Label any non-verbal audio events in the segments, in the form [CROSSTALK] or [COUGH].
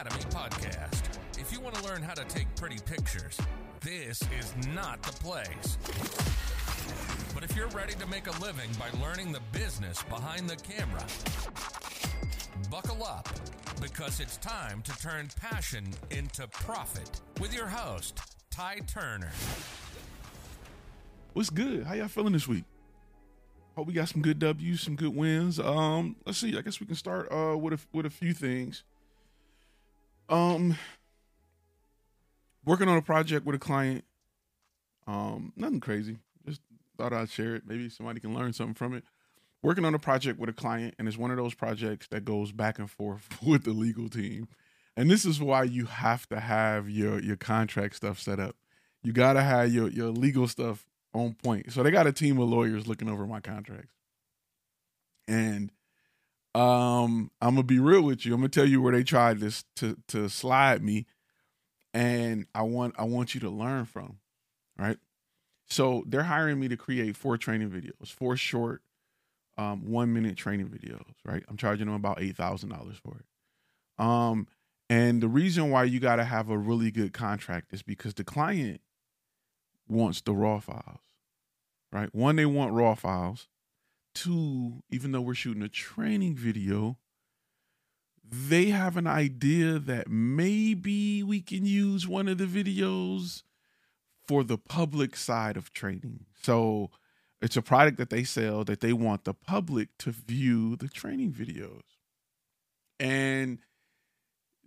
Academy podcast. If you want to learn how to take pretty pictures, this is not the place. But if you're ready to make a living by learning the business behind the camera, buckle up because it's time to turn passion into profit with your host, Ty Turner. What's good? How y'all feeling this week? Hope we got some good W's, some good wins. Um, let's see. I guess we can start uh with a with a few things. Um, working on a project with a client. Um, nothing crazy. Just thought I'd share it. Maybe somebody can learn something from it. Working on a project with a client, and it's one of those projects that goes back and forth [LAUGHS] with the legal team. And this is why you have to have your your contract stuff set up. You gotta have your your legal stuff on point. So they got a team of lawyers looking over my contracts. And um I'm gonna be real with you. I'm gonna tell you where they tried this to to slide me. And I want I want you to learn from, right? So they're hiring me to create four training videos, four short um one minute training videos, right? I'm charging them about eight thousand dollars for it. Um and the reason why you gotta have a really good contract is because the client wants the raw files, right? One, they want raw files. Even though we're shooting a training video, they have an idea that maybe we can use one of the videos for the public side of training. So it's a product that they sell that they want the public to view the training videos. And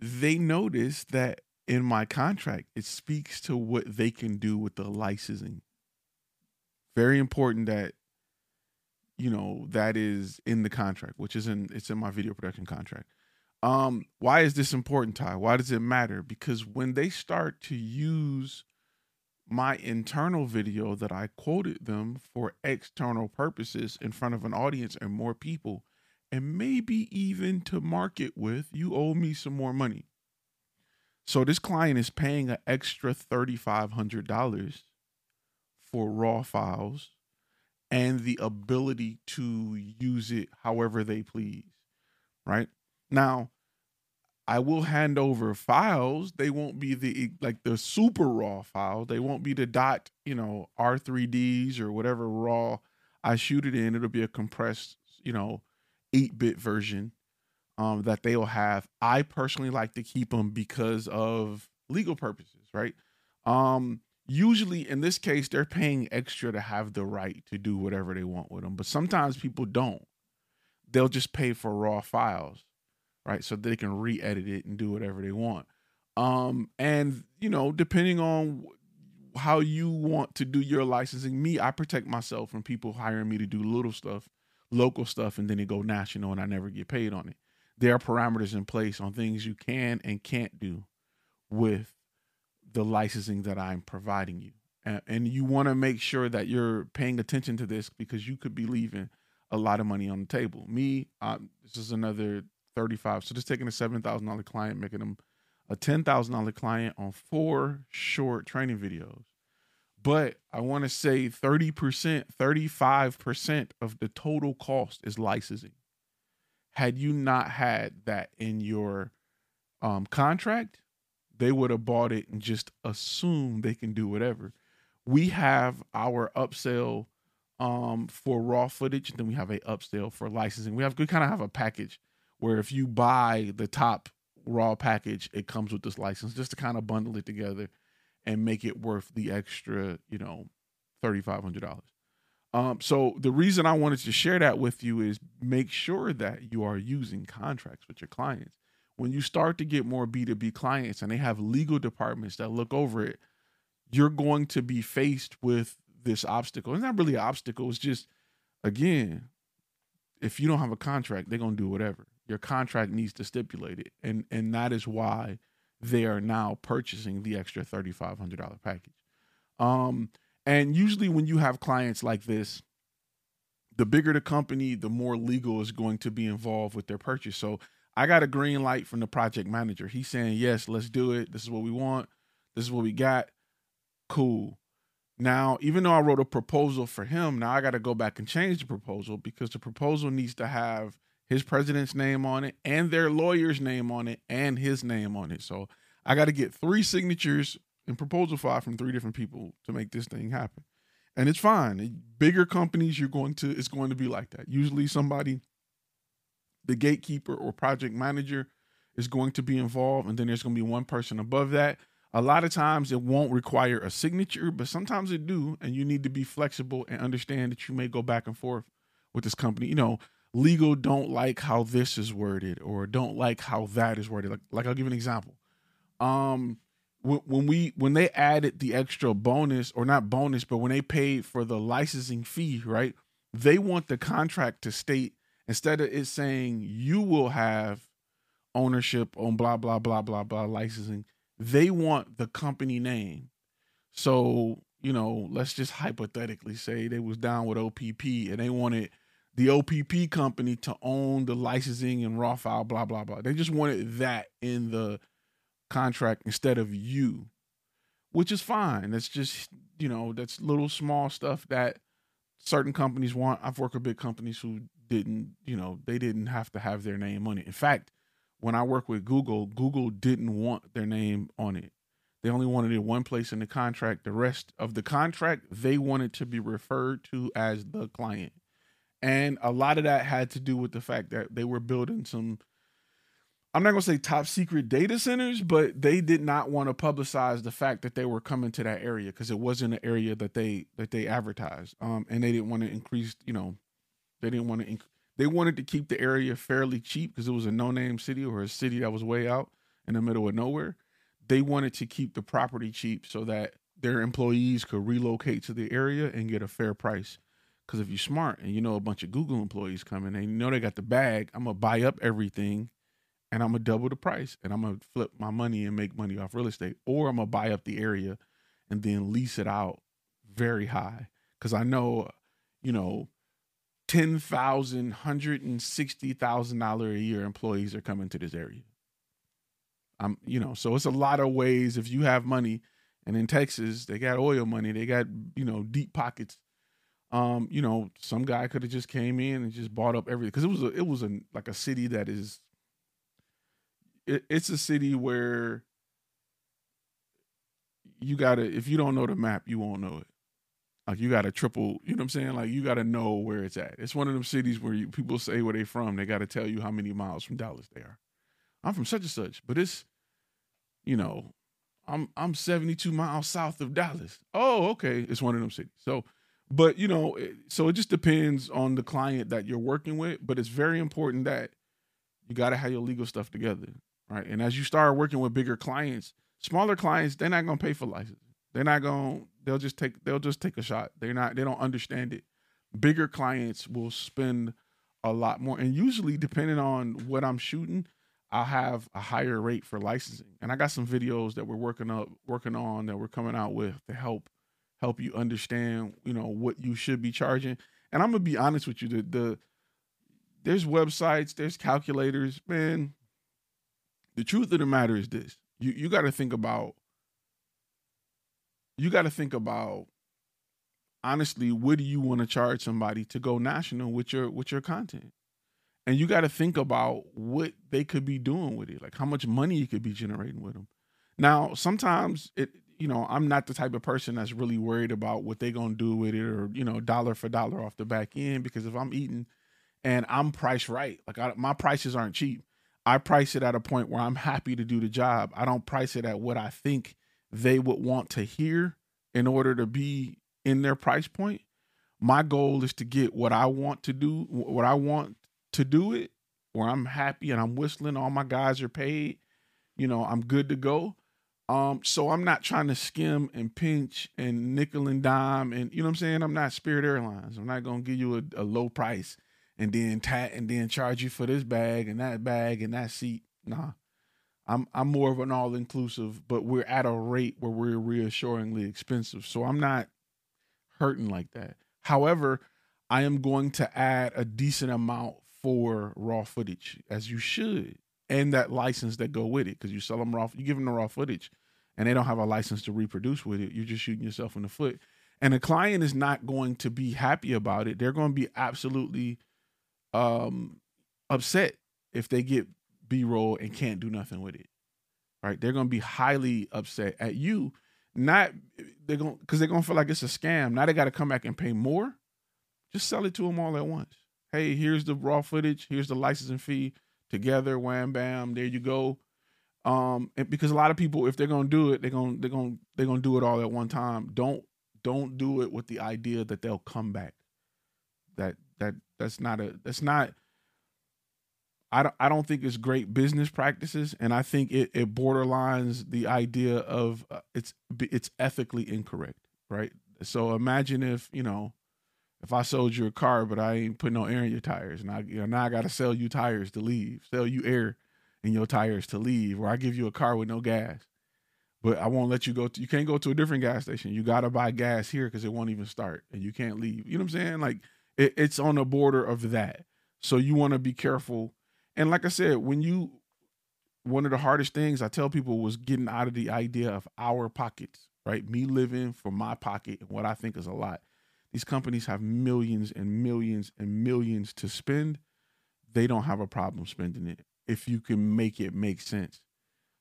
they notice that in my contract, it speaks to what they can do with the licensing. Very important that you know that is in the contract, which is in it's in my video production contract. Um, why is this important, Ty? Why does it matter? Because when they start to use my internal video that I quoted them for external purposes in front of an audience and more people, and maybe even to market with, you owe me some more money. So this client is paying an extra $3,500 for raw files and the ability to use it however they please. Right now, I will hand over files. They won't be the like the super raw file. They won't be the dot, you know, R3Ds or whatever raw I shoot it in. It'll be a compressed, you know, 8-bit version um, that they'll have. I personally like to keep them because of legal purposes, right? Um, usually in this case, they're paying extra to have the right to do whatever they want with them, but sometimes people don't. They'll just pay for raw files, right? So they can re-edit it and do whatever they want. Um, and you know, depending on how you want to do your licensing, me, I protect myself from people hiring me to do little stuff, local stuff, and then they go national and I never get paid on it there are parameters in place on things you can and can't do with the licensing that I'm providing you. And, and you want to make sure that you're paying attention to this because you could be leaving a lot of money on the table. Me, um, this is another 35. So just taking a $7,000 client, making them a $10,000 client on four short training videos. But I want to say 30%, 35% of the total cost is licensing had you not had that in your um, contract, they would have bought it and just assumed they can do whatever. We have our upsell um, for raw footage, then we have a upsell for licensing. We have we kind of have a package where if you buy the top raw package, it comes with this license, just to kind of bundle it together and make it worth the extra, you know, thirty five hundred dollars. Um, so the reason I wanted to share that with you is make sure that you are using contracts with your clients. When you start to get more B2B clients and they have legal departments that look over it, you're going to be faced with this obstacle. It's not really an obstacle, it's just again, if you don't have a contract, they're gonna do whatever. Your contract needs to stipulate it. And and that is why they are now purchasing the extra $3,500 package. Um, and usually, when you have clients like this, the bigger the company, the more legal is going to be involved with their purchase. So I got a green light from the project manager. He's saying, Yes, let's do it. This is what we want. This is what we got. Cool. Now, even though I wrote a proposal for him, now I got to go back and change the proposal because the proposal needs to have his president's name on it and their lawyer's name on it and his name on it. So I got to get three signatures in proposal five from three different people to make this thing happen. And it's fine. Bigger companies, you're going to, it's going to be like that. Usually somebody, the gatekeeper or project manager is going to be involved. And then there's going to be one person above that. A lot of times it won't require a signature, but sometimes it do. And you need to be flexible and understand that you may go back and forth with this company. You know, legal don't like how this is worded or don't like how that is worded. Like, like I'll give an example. Um, when we when they added the extra bonus or not bonus, but when they paid for the licensing fee, right? They want the contract to state instead of it saying you will have ownership on blah blah blah blah blah licensing, they want the company name. So, you know, let's just hypothetically say they was down with OPP and they wanted the OPP company to own the licensing and raw file, blah, blah, blah. They just wanted that in the contract instead of you, which is fine. That's just, you know, that's little small stuff that certain companies want. I've worked with big companies who didn't, you know, they didn't have to have their name on it. In fact, when I worked with Google, Google didn't want their name on it. They only wanted it one place in the contract. The rest of the contract, they wanted to be referred to as the client. And a lot of that had to do with the fact that they were building some, I'm not going to say top secret data centers, but they did not want to publicize the fact that they were coming to that area because it wasn't an area that they that they advertised. Um, and they didn't want to increase, you know, they didn't want to, inc- they wanted to keep the area fairly cheap because it was a no name city or a city that was way out in the middle of nowhere. They wanted to keep the property cheap so that their employees could relocate to the area and get a fair price. Because if you're smart and you know a bunch of Google employees coming you know they got the bag, I'm gonna buy up everything and I'm gonna double the price and I'm gonna flip my money and make money off real estate. Or I'm gonna buy up the area and then lease it out very high. Cause I know, you know, ten thousand, hundred and sixty thousand dollar a year employees are coming to this area. I'm, you know, so it's a lot of ways if you have money, and in Texas they got oil money, they got you know deep pockets um, you know, some guy could have just came in and just bought up everything because it was a it was a like a city that is it, it's a city where you gotta if you don't know the map, you won't know it. Like you gotta triple, you know what I'm saying? Like you gotta know where it's at. It's one of them cities where you, people say where they from. They gotta tell you how many miles from Dallas they are. I'm from such and such, but it's, you know, I'm I'm 72 miles south of Dallas. Oh, okay, it's one of them cities. So but you know so it just depends on the client that you're working with but it's very important that you got to have your legal stuff together right and as you start working with bigger clients smaller clients they're not going to pay for license they're not going they'll just take they'll just take a shot they're not they don't understand it bigger clients will spend a lot more and usually depending on what i'm shooting i'll have a higher rate for licensing and i got some videos that we're working up working on that we're coming out with to help help you understand, you know, what you should be charging. And I'm gonna be honest with you, the, the there's websites, there's calculators, man. The truth of the matter is this. You you gotta think about you gotta think about honestly, what do you want to charge somebody to go national with your with your content? And you got to think about what they could be doing with it, like how much money you could be generating with them. Now, sometimes it you know, I'm not the type of person that's really worried about what they're gonna do with it or, you know, dollar for dollar off the back end because if I'm eating and I'm priced right, like I, my prices aren't cheap. I price it at a point where I'm happy to do the job. I don't price it at what I think they would want to hear in order to be in their price point. My goal is to get what I want to do, what I want to do it, where I'm happy and I'm whistling. All my guys are paid. You know, I'm good to go. Um, so I'm not trying to skim and pinch and nickel and dime and you know what I'm saying. I'm not Spirit Airlines. I'm not gonna give you a, a low price and then tat and then charge you for this bag and that bag and that seat. Nah, I'm I'm more of an all inclusive, but we're at a rate where we're reassuringly expensive. So I'm not hurting like that. However, I am going to add a decent amount for raw footage, as you should and that license that go with it because you sell them raw you give them the raw footage and they don't have a license to reproduce with it you're just shooting yourself in the foot and the client is not going to be happy about it they're going to be absolutely um upset if they get b-roll and can't do nothing with it right they're to be highly upset at you not they're gonna because they're to feel like it's a scam now they got to come back and pay more just sell it to them all at once hey here's the raw footage here's the licensing fee together, wham bam, there you go. Um, because a lot of people, if they're gonna do it, they're gonna they're gonna they're gonna do it all at one time. Don't don't do it with the idea that they'll come back. That that that's not a that's not. I don't I don't think it's great business practices, and I think it it borderlines the idea of uh, it's it's ethically incorrect, right? So imagine if you know if I sold you a car, but I ain't put no air in your tires, and I you know, now I got to sell you tires to leave, sell you air in your tires to leave, or I give you a car with no gas, but I won't let you go. To, you can't go to a different gas station. You got to buy gas here because it won't even start, and you can't leave. You know what I'm saying? Like it, it's on the border of that. So you want to be careful. And like I said, when you one of the hardest things I tell people was getting out of the idea of our pockets, right? Me living for my pocket and what I think is a lot these companies have millions and millions and millions to spend. They don't have a problem spending it if you can make it make sense.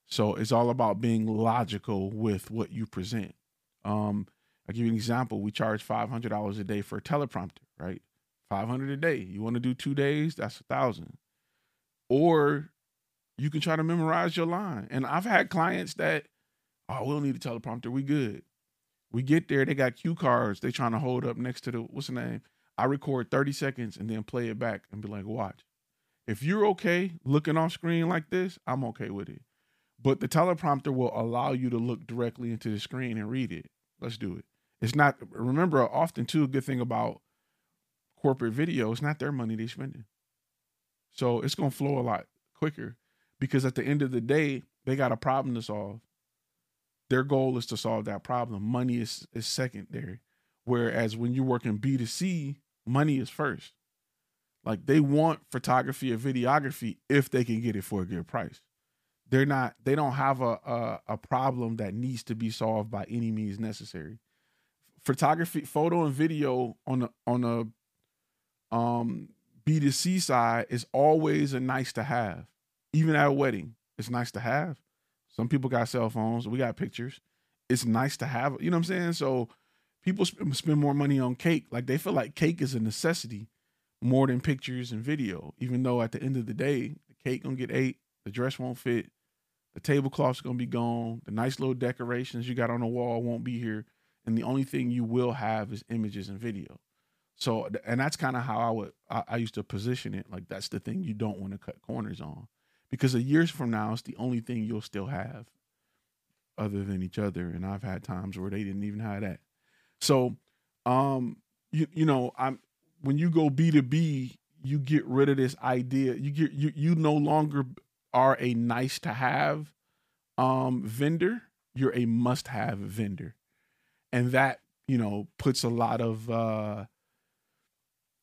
So it's all about being logical with what you present. Um, I'll give you an example. We charge five hundred dollars a day for a teleprompter, right? Five hundred a day. You want to do two days? That's a thousand. Or you can try to memorize your line. And I've had clients that, oh, we don't need a teleprompter. We good. We get there, they got cue cards. They trying to hold up next to the what's the name? I record 30 seconds and then play it back and be like, watch. If you're okay looking off screen like this, I'm okay with it. But the teleprompter will allow you to look directly into the screen and read it. Let's do it. It's not remember often too a good thing about corporate video, it's not their money they spending. So it's gonna flow a lot quicker because at the end of the day, they got a problem to solve their goal is to solve that problem. Money is, is secondary. Whereas when you're working B2C, money is first. Like they want photography or videography if they can get it for a good price. They're not, they don't have a, a, a problem that needs to be solved by any means necessary. Photography, photo and video on a on a um B2C side is always a nice to have. Even at a wedding, it's nice to have. Some people got cell phones. We got pictures. It's nice to have, you know what I'm saying? So people sp- spend more money on cake. Like they feel like cake is a necessity more than pictures and video. Even though at the end of the day, the cake gonna get ate, the dress won't fit, the tablecloth's gonna be gone, the nice little decorations you got on the wall won't be here, and the only thing you will have is images and video. So, and that's kind of how I would I, I used to position it. Like that's the thing you don't want to cut corners on because a years from now it's the only thing you'll still have other than each other and i've had times where they didn't even have that so um you you know i'm when you go b2b you get rid of this idea you get you you no longer are a nice to have um vendor you're a must have vendor and that you know puts a lot of uh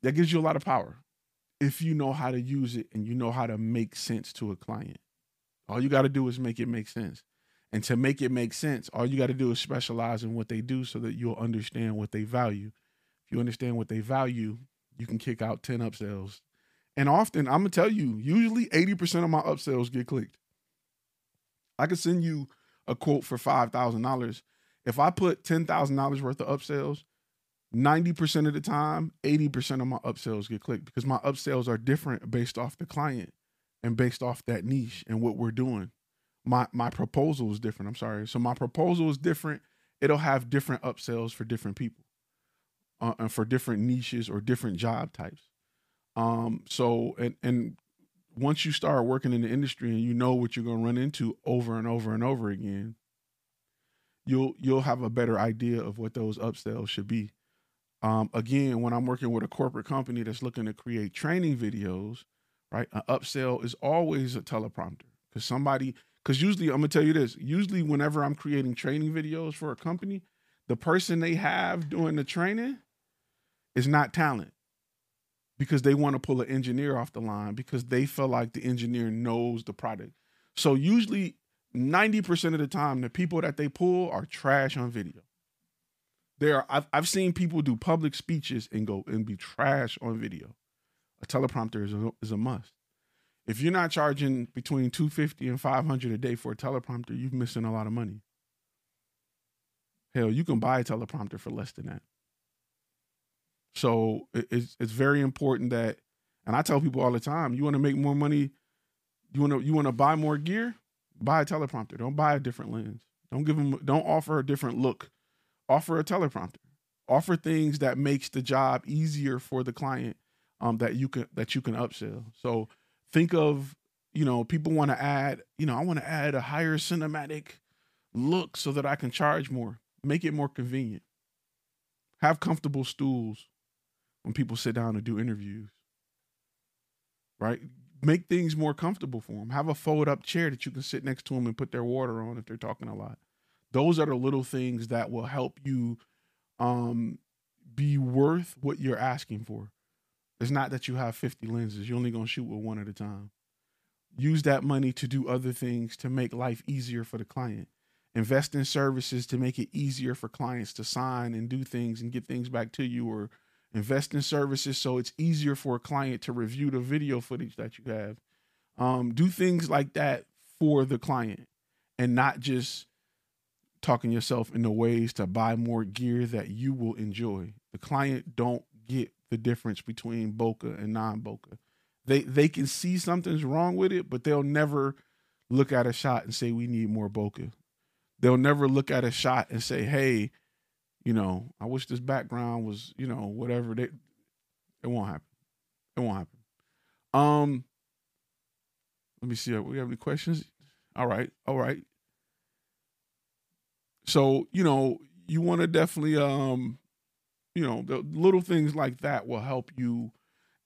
that gives you a lot of power if you know how to use it and you know how to make sense to a client. All you got to do is make it make sense. And to make it make sense, all you got to do is specialize in what they do so that you'll understand what they value. If you understand what they value, you can kick out 10 upsells. And often, I'm going to tell you, usually 80% of my upsells get clicked. I could send you a quote for $5,000. If I put $10,000 worth of upsells, 90% of the time, 80% of my upsells get clicked because my upsells are different based off the client and based off that niche and what we're doing. My my proposal is different. I'm sorry. So my proposal is different. It'll have different upsells for different people. uh, and for different niches or different job types. Um, so and and once you start working in the industry and you know what you're going to run into over and over and over again, you'll you'll have a better idea of what those upsells should be. Um, again, when I'm working with a corporate company that's looking to create training videos, right? An upsell is always a teleprompter because somebody, because usually I'm gonna tell you this. Usually, whenever I'm creating training videos for a company, the person they have doing the training is not talent because they want to pull an engineer off the line because they feel like the engineer knows the product. So usually 90% of the time, the people that they pull are trash on video. There are, I've, I've seen people do public speeches and go and be trash on video. A teleprompter is a, is a must. If you're not charging between 250 and 500 a day for a teleprompter, you're missing a lot of money. Hell, you can buy a teleprompter for less than that. So it's it's very important that, and I tell people all the time, you want to make more money, you want to you want to buy more gear, buy a teleprompter. Don't buy a different lens. Don't give them. Don't offer a different look. Offer a teleprompter. Offer things that makes the job easier for the client. Um, that you can that you can upsell. So think of you know people want to add you know I want to add a higher cinematic look so that I can charge more. Make it more convenient. Have comfortable stools when people sit down to do interviews. Right? Make things more comfortable for them. Have a fold up chair that you can sit next to them and put their water on if they're talking a lot. Those are the little things that will help you um, be worth what you're asking for. It's not that you have 50 lenses, you're only going to shoot with one at a time. Use that money to do other things to make life easier for the client. Invest in services to make it easier for clients to sign and do things and get things back to you or invest in services so it's easier for a client to review the video footage that you have. Um, do things like that for the client and not just talking yourself into ways to buy more gear that you will enjoy. The client don't get the difference between bokeh and non-bokeh. They they can see something's wrong with it, but they'll never look at a shot and say we need more bokeh. They'll never look at a shot and say, "Hey, you know, I wish this background was, you know, whatever. They, it won't happen. It won't happen. Um, let me see. We have any questions? All right, all right. So you know, you want to definitely, um, you know, the little things like that will help you.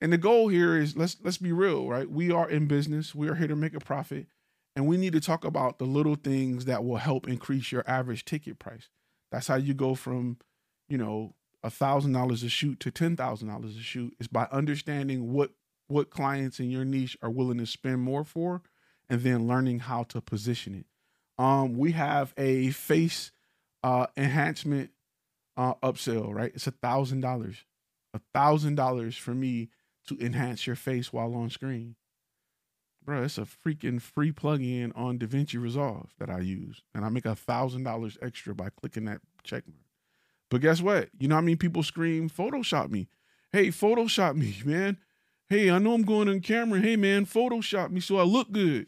And the goal here is let's let's be real, right? We are in business. We are here to make a profit, and we need to talk about the little things that will help increase your average ticket price. That's how you go from, you know, a thousand dollars a shoot to ten thousand dollars a shoot is by understanding what what clients in your niche are willing to spend more for, and then learning how to position it. Um, we have a face uh, enhancement uh, upsell, right? It's a thousand dollars, a thousand dollars for me to enhance your face while on screen bro, it's a freaking free plugin on DaVinci Resolve that I use, and I make a thousand dollars extra by clicking that check mark. But guess what? You know I mean, people scream Photoshop me? Hey, Photoshop me, man. Hey, I know I'm going on camera. Hey, man, Photoshop me so I look good.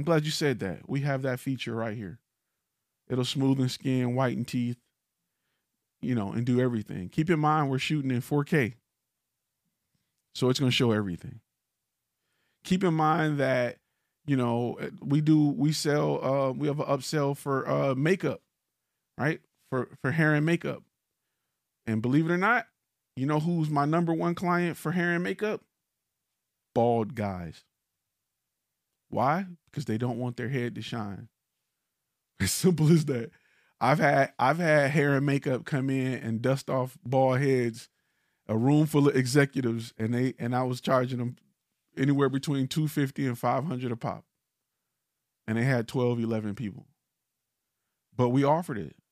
I'm glad you said that. We have that feature right here. It'll smoothen skin, whiten teeth, you know, and do everything. Keep in mind we're shooting in 4K. So it's going to show everything keep in mind that you know we do we sell uh we have an upsell for uh makeup right for for hair and makeup and believe it or not you know who's my number one client for hair and makeup bald guys why because they don't want their head to shine [LAUGHS] as simple as that i've had i've had hair and makeup come in and dust off bald heads a room full of executives and they and i was charging them anywhere between 250 and 500 a pop. And they had 12, 11 people. But we offered it. [LAUGHS]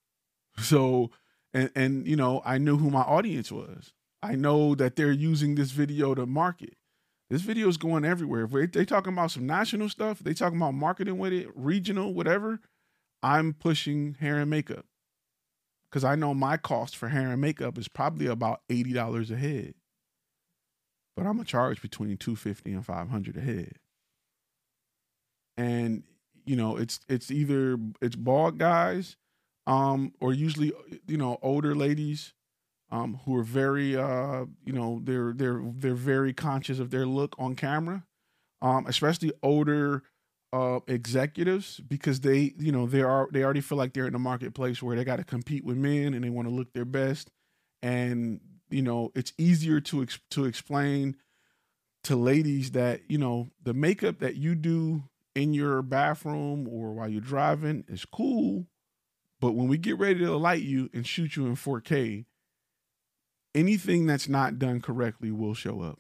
So, and, and, you know, I knew who my audience was. I know that they're using this video to market. This video is going everywhere. If they, talking about some national stuff, they talking about marketing with it, regional, whatever. I'm pushing hair and makeup because I know my cost for hair and makeup is probably about eighty dollars a head but I'm gonna charge between 250 and 500 a head. And you know, it's it's either it's bald guys, um, or usually you know older ladies, um, who are very, uh, you know, they're they're they're very conscious of their look on camera, um, especially older uh, executives because they, you know, they are they already feel like they're in a marketplace where they got to compete with men and they want to look their best, and you know, it's easier to ex- to explain to ladies that you know the makeup that you do in your bathroom or while you're driving is cool, but when we get ready to light you and shoot you in 4K, anything that's not done correctly will show up.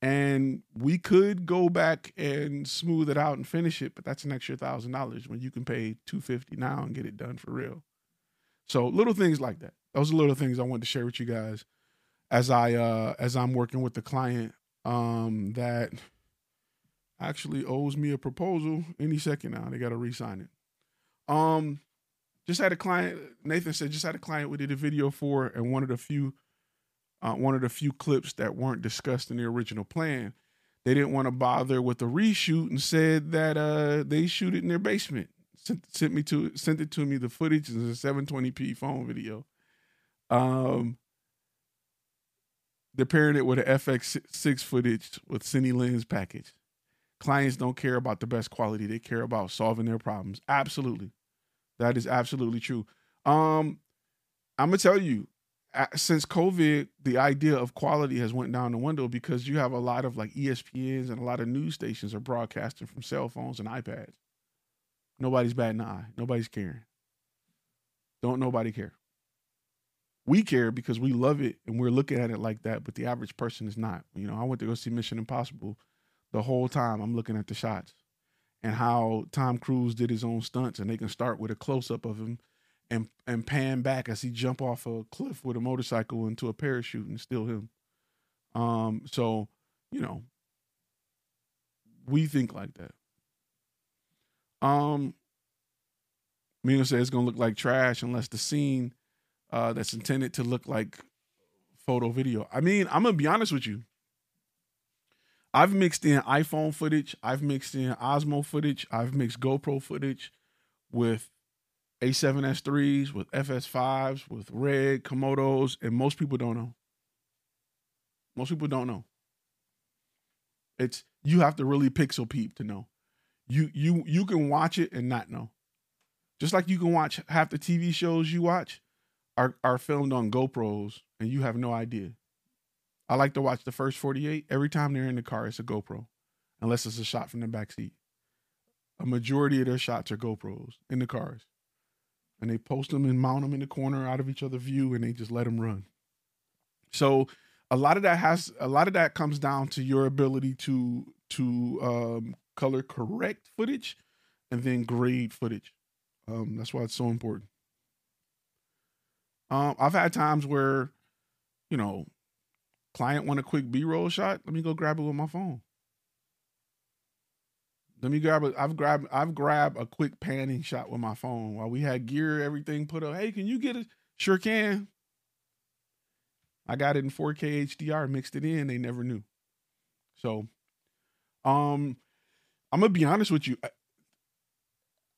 And we could go back and smooth it out and finish it, but that's an extra thousand dollars when you can pay two fifty now and get it done for real. So little things like that. Those are little things I wanted to share with you guys as I uh as I'm working with the client um that actually owes me a proposal any second now. They gotta re-sign it. Um just had a client. Nathan said just had a client we did a video for, and one of the few, uh, one of the few clips that weren't discussed in the original plan. They didn't want to bother with the reshoot and said that uh, they shoot it in their basement. Sent, sent me to sent it to me. The footage is a 720p phone video. Um, they're pairing it with an FX6 footage with Cine Lens package. Clients don't care about the best quality; they care about solving their problems. Absolutely. That is absolutely true. Um, I'm gonna tell you, since COVID, the idea of quality has went down the window because you have a lot of like ESPNs and a lot of news stations are broadcasting from cell phones and iPads. Nobody's batting an eye. Nobody's caring. Don't nobody care. We care because we love it and we're looking at it like that, but the average person is not. You know, I went to go see Mission Impossible. The whole time I'm looking at the shots and how Tom Cruise did his own stunts, and they can start with a close up of him and and pan back as he jump off a cliff with a motorcycle into a parachute and steal him. Um, so you know, we think like that. Um, Mina says it's gonna look like trash unless the scene uh, that's intended to look like photo video. I mean, I'm gonna be honest with you. I've mixed in iPhone footage, I've mixed in Osmo footage, I've mixed GoPro footage with A7S3s, with FS5s, with Red, Komodos, and most people don't know. Most people don't know. It's you have to really pixel peep to know. You you you can watch it and not know. Just like you can watch half the TV shows you watch are are filmed on GoPros and you have no idea. I like to watch the first 48. Every time they're in the car, it's a GoPro, unless it's a shot from the back seat. A majority of their shots are GoPros in the cars. And they post them and mount them in the corner out of each other's view and they just let them run. So a lot of that has a lot of that comes down to your ability to to um, color correct footage and then grade footage. Um, that's why it's so important. Um, I've had times where, you know, client want a quick b-roll shot? Let me go grab it with my phone. Let me grab it i've grabbed i've grabbed a quick panning shot with my phone while we had gear everything put up. Hey can you get it? Sure can. I got it in 4k hdr mixed it in they never knew. So um i'm gonna be honest with you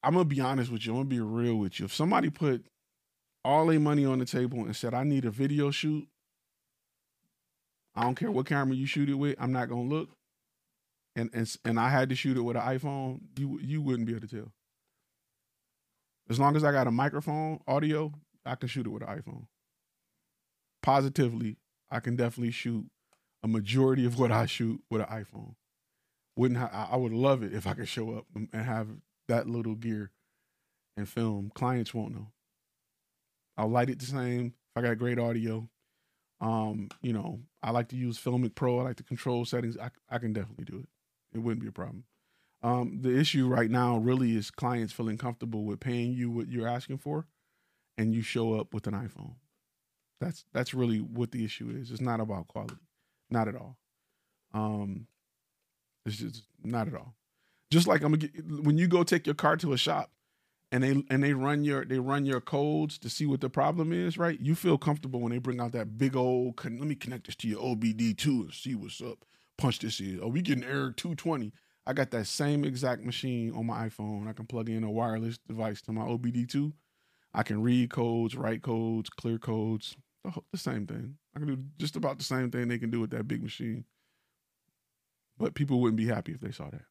i'm gonna be honest with you i'm gonna be real with you. If somebody put all their money on the table and said i need a video shoot I don't care what camera you shoot it with. I'm not gonna look. And and and I had to shoot it with an iPhone. You you wouldn't be able to tell. As long as I got a microphone, audio, I can shoot it with an iPhone. Positively, I can definitely shoot a majority of what I shoot with an iPhone. Wouldn't ha- I would love it if I could show up and have that little gear and film. Clients won't know. I'll light it the same. If I got great audio, um, you know, I like to use Filmic Pro. I like to control settings. I, I can definitely do it. It wouldn't be a problem. Um, the issue right now really is clients feeling comfortable with paying you what you're asking for, and you show up with an iPhone. That's that's really what the issue is. It's not about quality, not at all. Um, it's just not at all. Just like I'm gonna get, when you go take your car to a shop, and they and they run your they run your codes to see what the problem is, right? You feel comfortable when they bring out that big old let me connect this to your OBD2 and see what's up. Punch this in. Oh, we getting error 220. I got that same exact machine on my iPhone. I can plug in a wireless device to my OBD2. I can read codes, write codes, clear codes, the same thing. I can do just about the same thing they can do with that big machine. But people wouldn't be happy if they saw that.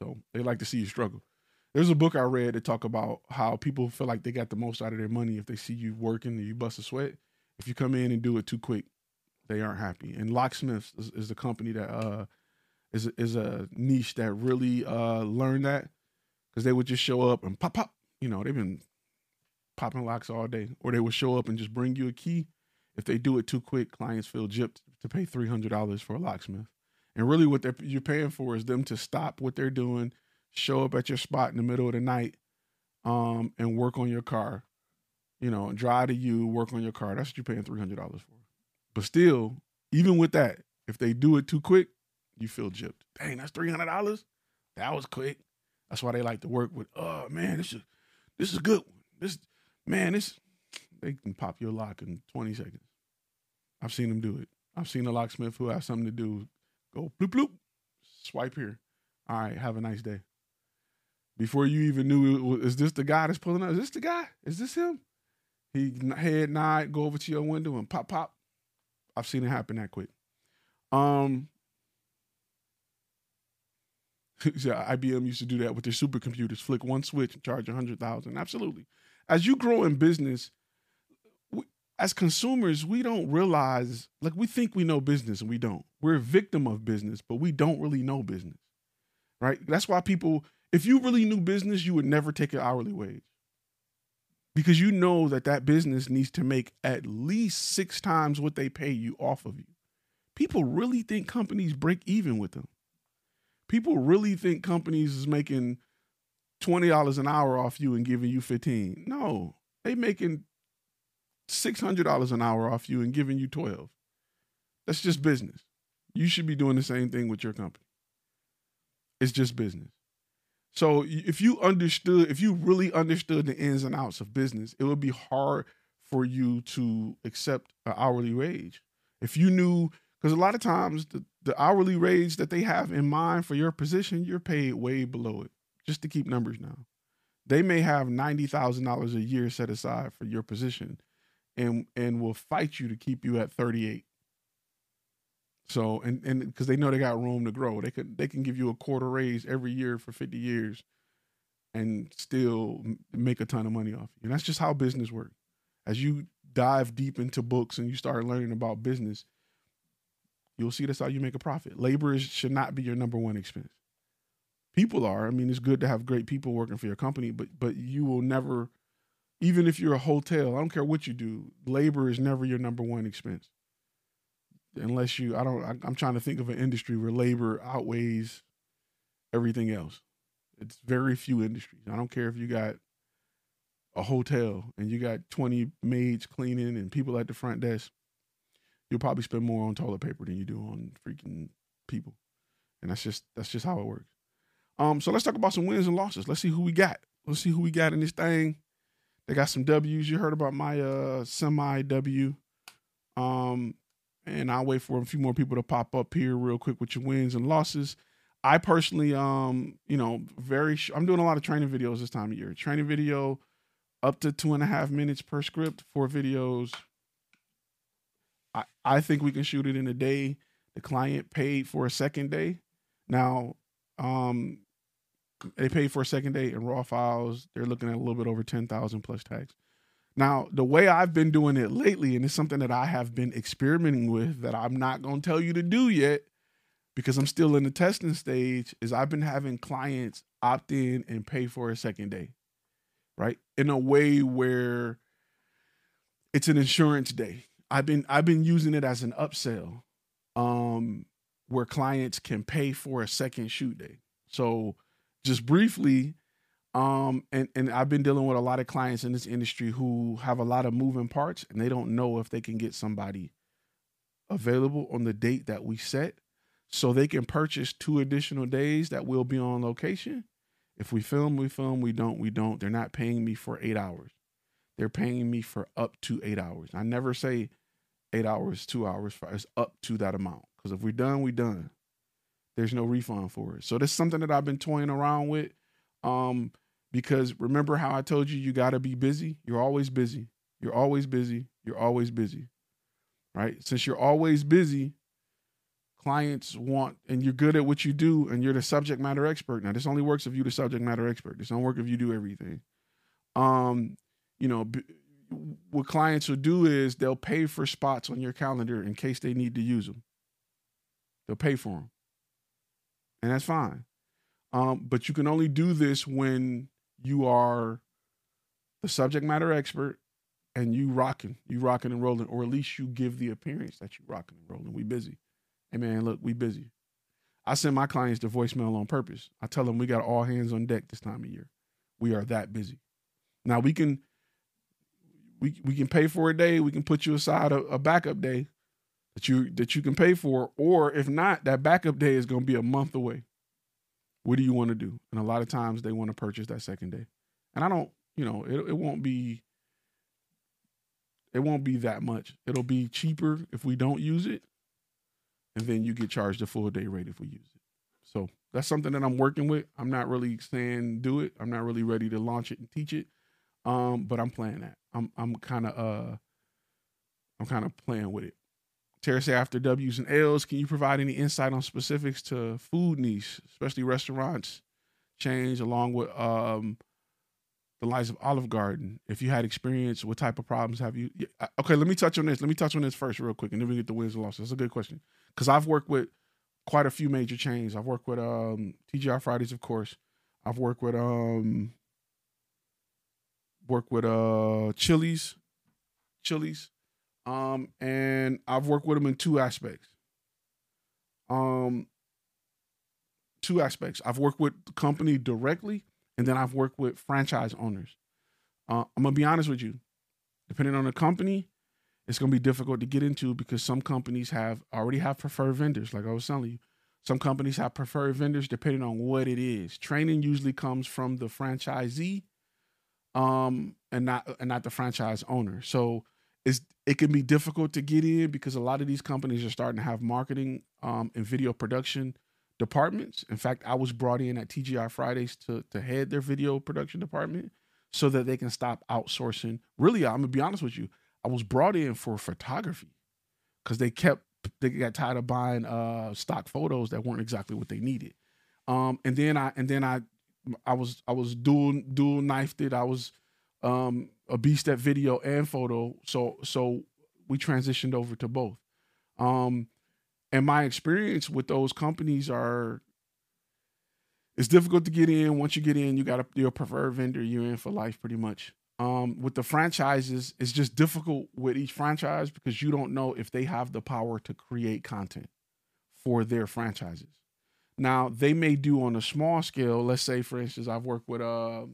So they like to see you struggle. There's a book I read that talk about how people feel like they got the most out of their money if they see you working and you bust a sweat. If you come in and do it too quick, they aren't happy. And Locksmiths is, is the company that uh, is is a niche that really uh, learned that because they would just show up and pop pop. You know, they've been popping locks all day, or they would show up and just bring you a key. If they do it too quick, clients feel gypped to pay three hundred dollars for a locksmith. And really, what they're, you're paying for is them to stop what they're doing, show up at your spot in the middle of the night, um, and work on your car. You know, drive to you, work on your car. That's what you're paying three hundred dollars for. But still, even with that, if they do it too quick, you feel gypped. Dang, that's three hundred dollars. That was quick. That's why they like to work with. Oh man, this is this is good. This man, this they can pop your lock in twenty seconds. I've seen them do it. I've seen a locksmith who has something to do go bloop bloop, swipe here. All right, have a nice day. Before you even knew, is this the guy that's pulling up? Is this the guy? Is this him? He head nod, go over to your window and pop pop. I've seen it happen that quick. Um, [LAUGHS] yeah, IBM used to do that with their supercomputers. Flick one switch and charge a hundred thousand. Absolutely. As you grow in business, we, as consumers, we don't realize like we think we know business and we don't. We're a victim of business, but we don't really know business. Right? That's why people, if you really knew business, you would never take an hourly wage because you know that that business needs to make at least six times what they pay you off of you. People really think companies break even with them. People really think companies is making twenty dollars an hour off you and giving you fifteen. No, they making six hundred dollars an hour off you and giving you twelve. That's just business. You should be doing the same thing with your company. It's just business. So if you understood, if you really understood the ins and outs of business, it would be hard for you to accept an hourly wage. If you knew, because a lot of times the, the hourly wage that they have in mind for your position, you're paid way below it, just to keep numbers now. They may have ninety thousand dollars a year set aside for your position, and and will fight you to keep you at thirty eight. So and and because they know they got room to grow, they could they can give you a quarter raise every year for fifty years, and still make a ton of money off you. And that's just how business works. As you dive deep into books and you start learning about business, you'll see that's how you make a profit. Labor is, should not be your number one expense. People are. I mean, it's good to have great people working for your company, but but you will never, even if you're a hotel, I don't care what you do, labor is never your number one expense unless you I don't I, I'm trying to think of an industry where labor outweighs everything else. It's very few industries. I don't care if you got a hotel and you got 20 maids cleaning and people at the front desk. You'll probably spend more on toilet paper than you do on freaking people. And that's just that's just how it works. Um so let's talk about some wins and losses. Let's see who we got. Let's see who we got in this thing. They got some W's. You heard about my uh semi W. Um and I'll wait for a few more people to pop up here real quick with your wins and losses. I personally, um, you know, very. Sh- I'm doing a lot of training videos this time of year. Training video, up to two and a half minutes per script, four videos. I I think we can shoot it in a day. The client paid for a second day. Now, um, they paid for a second day in raw files. They're looking at a little bit over ten thousand plus tags. Now, the way I've been doing it lately, and it's something that I have been experimenting with that I'm not going to tell you to do yet because I'm still in the testing stage, is I've been having clients opt in and pay for a second day, right? In a way where it's an insurance day. I've been I've been using it as an upsell um where clients can pay for a second shoot day. So just briefly, um, and and I've been dealing with a lot of clients in this industry who have a lot of moving parts, and they don't know if they can get somebody available on the date that we set, so they can purchase two additional days that will be on location. If we film, we film. We don't, we don't. They're not paying me for eight hours. They're paying me for up to eight hours. I never say eight hours, two hours. It's up to that amount. Because if we're done, we're done. There's no refund for it. So that's something that I've been toying around with. Um, Because remember how I told you you got to be busy? You're always busy. You're always busy. You're always busy. Right? Since you're always busy, clients want and you're good at what you do and you're the subject matter expert. Now, this only works if you're the subject matter expert. This don't work if you do everything. Um, you know, b- what clients will do is they'll pay for spots on your calendar in case they need to use them. They'll pay for them. And that's fine. Um, but you can only do this when you are the subject matter expert and you rocking, you rocking and rolling, or at least you give the appearance that you rocking and rolling. We busy. Hey man, look, we busy. I send my clients to voicemail on purpose. I tell them we got all hands on deck this time of year. We are that busy. Now we can we we can pay for a day. We can put you aside a, a backup day that you that you can pay for, or if not, that backup day is going to be a month away. What do you want to do? And a lot of times they want to purchase that second day, and I don't. You know, it it won't be it won't be that much. It'll be cheaper if we don't use it, and then you get charged a full day rate if we use it. So that's something that I'm working with. I'm not really saying do it. I'm not really ready to launch it and teach it. Um, but I'm playing that. I'm I'm kind of uh I'm kind of playing with it. Say after W's and L's, can you provide any insight on specifics to food niche, especially restaurants change along with um the likes of Olive Garden? If you had experience, what type of problems have you? Yeah, okay, let me touch on this. Let me touch on this first, real quick, and then we get the wins and losses. That's a good question because I've worked with quite a few major chains. I've worked with um TGI Fridays, of course. I've worked with um worked with uh Chili's, Chili's, um, and I've worked with them in two aspects. Um, two aspects. I've worked with the company directly, and then I've worked with franchise owners. Uh, I'm gonna be honest with you. Depending on the company, it's gonna be difficult to get into because some companies have already have preferred vendors. Like I was telling you, some companies have preferred vendors depending on what it is. Training usually comes from the franchisee um, and not and not the franchise owner. So it can be difficult to get in because a lot of these companies are starting to have marketing um, and video production departments. In fact, I was brought in at TGI Fridays to to head their video production department so that they can stop outsourcing. Really, I'm gonna be honest with you. I was brought in for photography because they kept they got tired of buying uh, stock photos that weren't exactly what they needed. Um, and then I and then I I was I was dual dual knifed it. I was um, a beast at video and photo. So so we transitioned over to both. Um, and my experience with those companies are it's difficult to get in. Once you get in, you got to do a preferred vendor. You're in for life, pretty much. Um, with the franchises, it's just difficult with each franchise because you don't know if they have the power to create content for their franchises. Now they may do on a small scale. Let's say, for instance, I've worked with uh,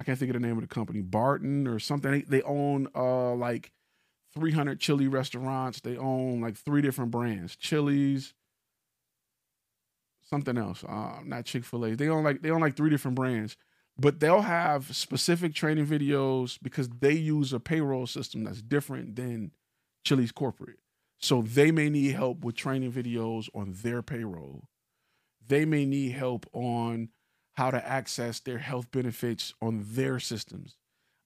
I can't think of the name of the company, Barton or something. They, they own uh like 300 chili restaurants. They own like three different brands, Chili's, something else. Uh, not Chick Fil A. They own like they own like three different brands, but they'll have specific training videos because they use a payroll system that's different than Chili's corporate. So they may need help with training videos on their payroll they may need help on how to access their health benefits on their systems.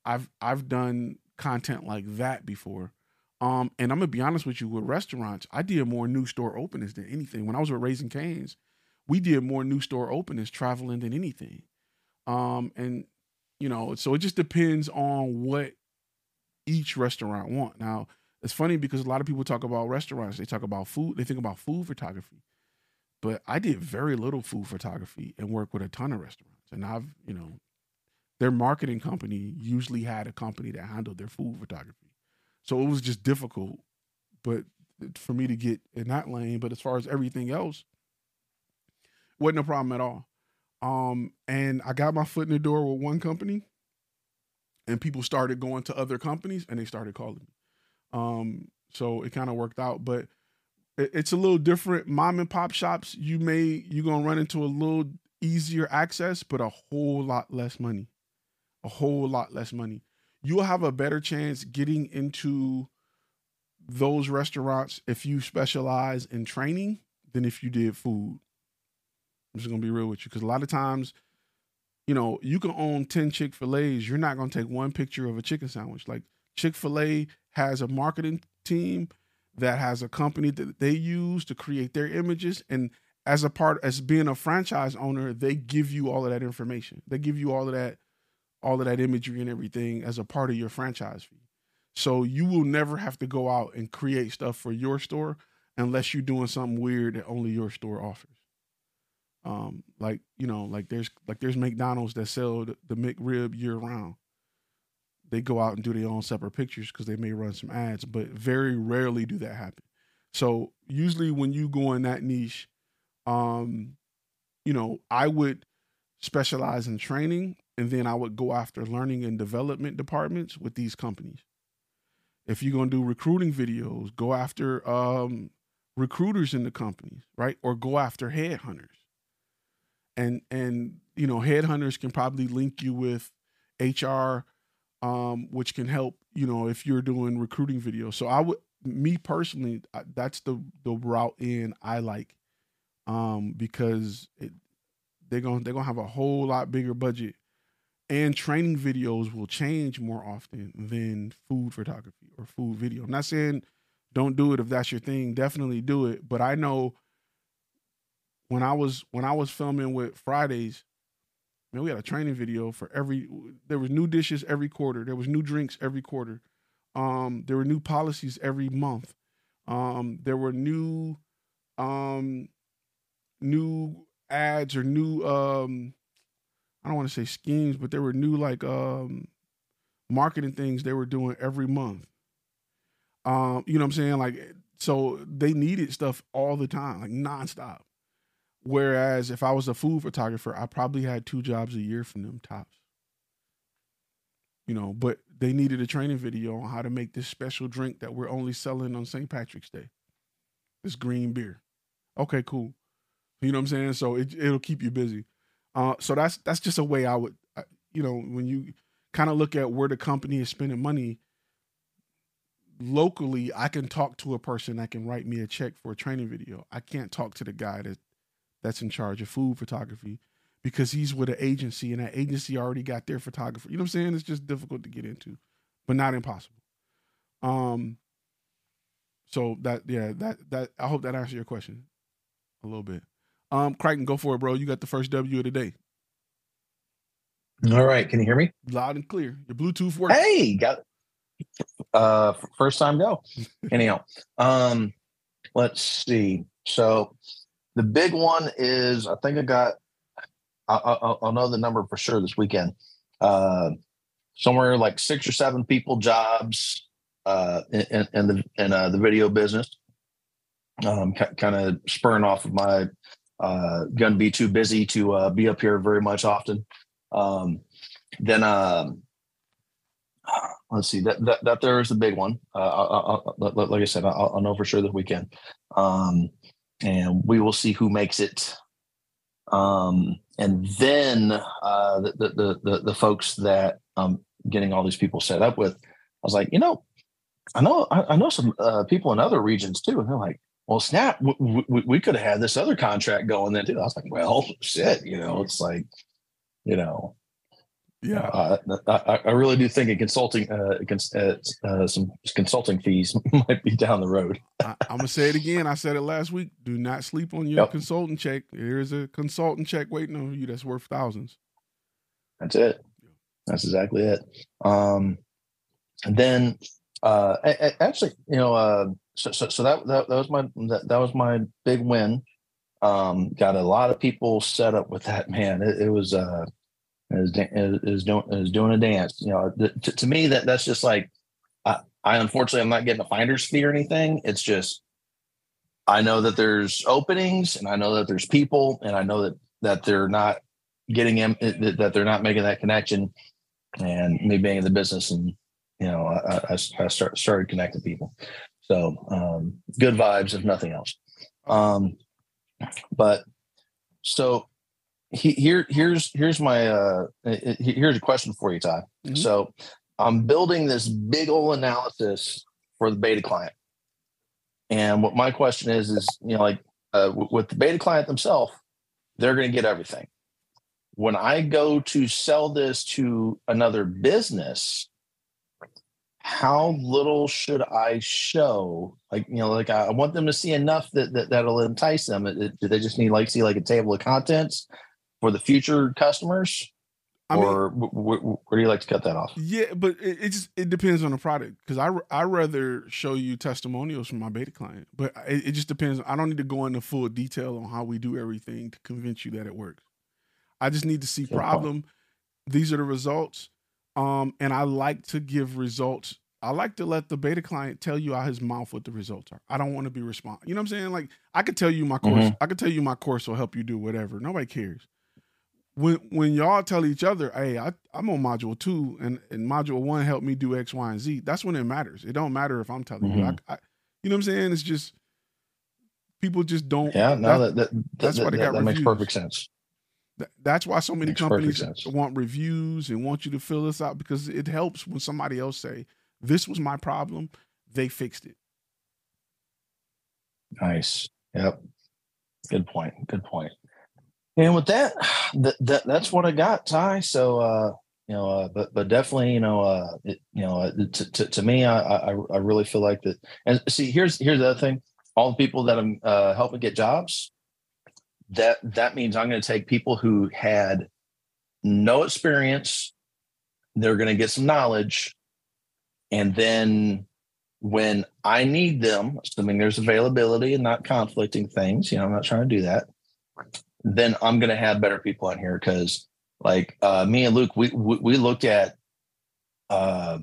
I've I've done content like that before. Um, and I'm gonna be honest with you, with restaurants, I did more new store openings than anything. When I was with Raising Cane's, we did more new store openings traveling than anything. Um, and you know, so it just depends on what each restaurant want. Now, it's funny because a lot of people talk about restaurants, they talk about food, they think about food photography but I did very little food photography and worked with a ton of restaurants. And I've, you know, their marketing company usually had a company that handled their food photography. So it was just difficult, but for me to get in that lane. But as far as everything else, wasn't a problem at all. Um, and I got my foot in the door with one company, and people started going to other companies, and they started calling me. Um, so it kind of worked out. But it's a little different. Mom and pop shops, you may you're gonna run into a little easier access, but a whole lot less money. A whole lot less money. You'll have a better chance getting into those restaurants if you specialize in training than if you did food. I'm just gonna be real with you because a lot of times you know, you can own 10 Chick fil A's. You're not to take one picture of a chicken sandwich. Like Chick fil A has a marketing team that has a company that they use to create their images. And as a part, as being a franchise owner, they give you all of that information. They give you all of that, all of that imagery and everything as a part of your franchise fee. So you will never have to go out and create stuff for your store unless you're doing something weird that only your store offers. Um, like you know, like there's like there's McDonald's that sell the, the McRib year round. They go out and do their own separate pictures because they may run some ads, but very rarely do that happen. So usually when you go in that niche, um, you know, I would specialize in training and then I would go after learning and development departments with these companies. If you're gonna do recruiting videos, go after um, recruiters in the companies, right? Or go after headhunters. And and you know, headhunters can probably link you with HR, um, which can help, you know, if you're doing recruiting videos. So I would me personally, that's the the route in I like. Um, because it, they're gonna they're gonna have a whole lot bigger budget and training videos will change more often than food photography or food video. I'm not saying don't do it if that's your thing. Definitely do it. But I know when I was when I was filming with Fridays, man, we had a training video for every. There was new dishes every quarter. There was new drinks every quarter. Um, there were new policies every month. Um, there were new, um, new ads or new um I don't want to say schemes, but there were new like um marketing things they were doing every month. Um, you know what I'm saying? Like so they needed stuff all the time, like nonstop. Whereas if I was a food photographer, I probably had two jobs a year from them tops. You know, but they needed a training video on how to make this special drink that we're only selling on St. Patrick's Day. This green beer. Okay, cool. You know what I'm saying? So it it'll keep you busy. Uh, so that's that's just a way I would, you know, when you kind of look at where the company is spending money locally, I can talk to a person that can write me a check for a training video. I can't talk to the guy that that's in charge of food photography because he's with an agency and that agency already got their photographer. You know what I'm saying? It's just difficult to get into, but not impossible. Um. So that yeah that that I hope that answers your question a little bit. Um, Crichton, go for it, bro. You got the first W of the day. All right, can you hear me? Loud and clear. Your Bluetooth works. Hey, got uh first time go. [LAUGHS] Anyhow, um, let's see. So the big one is I think I got. I'll, I'll know the number for sure this weekend. Uh, somewhere like six or seven people jobs uh, in, in the in uh, the video business. Um, kind of spurring off of my uh, going to be too busy to uh, be up here very much often. Um, then um, let's see that, that that there is the big one. Uh, I, I, like I said, I'll, I'll, know for sure this weekend, um, and we will see who makes it. Um, and then uh, the, the, the the folks that I'm getting all these people set up with, I was like, you know, I know I, I know some uh, people in other regions too, and they're like, well, snap, we, could have had this other contract going then too. I was like, well, [LAUGHS] shit, you know, it's like, you know, yeah, uh, I, I, really do think a consulting, uh, cons- uh, uh, some consulting fees [LAUGHS] might be down the road. I, am gonna say it again. I said it last week. Do not sleep on your yep. consultant check. There's a consultant check waiting on you that's worth thousands. That's it. That's exactly it. Um, and then, uh, actually, you know, uh, so, so, so that, that, that was my that, that was my big win. Um, got a lot of people set up with that man. It, it was it was doing was doing a dance. You know, to, to me that that's just like I, I unfortunately I'm not getting a finder's fee or anything. It's just I know that there's openings and I know that there's people and I know that that they're not getting in that they're not making that connection. And me being in the business and you know I, I, I start, started connecting people. So um, good vibes, if nothing else. Um, but so he, here, here's here's my uh, here's a question for you, Ty. Mm-hmm. So I'm building this big old analysis for the beta client, and what my question is is you know like uh, with the beta client themselves, they're going to get everything. when I go to sell this to another business, how little should I show? Like, you know, like I want them to see enough that, that that'll entice them. Do they just need like see like a table of contents for the future customers? I mean, or where do you like to cut that off? Yeah, but it, it just it depends on the product because I I rather show you testimonials from my beta client, but it, it, just depends. I don't need to go into full detail on how we do everything to convince you that it works. I just need to see problem. These are the results. Um, and I like to give results. I like to let the beta client tell you out his mouth what the results are. I don't want to be responsible. You know what I'm saying? Like I could tell you my course. Mm-hmm. I could tell you my course will help you do whatever. Nobody cares. When when y'all tell each other, hey, I, I'm on module two and, and module one helped me do X, Y, and Z, that's when it matters. It don't matter if I'm telling mm-hmm. you. I, I, you know what I'm saying? It's just people just don't. Yeah, no, that, that, that that's why they got that makes perfect sense. That's why so many Makes companies want reviews and want you to fill this out because it helps when somebody else say, "This was my problem, they fixed it." Nice. Yep. Good point. Good point. And with that, [SIGHS] that, that that's what I got, Ty. So, uh, you know, uh, but but definitely, you know, uh, it, you know, uh, to, to, to me, I, I I really feel like that. And see, here's here's the other thing: all the people that I'm uh, helping get jobs, that that means I'm going to take people who had no experience, they're going to get some knowledge, and then when I need them, assuming there's availability and not conflicting things, you know, I'm not trying to do that. Then I'm going to have better people on here because, like uh, me and Luke, we we, we looked at uh,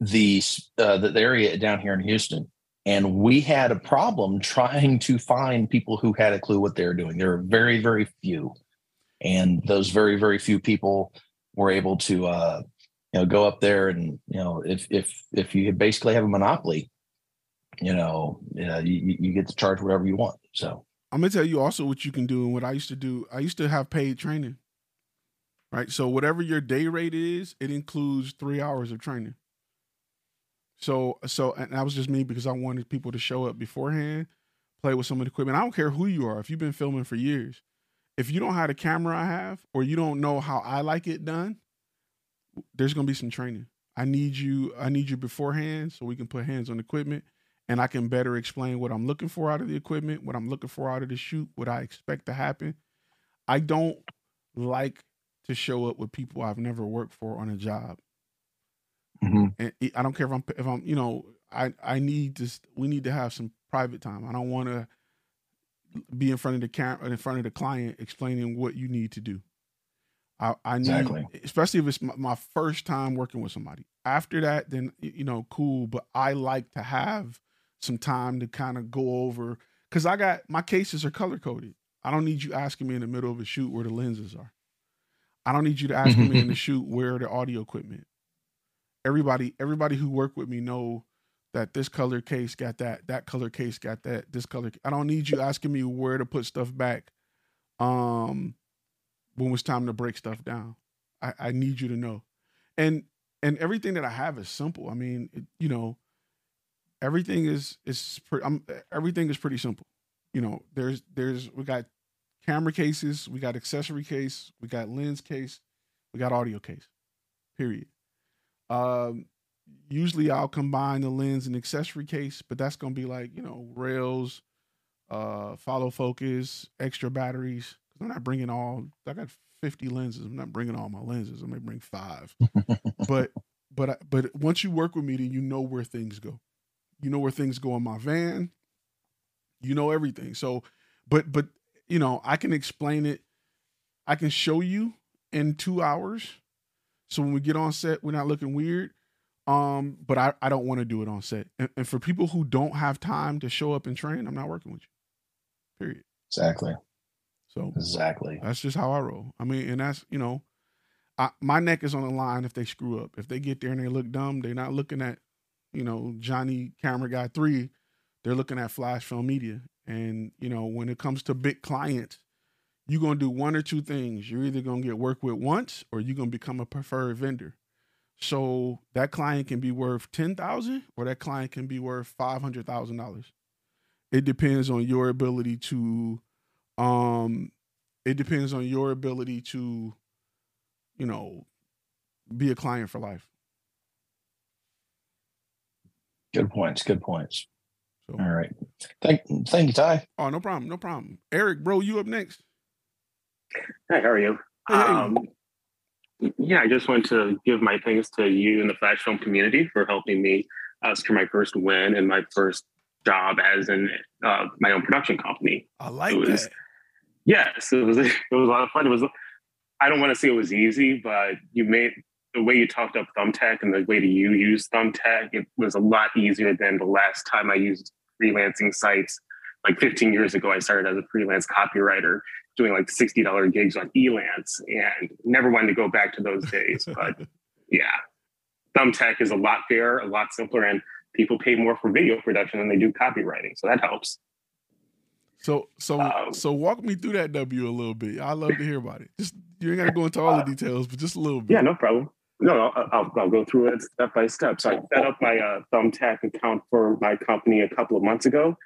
the uh, the area down here in Houston, and we had a problem trying to find people who had a clue what they were doing. There were very, very few. And those very, very few people were able to uh, you know, go up there and, you know, if if if you basically have a monopoly, you know, you, you, you get to charge whatever you want. So I'm gonna tell you also what you can do and what I used to do. I used to have paid training. Right. So whatever your day rate is, it includes three hours of training. So so and that was just me because I wanted people to show up beforehand, play with some of the equipment. I don't care who you are. If you've been filming for years, if you don't have the camera I have, or you don't know how I like it done, there's gonna be some training. I need you. I need you beforehand so we can put hands on equipment, and I can better explain what I'm looking for out of the equipment, what I'm looking for out of the shoot, what I expect to happen. I don't like to show up with people I've never worked for on a job. Mm-hmm. And I don't care if I'm if I'm you know I I need to we need to have some private time. I don't want to be in front of the camera in front of the client explaining what you need to do. I, I need, exactly. especially if it's my, my, first time working with somebody. After that, then you know, cool. But I like to have some time to kind of go over because I got my cases are color coded. I don't need you asking me in the middle of a shoot where the lenses are. I don't need you to ask me in the [LAUGHS] shoot where the audio equipment everybody everybody who worked with me know that this color case got that, that color case got that, this color. I don't need you asking me where to put stuff back. Um, when it's time to break stuff down, I, I need you to know, and and everything that I have is simple. I mean, it, you know, everything is is pre- I'm, everything is pretty simple. You know, there's there's we got camera cases, we got accessory case, we got lens case, we got audio case. Period. Um, usually I'll combine the lens and accessory case, but that's gonna be like you know rails, uh, follow focus, extra batteries. Cause I'm not bringing all. I got 50 lenses. I'm not bringing all my lenses. I may bring five, [LAUGHS] but but but once you work with me, then you know where things go. You know where things go in my van. You know everything. So, but but you know I can explain it. I can show you in two hours so when we get on set, we're not looking weird. Um, but I, I don't want to do it on set. And, and for people who don't have time to show up and train, I'm not working with you. Period. Exactly. So exactly. That's just how I roll. I mean, and that's you know, I, my neck is on the line if they screw up. If they get there and they look dumb, they're not looking at, you know, Johnny Camera Guy three. They're looking at Flash Film Media. And you know, when it comes to big clients, you're gonna do one or two things. You're either gonna get work with once or you're gonna become a preferred vendor. So that client can be worth ten thousand or that client can be worth five hundred thousand dollars. It depends on your ability to um it depends on your ability to, you know, be a client for life. Good points. Good points. So, All right. Thank, thank you, Ty. oh, no problem, no problem. Eric, bro, you up next? Hi, how are you? Hey, hey. Um, yeah, I just want to give my thanks to you and the Flash Film community for helping me ask for my first win and my first job as in uh, my own production company. I like It was- that. Yes, it was [LAUGHS] it was a lot of fun. It was I don't want to say it was easy, but you made the way you talked up Thumbtack and the way that you use Thumbtack, it was a lot easier than the last time I used freelancing sites. Like 15 years ago, I started as a freelance copywriter doing like $60 gigs on Elance and never wanted to go back to those days. But [LAUGHS] yeah, Thumbtack is a lot fairer, a lot simpler, and people pay more for video production than they do copywriting. So that helps. So so Um, so walk me through that W a little bit. I love to hear about it. Just you ain't got to go into all the details, but just a little bit. Yeah, no problem. No, I'll, I'll, go through it step by step. So I set up my uh, Thumbtack account for my company a couple of months ago.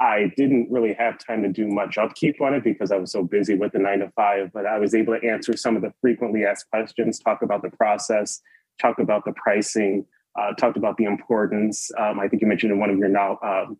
I didn't really have time to do much upkeep on it because I was so busy with the nine to five, but I was able to answer some of the frequently asked questions, talk about the process, talk about the pricing, uh, talked about the importance. Um, I think you mentioned in one of your now, um,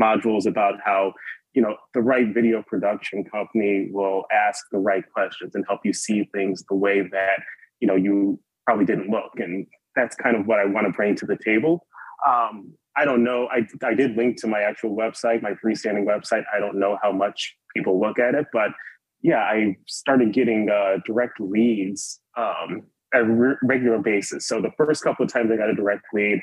modules about how you know the right video production company will ask the right questions and help you see things the way that you know you probably didn't look and that's kind of what i want to bring to the table um, i don't know I, I did link to my actual website my freestanding website i don't know how much people look at it but yeah i started getting uh, direct leads um, at a re- regular basis so the first couple of times i got a direct lead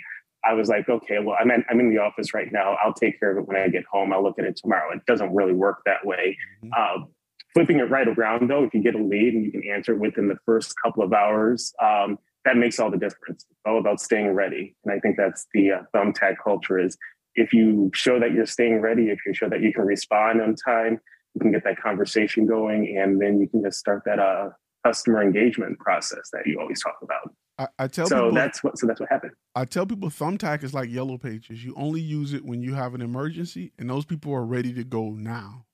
I was like, okay, well, I'm in, I'm in the office right now. I'll take care of it when I get home. I'll look at it tomorrow. It doesn't really work that way. Mhm. Um, flipping it right around, though, if you get a lead and you can answer it within the first couple of hours, um, that makes all the difference. It's all about staying ready. And I think that's the uh, thumbtack culture is if you show that you're staying ready, if you show that you can respond on time, you can get that conversation going, and then you can just start that uh, customer engagement process that you always talk about. I, I tell so people that's what so that's what happened. I tell people Thumbtack is like Yellow Pages. You only use it when you have an emergency, and those people are ready to go now.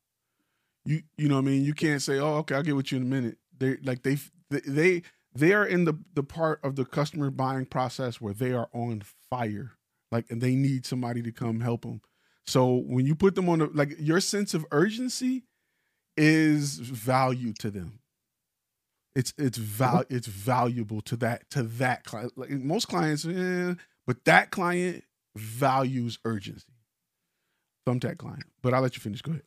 You you know what I mean? You can't say, "Oh, okay, I'll get with you in a minute." They like they they they are in the the part of the customer buying process where they are on fire, like, and they need somebody to come help them. So when you put them on the like, your sense of urgency is value to them. It's it's val it's valuable to that to that client. Like most clients, eh, but that client values urgency. Thumbtack client. But I'll let you finish. Go ahead.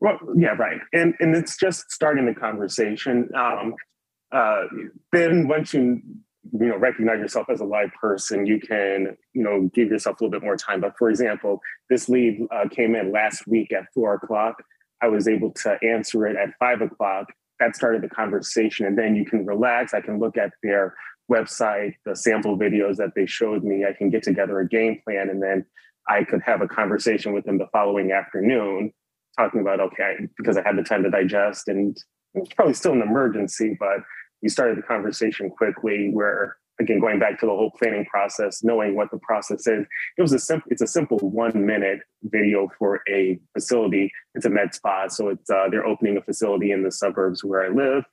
Well, yeah, right. And and it's just starting the conversation. Um, uh, then once you you know recognize yourself as a live person, you can you know give yourself a little bit more time. But for example, this lead uh, came in last week at four o'clock. I was able to answer it at five o'clock. That started the conversation, and then you can relax. I can look at their website, the sample videos that they showed me. I can get together a game plan, and then I could have a conversation with them the following afternoon talking about okay because i had the time to digest and it's probably still an emergency but we started the conversation quickly where again going back to the whole planning process knowing what the process is it was a simple it's a simple one minute video for a facility. It's a med spa so it's uh, they're opening a facility in the suburbs where i live.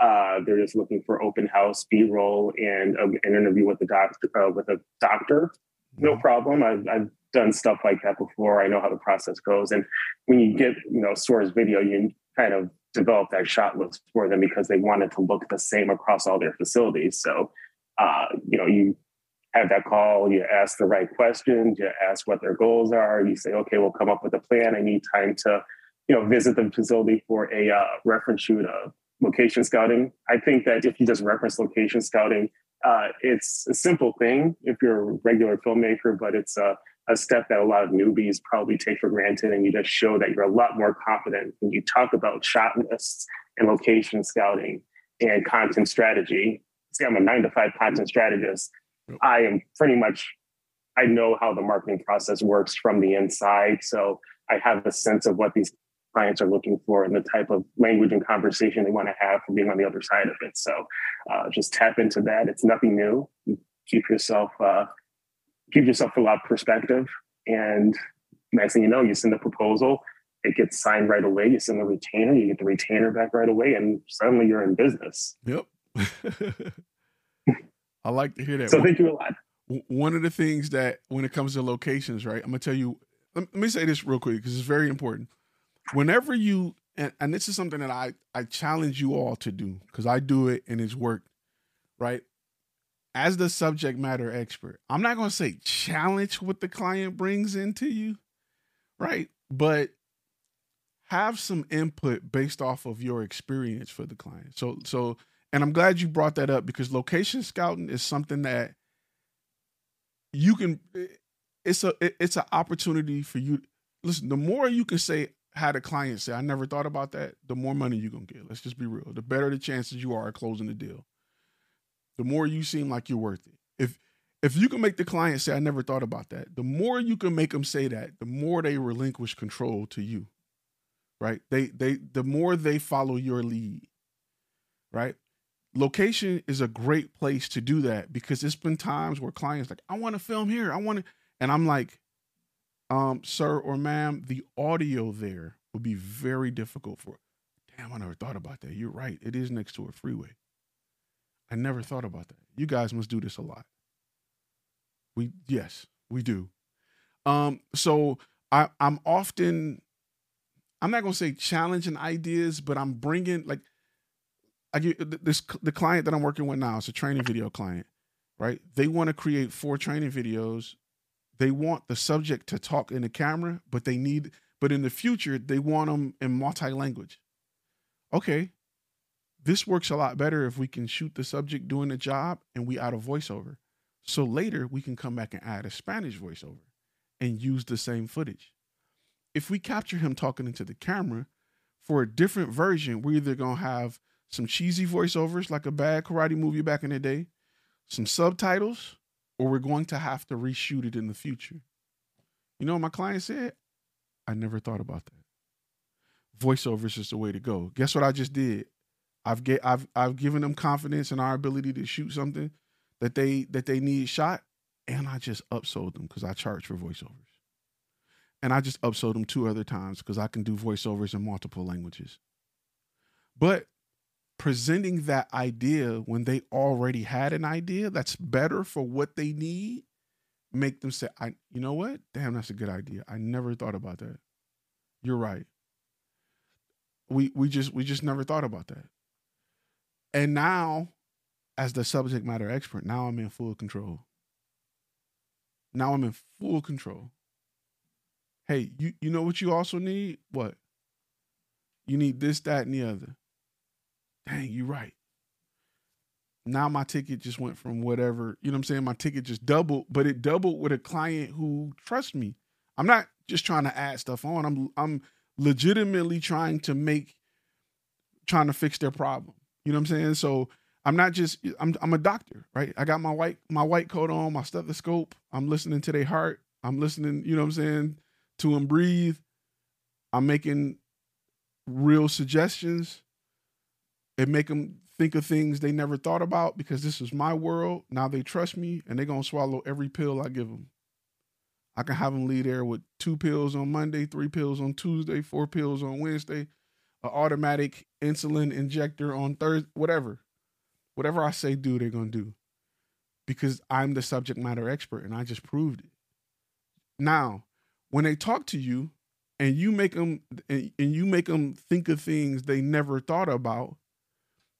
Uh, they're just looking for open house b-roll and um, an interview with the doctor uh, with a doctor. No problem. I've, I've done stuff like that before. I know how the process goes. And when you get, you know, Source video, you kind of develop that shot list for them because they want it to look the same across all their facilities. So, uh, you know, you have that call, you ask the right questions, you ask what their goals are. You say, okay, we'll come up with a plan. I need time to, you know, visit the facility for a uh, reference shoot of location scouting. I think that if you just reference location scouting, uh, it's a simple thing if you're a regular filmmaker, but it's a a step that a lot of newbies probably take for granted and you just show that you're a lot more confident when you talk about shot lists and location scouting and content strategy. See i'm a nine to five content strategist. I am pretty much i know how the marketing process works from the inside so i have a sense of what these clients are looking for and the type of language and conversation they want to have from being on the other side of it. So uh, just tap into that. It's nothing new. Keep yourself uh, give yourself a lot of perspective. And next thing you know, you send a proposal. it gets signed right away. You send the retainer, you get the retainer back right away, and suddenly you're in business. Yep. [LAUGHS] I like to hear that. So thank you a lot. One of the things that when it comes to locations, right? I'm gonna tell you. Let me say this real quick because it's very important. Whenever you and, and this is something that I I challenge you all to do because I do it and it's worked, right? As the subject matter expert, I'm not gonna say challenge what the client brings into you, right? But have some input based off of your experience for the client. So so and I'm glad you brought that up because location scouting is something that you can it's a it's an opportunity for you listen the more you can say how the client say i never thought about that the more money you're gonna get let's just be real the better the chances you are at closing the deal the more you seem like you're worth it if if you can make the client say i never thought about that the more you can make them say that the more they relinquish control to you right they they the more they follow your lead right location is a great place to do that because it's been times where clients like, I want to film here. I want to, and I'm like, um, sir or ma'am, the audio there would be very difficult for. Damn, I never thought about that. You're right. It is next to a freeway. I never thought about that. You guys must do this a lot. We yes, we do. Um, so I I'm often I'm not gonna say challenging ideas, but I'm bringing like I get this the client that I'm working with now is a training video client, right? They want to create four training videos. They want the subject to talk in the camera, but they need but in the future they want them in multi-language. Okay. This works a lot better if we can shoot the subject doing the job and we add a voiceover. So later we can come back and add a Spanish voiceover and use the same footage. If we capture him talking into the camera for a different version, we're either going to have some cheesy voiceovers like a bad karate movie back in the day, some subtitles, or we're going to have to reshoot it in the future. You know what my client said? I never thought about that. Voiceovers is the way to go. Guess what I just did? I've get I've I've given them confidence in our ability to shoot something that they that they need shot, and I just upsold them because I charge for voiceovers. And I just upsold them two other times because I can do voiceovers in multiple languages. But presenting that idea when they already had an idea that's better for what they need make them say i you know what? Damn that's a good idea. I never thought about that. You're right. We we just we just never thought about that and now as the subject matter expert now i'm in full control now i'm in full control hey you you know what you also need what you need this that and the other dang, you're right. Now my ticket just went from whatever, you know what I'm saying? My ticket just doubled, but it doubled with a client who trusts me. I'm not just trying to add stuff on. I'm I'm legitimately trying to make trying to fix their problem. You know what I'm saying? So I'm not just I'm I'm a doctor, right? I got my white my white coat on, my stethoscope. I'm listening to their heart. I'm listening, you know what I'm saying, to them breathe. I'm making real suggestions it make them think of things they never thought about because this is my world. Now they trust me and they're going to swallow every pill I give them. I can have them leave there with two pills on Monday, three pills on Tuesday, four pills on Wednesday, an automatic insulin injector on Thursday, whatever. Whatever I say do, they're going to do because I'm the subject matter expert and I just proved it. Now, when they talk to you and you make them and you make them think of things they never thought about,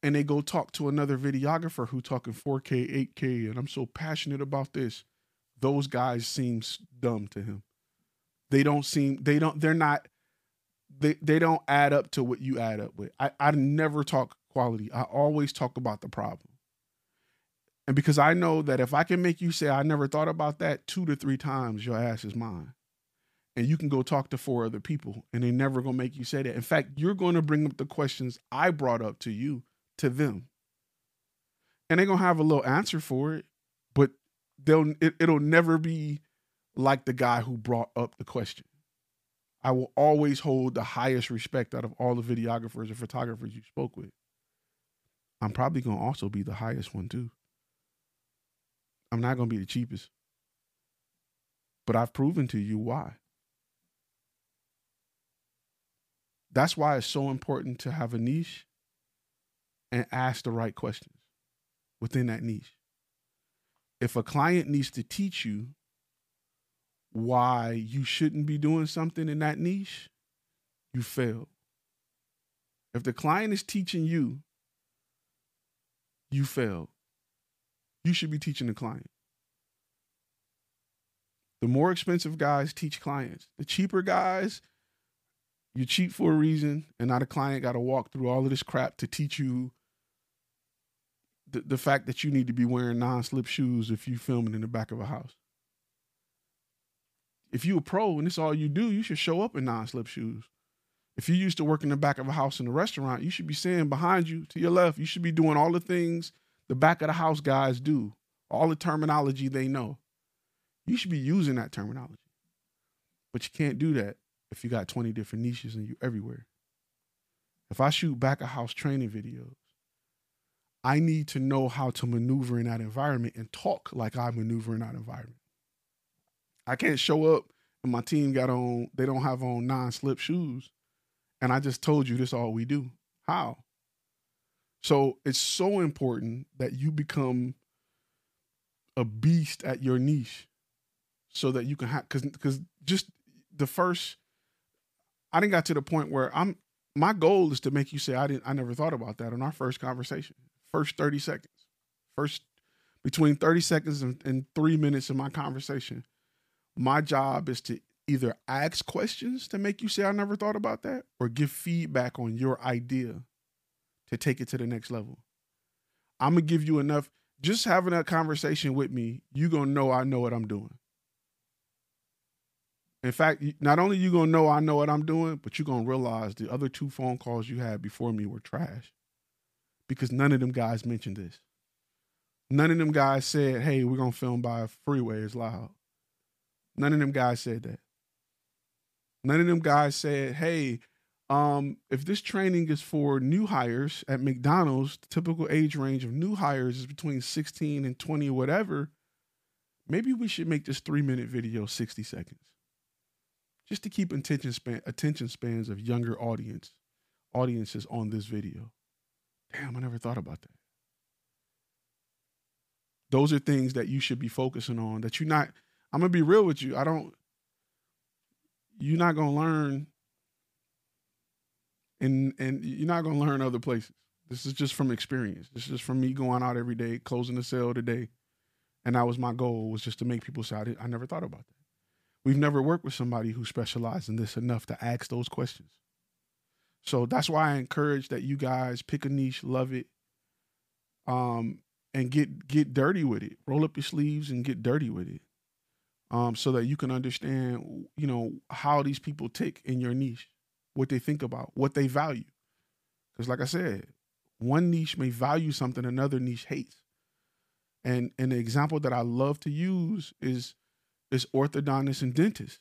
and they go talk to another videographer who talking 4K, 8K, and I'm so passionate about this. Those guys seem dumb to him. They don't seem they don't they're not they they don't add up to what you add up with. I I never talk quality. I always talk about the problem. And because I know that if I can make you say I never thought about that two to three times, your ass is mine. And you can go talk to four other people and they never gonna make you say that. In fact, you're gonna bring up the questions I brought up to you to them. And they're gonna have a little answer for it, but they'll it, it'll never be like the guy who brought up the question. I will always hold the highest respect out of all the videographers and photographers you spoke with. I'm probably gonna also be the highest one too. I'm not gonna be the cheapest. But I've proven to you why. That's why it's so important to have a niche and ask the right questions within that niche. If a client needs to teach you why you shouldn't be doing something in that niche, you fail. If the client is teaching you, you fail. You should be teaching the client. The more expensive guys teach clients. The cheaper guys, you cheat for a reason, and now the client got to walk through all of this crap to teach you the, the fact that you need to be wearing non-slip shoes if you're filming in the back of a house. If you a pro and this all you do, you should show up in non-slip shoes. If you used to work in the back of a house in a restaurant, you should be saying behind you to your left, you should be doing all the things the back of the house guys do, all the terminology they know. You should be using that terminology. But you can't do that if you got 20 different niches and you everywhere. If I shoot back of house training videos, I need to know how to maneuver in that environment and talk like I maneuver in that environment. I can't show up and my team got on, they don't have on non slip shoes. And I just told you this all we do. How? So it's so important that you become a beast at your niche so that you can have because because just the first I didn't got to the point where I'm my goal is to make you say I didn't I never thought about that in our first conversation. First 30 seconds. First between 30 seconds and, and three minutes of my conversation. My job is to either ask questions to make you say I never thought about that or give feedback on your idea to take it to the next level. I'm gonna give you enough just having a conversation with me, you gonna know I know what I'm doing. In fact, not only you gonna know I know what I'm doing, but you're gonna realize the other two phone calls you had before me were trash. Because none of them guys mentioned this. None of them guys said, hey, we're gonna film by a freeway is loud. None of them guys said that. None of them guys said, hey, um, if this training is for new hires at McDonald's, the typical age range of new hires is between 16 and 20 or whatever. Maybe we should make this three minute video 60 seconds just to keep attention span attention spans of younger audience audiences on this video. Damn, I never thought about that. Those are things that you should be focusing on. That you're not. I'm gonna be real with you. I don't. You're not gonna learn. And and you're not gonna learn other places. This is just from experience. This is from me going out every day, closing the sale today, and that was my goal was just to make people say I, I never thought about that. We've never worked with somebody who specialized in this enough to ask those questions. So that's why I encourage that you guys pick a niche, love it, um, and get get dirty with it. Roll up your sleeves and get dirty with it, um, so that you can understand, you know, how these people tick in your niche, what they think about, what they value. Because, like I said, one niche may value something another niche hates. And an example that I love to use is is orthodontists and dentists.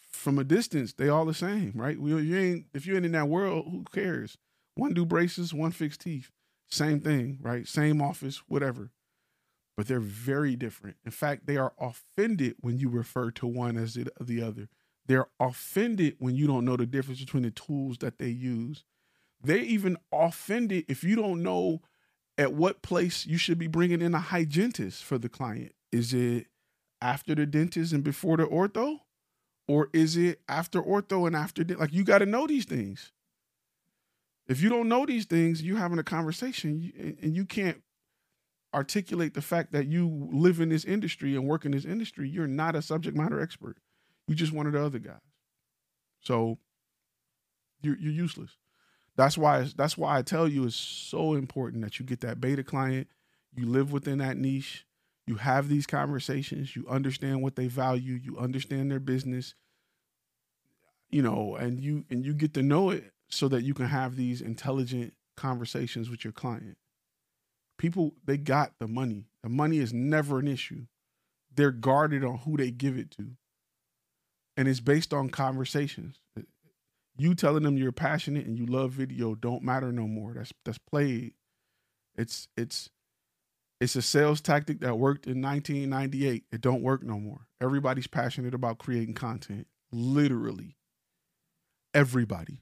From a distance, they all the same, right? We, you ain't if you ain't in that world, who cares? One do braces, one fix teeth. Same thing, right? Same office, whatever. But they're very different. In fact, they are offended when you refer to one as the, the other. They're offended when you don't know the difference between the tools that they use. They're even offended if you don't know at what place you should be bringing in a hygienist for the client. Is it after the dentist and before the ortho? Or is it after ortho and after like you got to know these things. If you don't know these things, you're having a conversation and you can't articulate the fact that you live in this industry and work in this industry. You're not a subject matter expert. You just one of the other guys. So you're you're useless. That's why that's why I tell you it's so important that you get that beta client. You live within that niche you have these conversations, you understand what they value, you understand their business, you know, and you and you get to know it so that you can have these intelligent conversations with your client. People they got the money. The money is never an issue. They're guarded on who they give it to. And it's based on conversations. You telling them you're passionate and you love video don't matter no more. That's that's played. It's it's it's a sales tactic that worked in 1998. It don't work no more. Everybody's passionate about creating content, literally. everybody.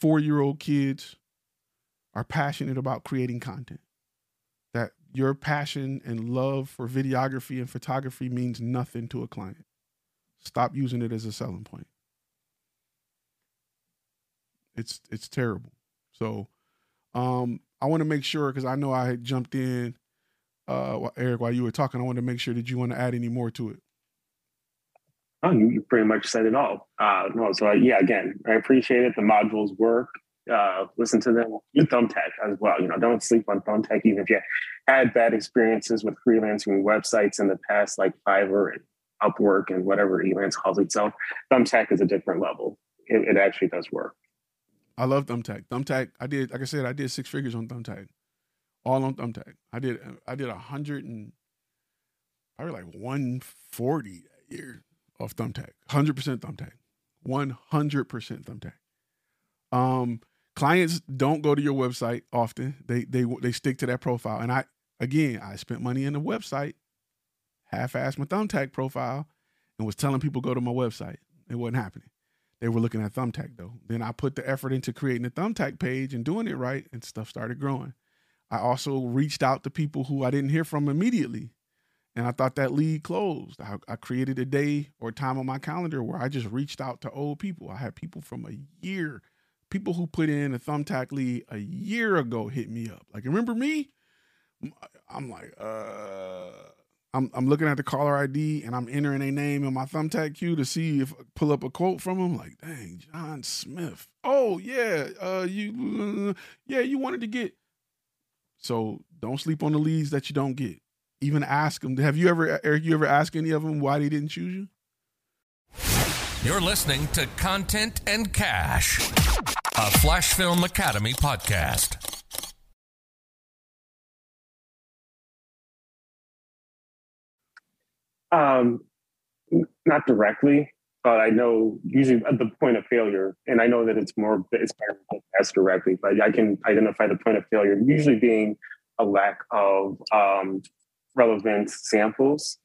Four year old kids are passionate about creating content. That your passion and love for videography and photography means nothing to a client. Stop using it as a selling point. It's it's terrible. So um I want to make sure because I know I jumped in uh Eric while you were talking. I want to make sure that you want to add any more to it. Oh, you pretty much said it all. Uh, no, so yeah, again, I appreciate it. The modules work. Uh, listen to them. Use Thumbtack as well. You know, don't sleep on Thumbtack, even if you had bad experiences with freelancing websites in the past, like Fiverr and Upwork and whatever Elance calls itself. Thumbtack is a different level. It, it actually does work. I love Thumbtack. Thumbtack. I did, like I said, I did six figures on Thumbtack, all on Thumbtack. I did, I did a hundred and probably like one forty a year off Thumbtack. Hundred percent Thumbtack. One hundred percent Thumbtack. Um, clients don't go to your website often. They they they stick to that profile. And I again, I spent money in the website, half-assed my Thumbtack profile, and was telling people go to my website. It wasn't happening. They were looking at Thumbtack though. Then I put the effort into creating a Thumbtack page and doing it right, and stuff started growing. I also reached out to people who I didn't hear from immediately. And I thought that lead closed. I, I created a day or time on my calendar where I just reached out to old people. I had people from a year, people who put in a thumbtack lead a year ago hit me up. Like, remember me? I'm like, uh, I'm I'm looking at the caller ID and I'm entering a name in my thumbtack queue to see if pull up a quote from him. Like, dang, John Smith. Oh yeah, uh, you, yeah, you wanted to get. So don't sleep on the leads that you don't get. Even ask them. Have you ever, Eric? You ever ask any of them why they didn't choose you? You're listening to Content and Cash, a Flash Film Academy podcast. Um, not directly, but I know usually at the point of failure, and I know that it's more it's better ask directly, but I can identify the point of failure usually being a lack of um, relevant samples.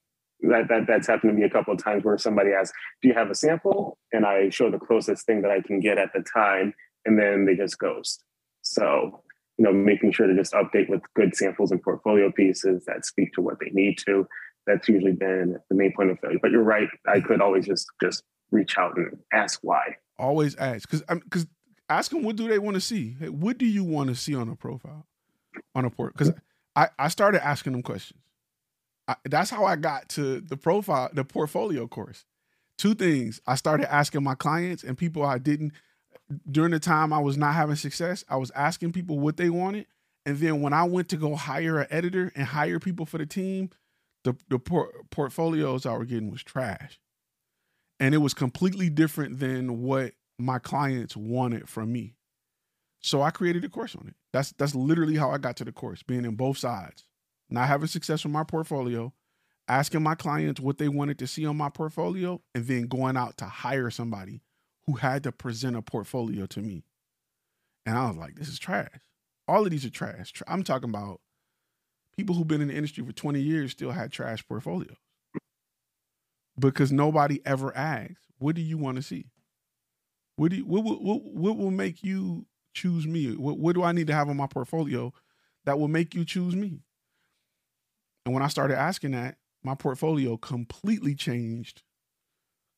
That, that that's happened to me a couple of times where somebody asks, "Do you have a sample?" and I show the closest thing that I can get at the time, and then they just ghost. So you know, making sure to just update with good samples and portfolio pieces that speak to what they need to that's usually been the main point of failure. But you're right. I could always just just reach out and ask why. Always ask because because ask them what do they want to see. Hey, what do you want to see on a profile, on a port? Because I I started asking them questions. I, that's how I got to the profile, the portfolio course. Two things. I started asking my clients and people I didn't during the time I was not having success. I was asking people what they wanted, and then when I went to go hire an editor and hire people for the team, the the por- portfolios I were getting was trash, and it was completely different than what my clients wanted from me. So I created a course on it. That's that's literally how I got to the course, being in both sides, not having success with my portfolio, asking my clients what they wanted to see on my portfolio, and then going out to hire somebody who had to present a portfolio to me. And I was like, this is trash. All of these are trash. I'm talking about people who've been in the industry for 20 years still had trash portfolios because nobody ever asks, what do you want to see? What do you, what, what, what will make you choose me? What, what do I need to have on my portfolio that will make you choose me? And when I started asking that, my portfolio completely changed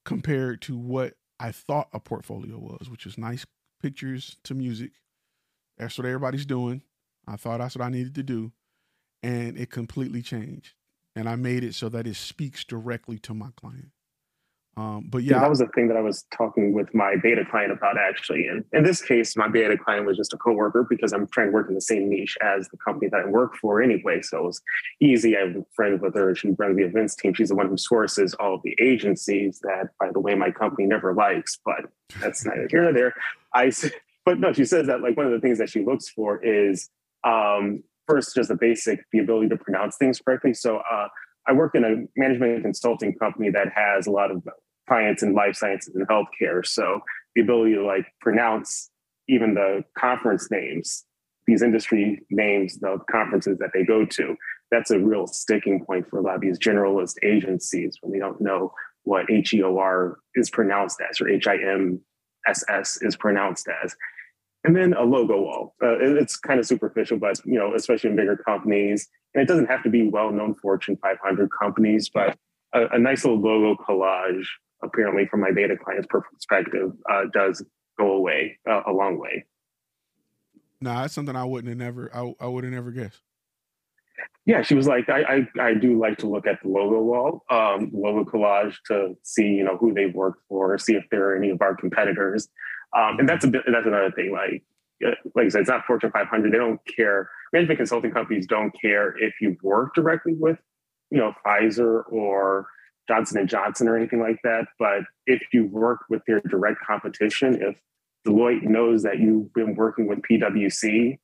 compared to what I thought a portfolio was, which is nice pictures to music. That's what everybody's doing. I thought that's what I needed to do and it completely changed. And I made it so that it speaks directly to my client. Um, but yeah, that was the thing that I was talking with my beta client about actually. And in this case, my beta client was just a coworker because I'm trying to work in the same niche as the company that I work for anyway. So it was easy. I'm friends with her. She runs the events team. She's the one who sources all of the agencies that, by the way, my company never likes, but that's neither here nor there. I, [LAUGHS] but no, she says that like one of the things that she looks for is um, first just the basic the ability to pronounce things correctly so uh, i work in a management consulting company that has a lot of clients in life sciences and healthcare so the ability to like pronounce even the conference names these industry names the conferences that they go to that's a real sticking point for a lot of these generalist agencies when they don't know what HEOR is pronounced as or HIMSS is pronounced as. And then a logo wall. Uh, it's kind of superficial, but you know, especially in bigger companies, and it doesn't have to be well-known Fortune 500 companies, but a, a nice little logo collage, apparently from my beta client's perspective, uh, does go away uh, a long way. No, nah, that's something I wouldn't have never. I, I would have never guessed. Yeah, she was like, I, I, I do like to look at the logo wall, um, logo collage to see you know who they've worked for, see if there are any of our competitors, um, and that's a bit that's another thing. Like uh, like I said, it's not Fortune 500. They don't care. Management consulting companies don't care if you work directly with you know Pfizer or Johnson and Johnson or anything like that. But if you work with their direct competition, if Deloitte knows that you've been working with PwC,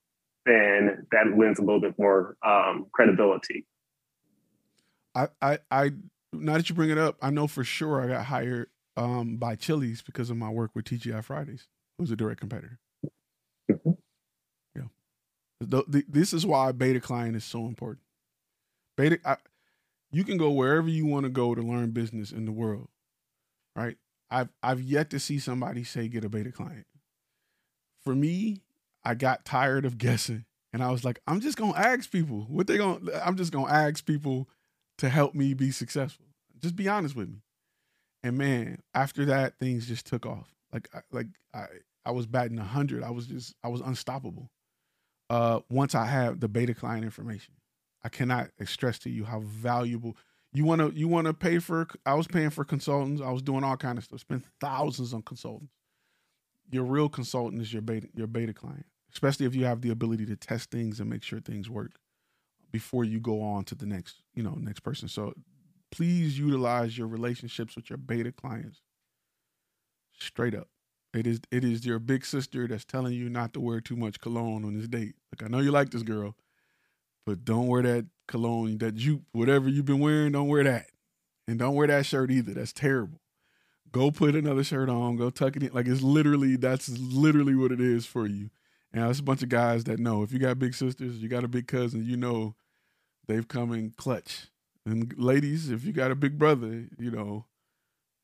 then that lends a little bit more um, credibility. I, I, I, now that you bring it up, I know for sure I got hired um, by Chili's because of my work with TGI Fridays, who's a direct competitor. Mm-hmm. Yeah, the, the, this is why beta client is so important. Beta, I, you can go wherever you want to go to learn business in the world, right? I've I've yet to see somebody say get a beta client. For me, I got tired of guessing, and I was like, I'm just gonna ask people what they gonna. I'm just gonna ask people to help me be successful. Just be honest with me. And man, after that, things just took off. Like like I I was batting hundred. I was just I was unstoppable. Uh, once I had the beta client information, I cannot stress to you how valuable you want to you want to pay for. I was paying for consultants. I was doing all kind of stuff. Spent thousands on consultants. Your real consultant is your beta your beta client, especially if you have the ability to test things and make sure things work before you go on to the next you know next person. So please utilize your relationships with your beta clients. Straight up. It is it is your big sister that's telling you not to wear too much cologne on this date. Like I know you like this girl, but don't wear that cologne, that jupe, whatever you've been wearing, don't wear that. And don't wear that shirt either. That's terrible. Go put another shirt on, go tuck it in. Like it's literally, that's literally what it is for you. And it's a bunch of guys that know if you got big sisters, you got a big cousin, you know they've come in clutch. And ladies, if you got a big brother, you know,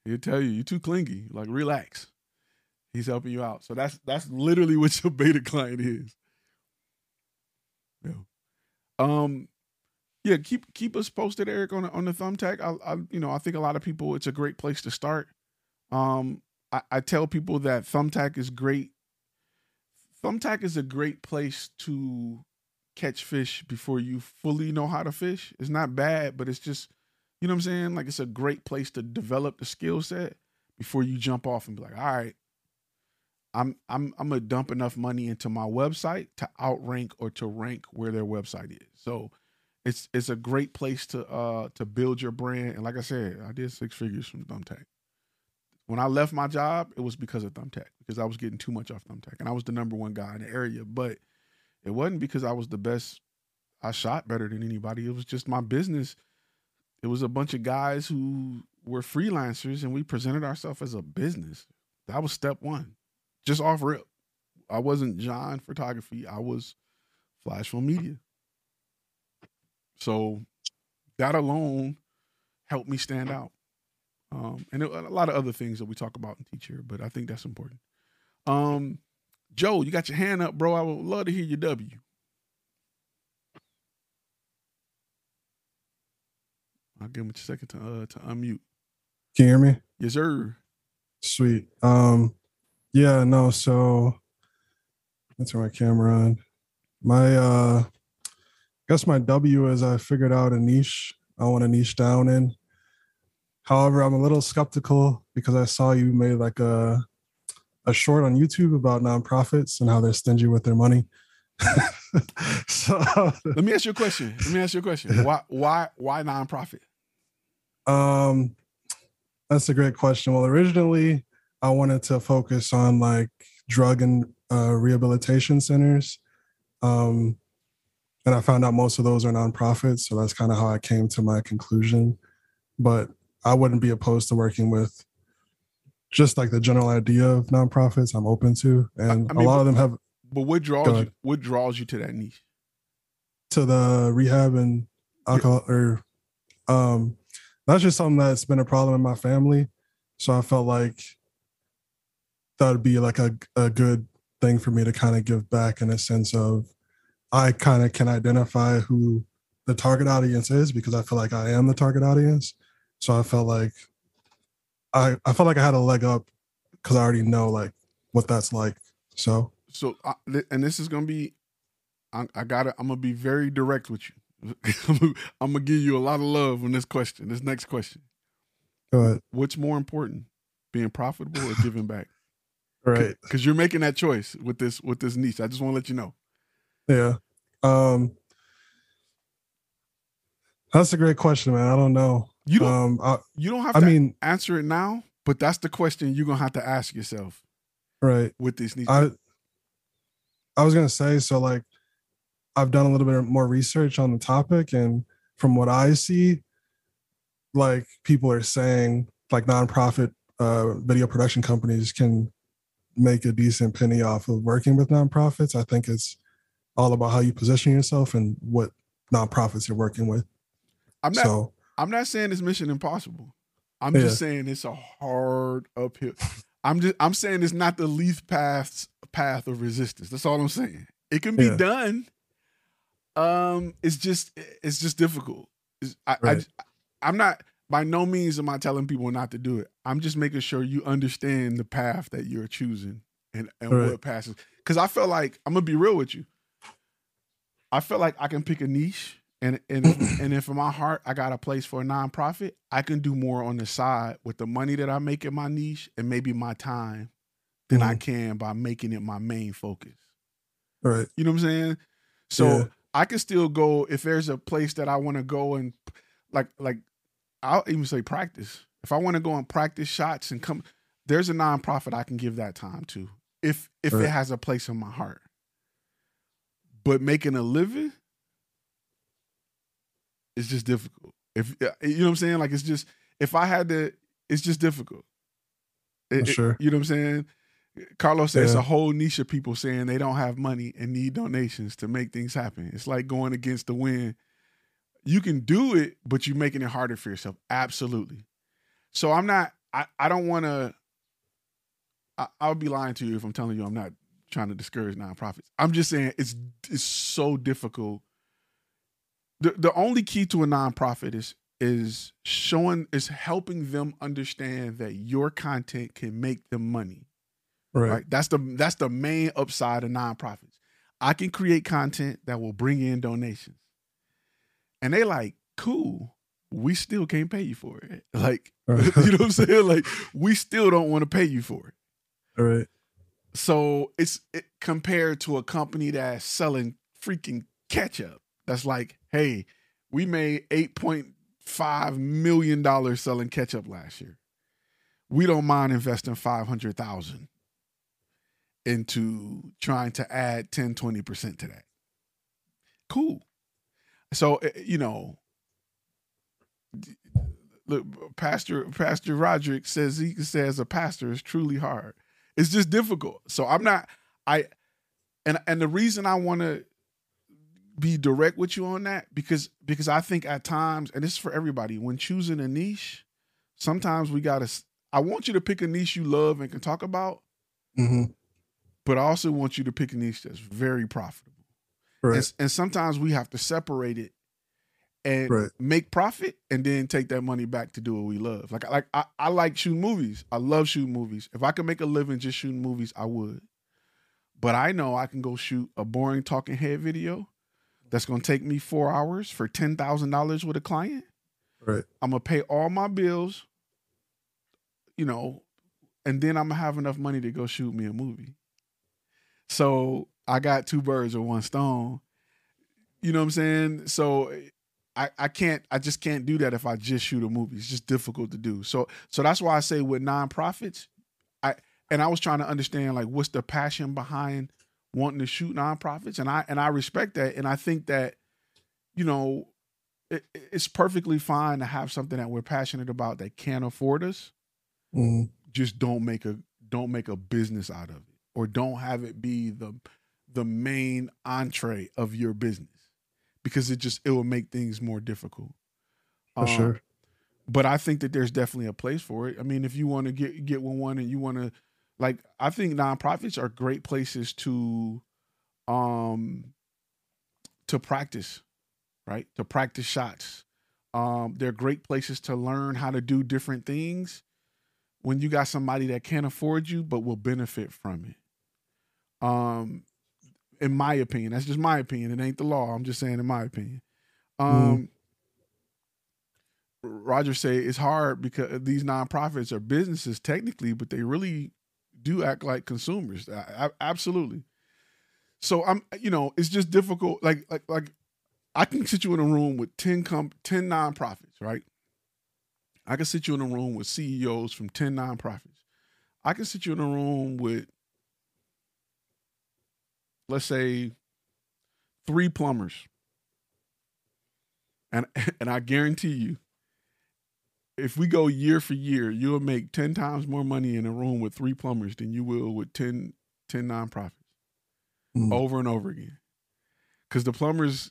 he'll tell you, you're too clingy. Like, relax. He's helping you out. So that's that's literally [LAUGHS] what your beta client is. Yeah. Um, yeah, keep keep us posted, Eric, on on the thumbtack. I, I, you know, I think a lot of people, it's a great place to start. Um, I, I tell people that thumbtack is great. Thumbtack is a great place to catch fish before you fully know how to fish. It's not bad, but it's just, you know what I'm saying? Like it's a great place to develop the skill set before you jump off and be like, all right, I'm I'm I'm gonna dump enough money into my website to outrank or to rank where their website is. So it's it's a great place to uh to build your brand. And like I said, I did six figures from Thumbtack. When I left my job, it was because of Thumbtack because I was getting too much off Thumbtack, and I was the number one guy in the area. But it wasn't because I was the best. I shot better than anybody. It was just my business. It was a bunch of guys who were freelancers, and we presented ourselves as a business. That was step one just off rip. I wasn't John Photography. I was Flash Film Media. So that alone helped me stand out. Um, and a lot of other things that we talk about and teach here, but I think that's important. Um, Joe, you got your hand up, bro. I would love to hear your W. I'll give him a second to uh, to unmute. Can you hear me? Yes, sir. Sweet. Um, yeah, no, so turn my camera on. My uh I guess my W is I figured out a niche I want to niche down in. However, I'm a little skeptical because I saw you made like a a short on YouTube about nonprofits and how they're stingy with their money. [LAUGHS] so let me ask you a question. Let me ask you a question. [LAUGHS] Why why why nonprofit? Um that's a great question. Well, originally I wanted to focus on like drug and uh, rehabilitation centers. Um, and I found out most of those are nonprofits. So that's kind of how I came to my conclusion. But I wouldn't be opposed to working with just like the general idea of nonprofits. I'm open to, and I mean, a lot but, of them have. But what draws you? What draws you to that niche? To the rehab and alcohol, yeah. or um, that's just something that's been a problem in my family. So I felt like that would be like a, a good thing for me to kind of give back in a sense of I kind of can identify who the target audience is because I feel like I am the target audience. So I felt like I I felt like I had a leg up because I already know like what that's like. So so uh, and this is gonna be I, I gotta i'm gonna be very direct with you [LAUGHS] i'm gonna give you a lot of love on this question this next question go ahead what's more important being profitable or giving back right. Because you're making that choice with this with this niche i just want to let you know. Yeah. Um that's a great question man. I don't know. You don't um I, you don't have I to mean answer it now but that's the question you're gonna have to ask yourself. Right. With this niche i i was gonna say so like I've done a little bit more research on the topic, and from what I see, like people are saying, like nonprofit uh, video production companies can make a decent penny off of working with nonprofits. I think it's all about how you position yourself and what nonprofits you're working with. I'm not. So, I'm not saying it's mission impossible. I'm yeah. just saying it's a hard uphill. I'm just. I'm saying it's not the least path path of resistance. That's all I'm saying. It can be yeah. done. Um, it's just it's just difficult. It's, I, right. I I'm not by no means am I telling people not to do it. I'm just making sure you understand the path that you're choosing and and right. what passes. Because I felt like I'm gonna be real with you. I felt like I can pick a niche, and and [CLEARS THROAT] and if in my heart I got a place for a nonprofit, I can do more on the side with the money that I make in my niche and maybe my time than mm-hmm. I can by making it my main focus. Right. You know what I'm saying? So yeah. I can still go if there's a place that I want to go and like like I'll even say practice. If I want to go and practice shots and come, there's a nonprofit I can give that time to if if right. it has a place in my heart. But making a living is just difficult. If uh, you know what I'm saying, like it's just if I had to, it's just difficult. It, sure. It, you know what I'm saying? Carlos says yeah. a whole niche of people saying they don't have money and need donations to make things happen. It's like going against the wind. You can do it, but you're making it harder for yourself. Absolutely. So I'm not. I, I don't want to. I, would be lying to you if I'm telling you I'm not trying to discourage nonprofits. I'm just saying it's it's so difficult. The the only key to a nonprofit is is showing is helping them understand that your content can make them money Right. right. That's the that's the main upside of nonprofits. I can create content that will bring in donations. And they like, cool. We still can't pay you for it. [LAUGHS] Like, [LAUGHS] right. you know what I'm saying? Like, we still don't want to pay you for it. All right. So it's it, compared to a company that's selling freaking ketchup. That's like, hey, we made eight point five million dollars selling ketchup last year. We don't mind investing five hundred thousand into trying to add 10, 20% to that. Cool. So, eh, you know, look, Pastor Pastor Roderick says he says a pastor is truly hard. It's just difficult. So I'm not I and and the reason I want to be direct with you on that because because I think at times and this is for everybody when choosing a niche, sometimes we got to I want you to pick a niche you love and can talk about. Mm-hmm but I also want you to pick a niche that's very profitable. Right. And, and sometimes we have to separate it and right. make profit and then take that money back to do what we love. Like like I, I like shooting movies. I love shooting movies. If I could make a living just shooting movies, I would. But I know I can go shoot a boring talking head video that's gonna take me four hours for ten thousand dollars with a client. Right. I'm gonna pay all my bills, you know, and then I'm gonna have enough money to go shoot me a movie. So I got two birds with one stone. You know what I'm saying? So I, I can't I just can't do that if I just shoot a movie. It's just difficult to do. So so that's why I say with nonprofits, I and I was trying to understand like what's the passion behind wanting to shoot nonprofits, and I and I respect that, and I think that you know it, it's perfectly fine to have something that we're passionate about that can't afford us. Mm. Just don't make a don't make a business out of it or don't have it be the the main entree of your business because it just it will make things more difficult. For um, sure. But I think that there's definitely a place for it. I mean, if you want to get get with one and you want to like I think nonprofits are great places to um to practice, right? To practice shots. Um they're great places to learn how to do different things when you got somebody that can't afford you but will benefit from it. Um in my opinion, that's just my opinion. It ain't the law. I'm just saying in my opinion. Um Roger say it's hard because these nonprofits are businesses technically, but they really do act like consumers. I, I, absolutely. So I'm, you know, it's just difficult. Like, like, like, I can sit you in a room with 10 com- 10 nonprofits, right? I can sit you in a room with CEOs from 10 nonprofits. I can sit you in a room with, let's say, three plumbers. And [LAUGHS] and I guarantee you, if we go year for year, you'll make 10 times more money in a room with three plumbers than you will with 10, 10 nonprofits mm. over and over again. Because the plumbers,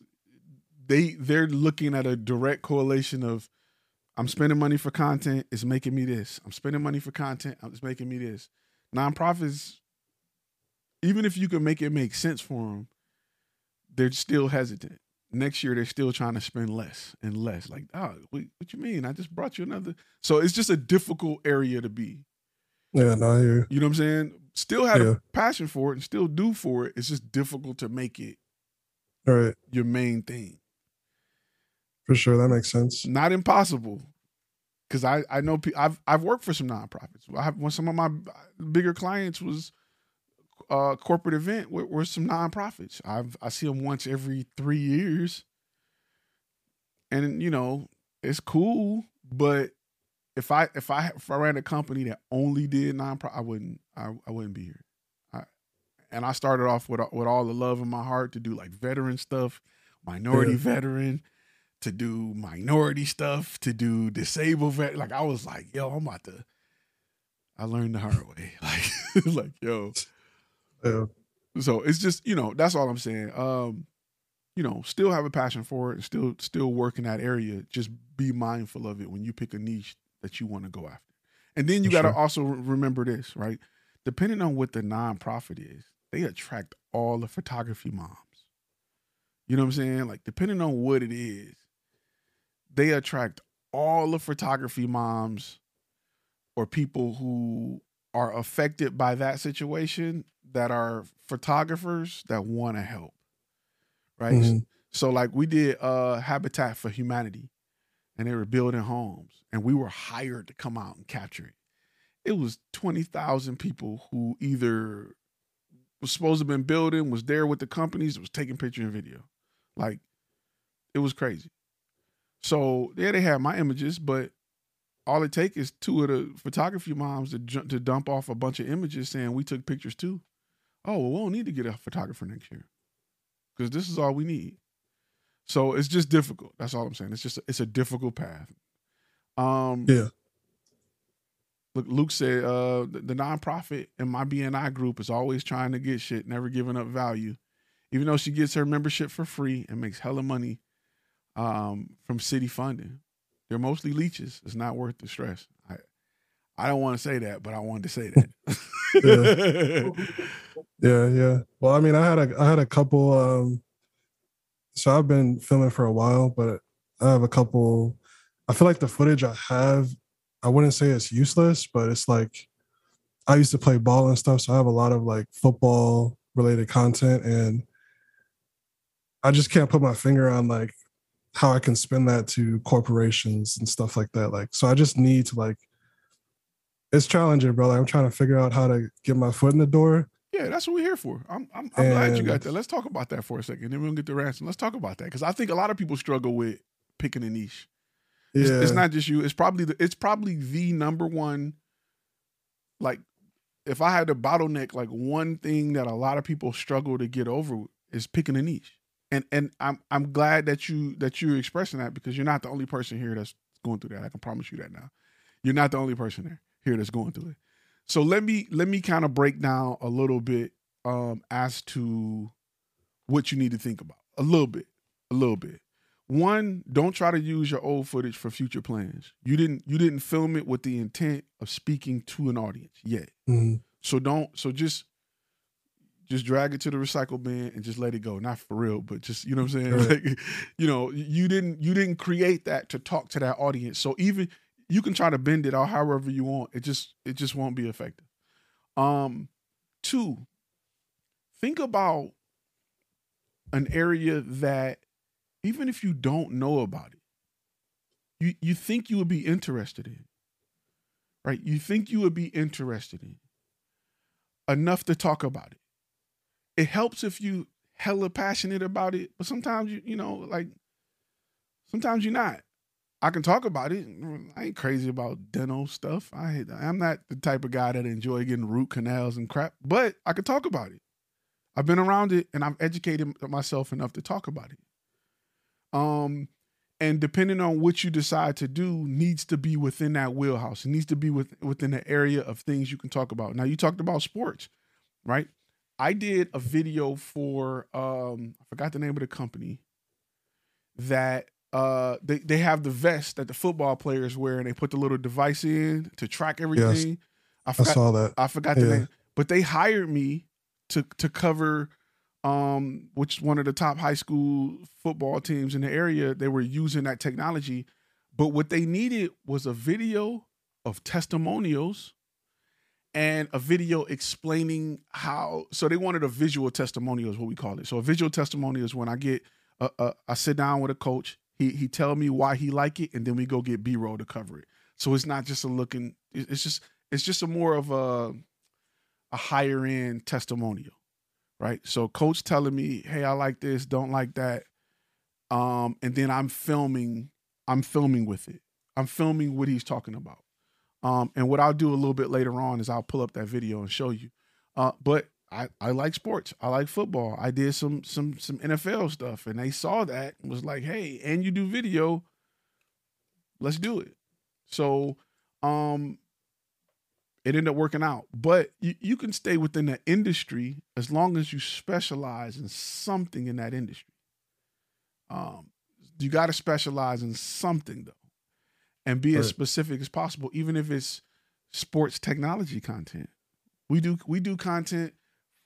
they they're looking at a direct correlation of I'm spending money for content, it's making me this. I'm spending money for content, it's making me this. Nonprofits, even if you can make it make sense for them, they're still hesitant next year they're still trying to spend less and less. Like, oh, what, what you mean? I just brought you another. So it's just a difficult area to be. Yeah, no, I hear. You know what I'm saying? Still have yeah. a passion for it and still do for it. It's just difficult to make it All right. your main thing. For sure, that makes sense. Not impossible, because I I know I've I've worked for some nonprofits. I have one some of my uh, bigger clients was uh, corporate event with, with some nonprofits. I've I see them once every three years, and you know it's cool. But if I if I if I ran a company that only did nonprofit, I wouldn't I, I wouldn't be here. I, and I started off with with all the love in my heart to do like veteran stuff, minority yeah. veteran, to do minority stuff, to do disabled vet. Like I was like, yo, I'm about to. I learned the hard way. [LAUGHS] Like, [LAUGHS] like yo, yeah. So it's just you know that's all I'm saying. Um, you know, still have a passion for it, and still still work in that area. Just be mindful of it when you pick a niche that you want to go after. And then you got to sure. also remember this, right? Depending on what the nonprofit is, they attract all the photography moms. You know what I'm saying? Like depending on what it is, they attract all the photography moms or people who are affected by that situation that are photographers that want to help. Right? Mm-hmm. So like we did uh Habitat for Humanity and they were building homes and we were hired to come out and capture it. It was 20,000 people who either was supposed to have been building, was there with the companies, was taking picture and video. Like it was crazy. So yeah, they had my images, but all it takes is two of the photography moms to to dump off a bunch of images saying we took pictures too oh, well, we don't need to get a photographer next year because this is all we need. So it's just difficult. That's all I'm saying. It's just it's a difficult path. Um, yeah. Look, Luke said uh, the, the nonprofit in my BNI group is always trying to get shit, never giving up value. Even though she gets her membership for free and makes hella money um, from city funding, they're mostly leeches. It's not worth the stress. I don't want to say that, but I wanted to say [LAUGHS] that. yeah. yeah, yeah. Well, I mean, I had a I had a couple. Um, so I've been filming for a while, but I have a couple. I feel like the footage I have, I wouldn't say it's useless, but it's like I used to play ball and stuff, so I have a lot of like football related content, and I just can't put my finger on like how I can spend that to corporations and stuff like that. Like, so I just need to like it's challenging, bro. Like, I'm trying to figure out how to get my foot in the door. Yeah, that's what we're here for. I'm I'm, I'm glad you got that. Let's talk about that for a second. Then we'll get the ransom. Let's talk about that because I think a lot of people struggle with picking a niche. It's, yeah. it's not just you. It's probably the it's probably the number one. Like, if I had to bottleneck, like one thing that a lot of people struggle to get over is picking a niche. And and I'm I'm glad that you that you're expressing that because you're not the only person here that's going through that. I can promise you that now. You're not the only person there here that's going through it. So let me let me kind of break down a little bit um, as to what you need to think about. A little bit, a little bit. One, don't try to use your old footage for future plans. You didn't you didn't film it with the intent of speaking to an audience yet. Mm-hmm. So don't. So just just drag it to the recycle bin and just let it go. Not for real, but just you know what I'm saying. Right. [LAUGHS] Like, you know, you didn't you didn't create that to talk to that audience. So even you can try to bend it out however you want. It just it just won't be effective. Um, two. Think about an area that even if you don't know about it, you you think you would be interested in. Right? You think you would be interested in enough to talk about it. It helps if you hella passionate about it, but sometimes you you know like sometimes you're not. I can talk about it. I ain't crazy about dental stuff. I I'm not the type of guy that enjoy getting root canals and crap, but I can talk about it. I've been around it and I've educated myself enough to talk about it. Um, and depending on what you decide to do, needs to be within that wheelhouse. It needs to be with, within the area of things you can talk about. Now, you talked about sports, right? I did a video for um, I forgot the name of the company that uh they, they have the vest that the football players wear and they put the little device in to track everything. I I forgot saw that. I forgot the name, but they hired me to to cover um which one of the top high school football teams in the area. They were using that technology, but what they needed was a video of testimonials and a video explaining how. So they wanted a visual testimonial, is what we call it. So a visual testimonial is when I get a, a, I sit down with a coach. He he tell me why he like it, and then we go get B roll to cover it. So it's not just a looking. It's just it's just a more of a a higher end testimonial, right? So coach telling me, "Hey, I like this, don't like that," um, and then I'm filming. I'm filming with it. I'm filming what he's talking about. Um, and what I'll do a little bit later on is I'll pull up that video and show you. Uh, but I, I like sports. I like football. I did some some some NFL stuff, and they saw that and was like, "Hey, and you do video. Let's do it." So, um, it ended up working out. But you, you can stay within the industry as long as you specialize in something in that industry. Um, you got to specialize in something though, and be as specific as possible, even if it's sports technology content. We do we do content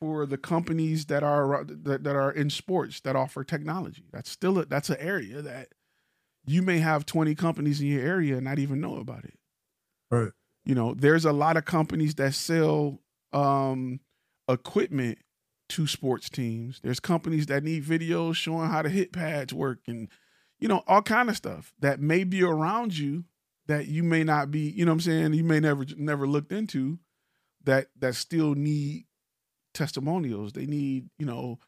for the companies that are that, that are in sports that offer technology. That's still a, that's an area that you may have 20 companies in your area and not even know about it. Right. You know, there's a lot of companies that sell um equipment to sports teams. There's companies that need videos showing how the hit pads work and you know, all kind of stuff that may be around you that you may not be, you know what I'm saying, you may never never looked into that that still need testimonials. They need, you know,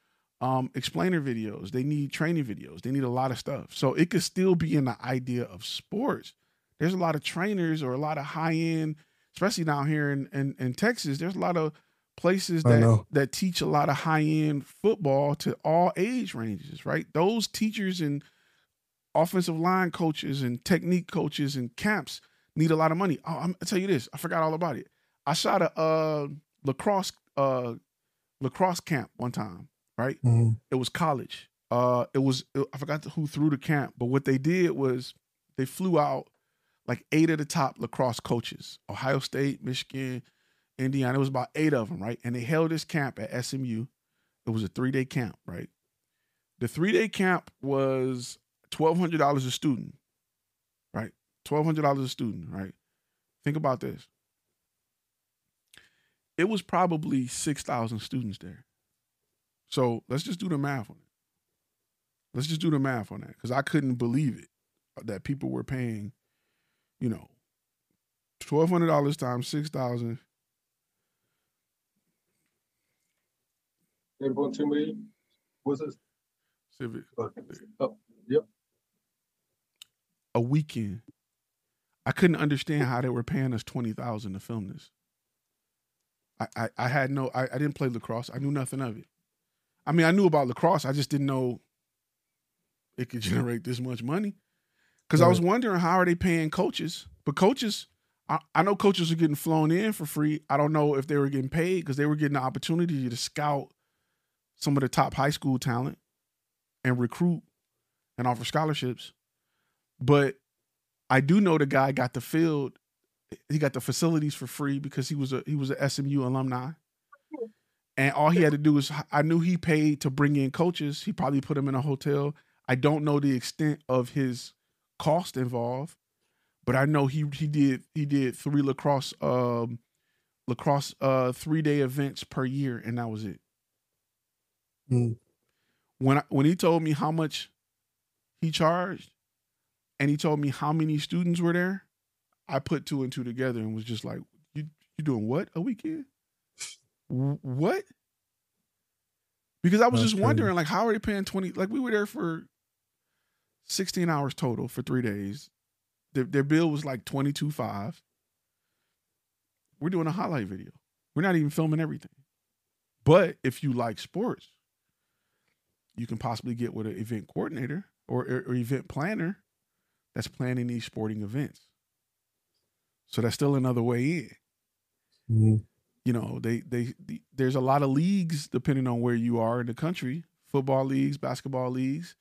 um explainer videos. They need training videos. They need a lot of stuff. So it could still be in the idea of sports. There's a lot of trainers or a lot of high end, especially down here in, in, in Texas. There's a lot of places that that teach a lot of high end football to all age ranges, right? Those teachers and offensive line coaches and technique coaches and camps need a lot of money. Oh, I'm, I'll tell you this, I forgot all about it. I shot a uh, lacrosse uh, lacrosse camp one time, right? Mhm. it was college. Uh, it was I forgot who threw the camp, but what they did was they flew out like eight of the top lacrosse coaches: Ohio State, Michigan, Indiana. It was about eight of them, right? And they held this camp at SMU. It was a three day camp, right? The three day camp was twelve hundred dollars a student, right? Twelve hundred dollars a student, right? Think about this. It was probably six thousand students there. So let's just do the math on it. Let's just do the math on that because I couldn't believe it uh, that people were paying, you know, twelve hundred dollars times six thousand. Eight point two million. What's this? Civic uh, Oh, yep. a weekend. I couldn't understand how they were paying us twenty thousand to film this. I, I, I had no I, I didn't play lacrosse. I knew nothing of it. I mean I knew about lacrosse, I just didn't know it could [LAUGHS] generate this much money. Cause I was wondering how are they paying coaches? But coaches, I, I know coaches are getting flown in for free. I don't know if they were getting paid because they were getting the opportunity to scout some of the top high school talent and recruit and offer scholarships. But I do know the guy got the field. He got the facilities for free because he was a he was a SMU alumni. And all he had to do was I knew he paid to bring in coaches. He probably put him in a hotel. I don't know the extent of his cost involved, but I know he he did he did three lacrosse um lacrosse uh three day events per year, and that was it. Mm. When I, when he told me how much he charged, and he told me how many students were there, I put two and two together and was just like, "You you doing what a weekend? What?" Because I was That's just crazy. wondering, like, how are they paying twenty? Like, we were there for sixteen hours total for three days. Their, their bill was like twenty two five. We're doing a highlight video. We're not even filming everything. But if you like sports, you can possibly get with an event coordinator or, or, or event planner that's planning these sporting events. So that's still another way in. Mm. You know, they, they the, there's a lot of leagues depending on where you are in the country, football leagues, basketball leagues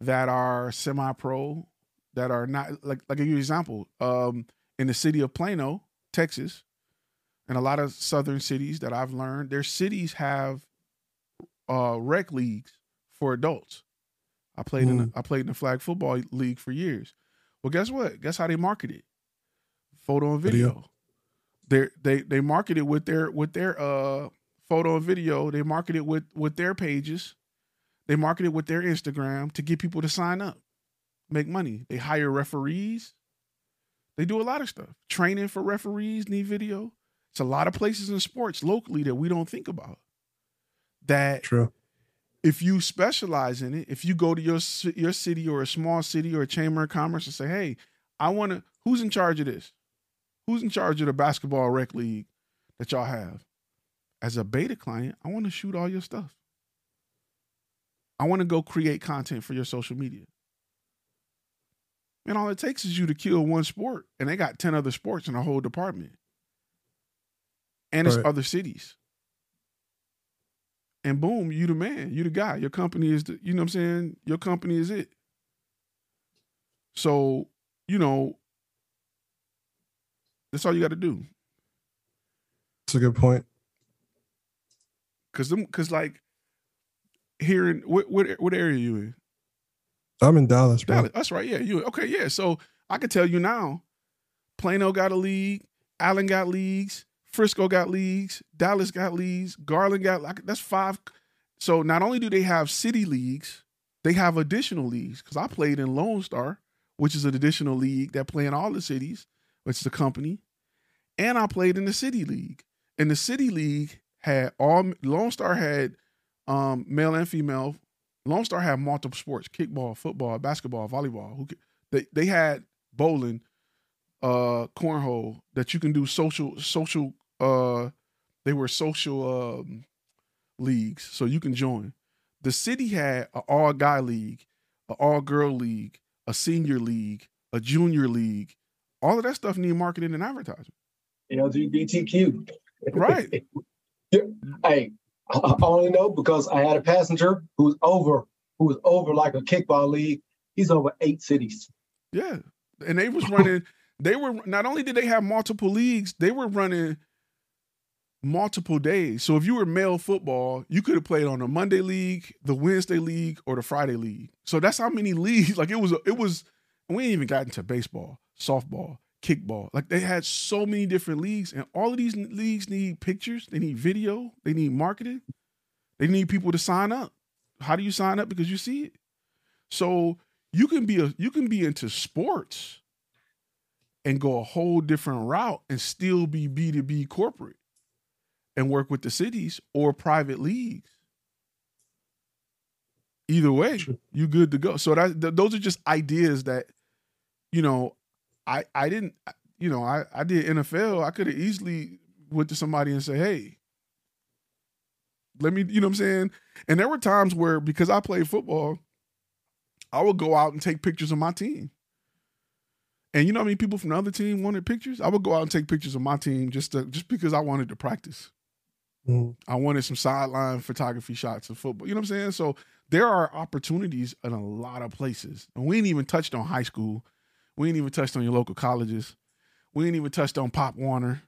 that are semi-pro, that are not like like you an example. Um, in the city of Plano, Texas, and a lot of southern cities that I've learned, their cities have uh rec leagues for adults. I played in Mm. a, I played in the flag football league for years. Well, guess what? Guess how they market it? Photo and video. Video. They they they market it with their with their uh photo and video. They market it with with their pages. They market it with their Instagram to get people to sign up, make money. They hire referees. They do a lot of stuff. Training for referees need video. It's a lot of places in sports locally that we don't think about. That True. if you specialize in it, if you go to your your city or a small city or a chamber of commerce and say, "Hey, I want to," who's in charge of this? Who's in charge of the basketball rec league that y'all have? As a beta client, I want to shoot all your stuff. I want to go create content for your social media. And all it takes is you to kill one sport, and they got 10 other sports in a whole department. And it's Right. other cities. And boom, you the man, you the guy. Your company is the, you know what I'm saying? Your company is it. So, you know, that's all you got to do. That's a good point. Cause them, cause like here in what what what area you in? I'm in Dallas, bro. Dallas. That's right. Yeah, you okay? Yeah. So I can tell you now, Plano got a league, Allen got leagues, Frisco got leagues, Dallas got leagues, Garland got like that's five. So not only do they have city leagues, they have additional leagues. Because I played in Lone Star, which is an additional league that play in all the cities, which is a company, and I played in the city league. And the city league had all Lone Star had um, male and female Lone Star had multiple sports: kickball, football, basketball, volleyball. Who they they had bowling, uh, cornhole that you can do social social. Uh, they were social um, leagues, so you can join. The city had an all guy league, an all girl league, a senior league, a junior league. All of that stuff need marketing and advertising. LGBTQ. Right. [LAUGHS] Yeah. Hey, I only know because I had a passenger who's over, who was over like a kickball league. He's over eight cities. Yeah. And they was running, [LAUGHS] they were not only did they have multiple leagues, they were running multiple days. So if you were male football, you could have played on the Monday league, the Wednesday league, or the Friday league. So that's how many leagues. [LAUGHS] Like it was it was we ain't even got into baseball, softball, kickball. Like they had so many different leagues, and all of these leagues need pictures, they need video, they need marketing, they need people to sign up. How do you sign up? Because you see it. So you can be a you can be into sports and go a whole different route and still be B2B corporate and work with the cities or private leagues. Either way, you good to go. So that th- those are just ideas that you know I I didn't you know I I did NFL. I could have easily went to somebody and say, "Hey, let me," you know what I'm saying? And there were times where because I played football, I would go out and take pictures of my team. And you know how many people from the other team wanted pictures? I would go out and take pictures of my team just to, just because I wanted to practice. Mm. I wanted some sideline photography shots of football. You know what I'm saying? So there are opportunities in a lot of places. And we ain't even touched on high school. We ain't even touched on your local colleges. we ain't even touched on Pop Warner.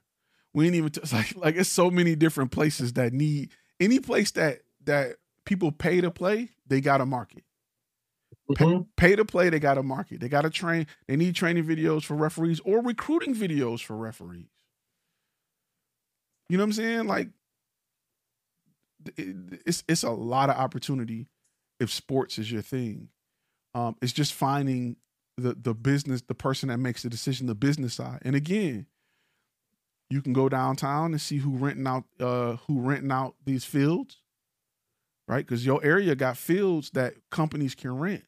We ain't even t- [LAUGHS] like like it's so many different places that need any place that that people pay to play, they got a market. Pay, Mhm. pay to play, they got a market. They got to train. They need training videos for referees or recruiting videos for referees. You know what I'm saying? Like, it- it's it's a lot of opportunity if sports is your thing. Um, it's just finding the the business, the person that makes the decision, the business side. And again, you can go downtown and see who renting out uh who renting out these fields, right? Because your area got fields that companies can rent.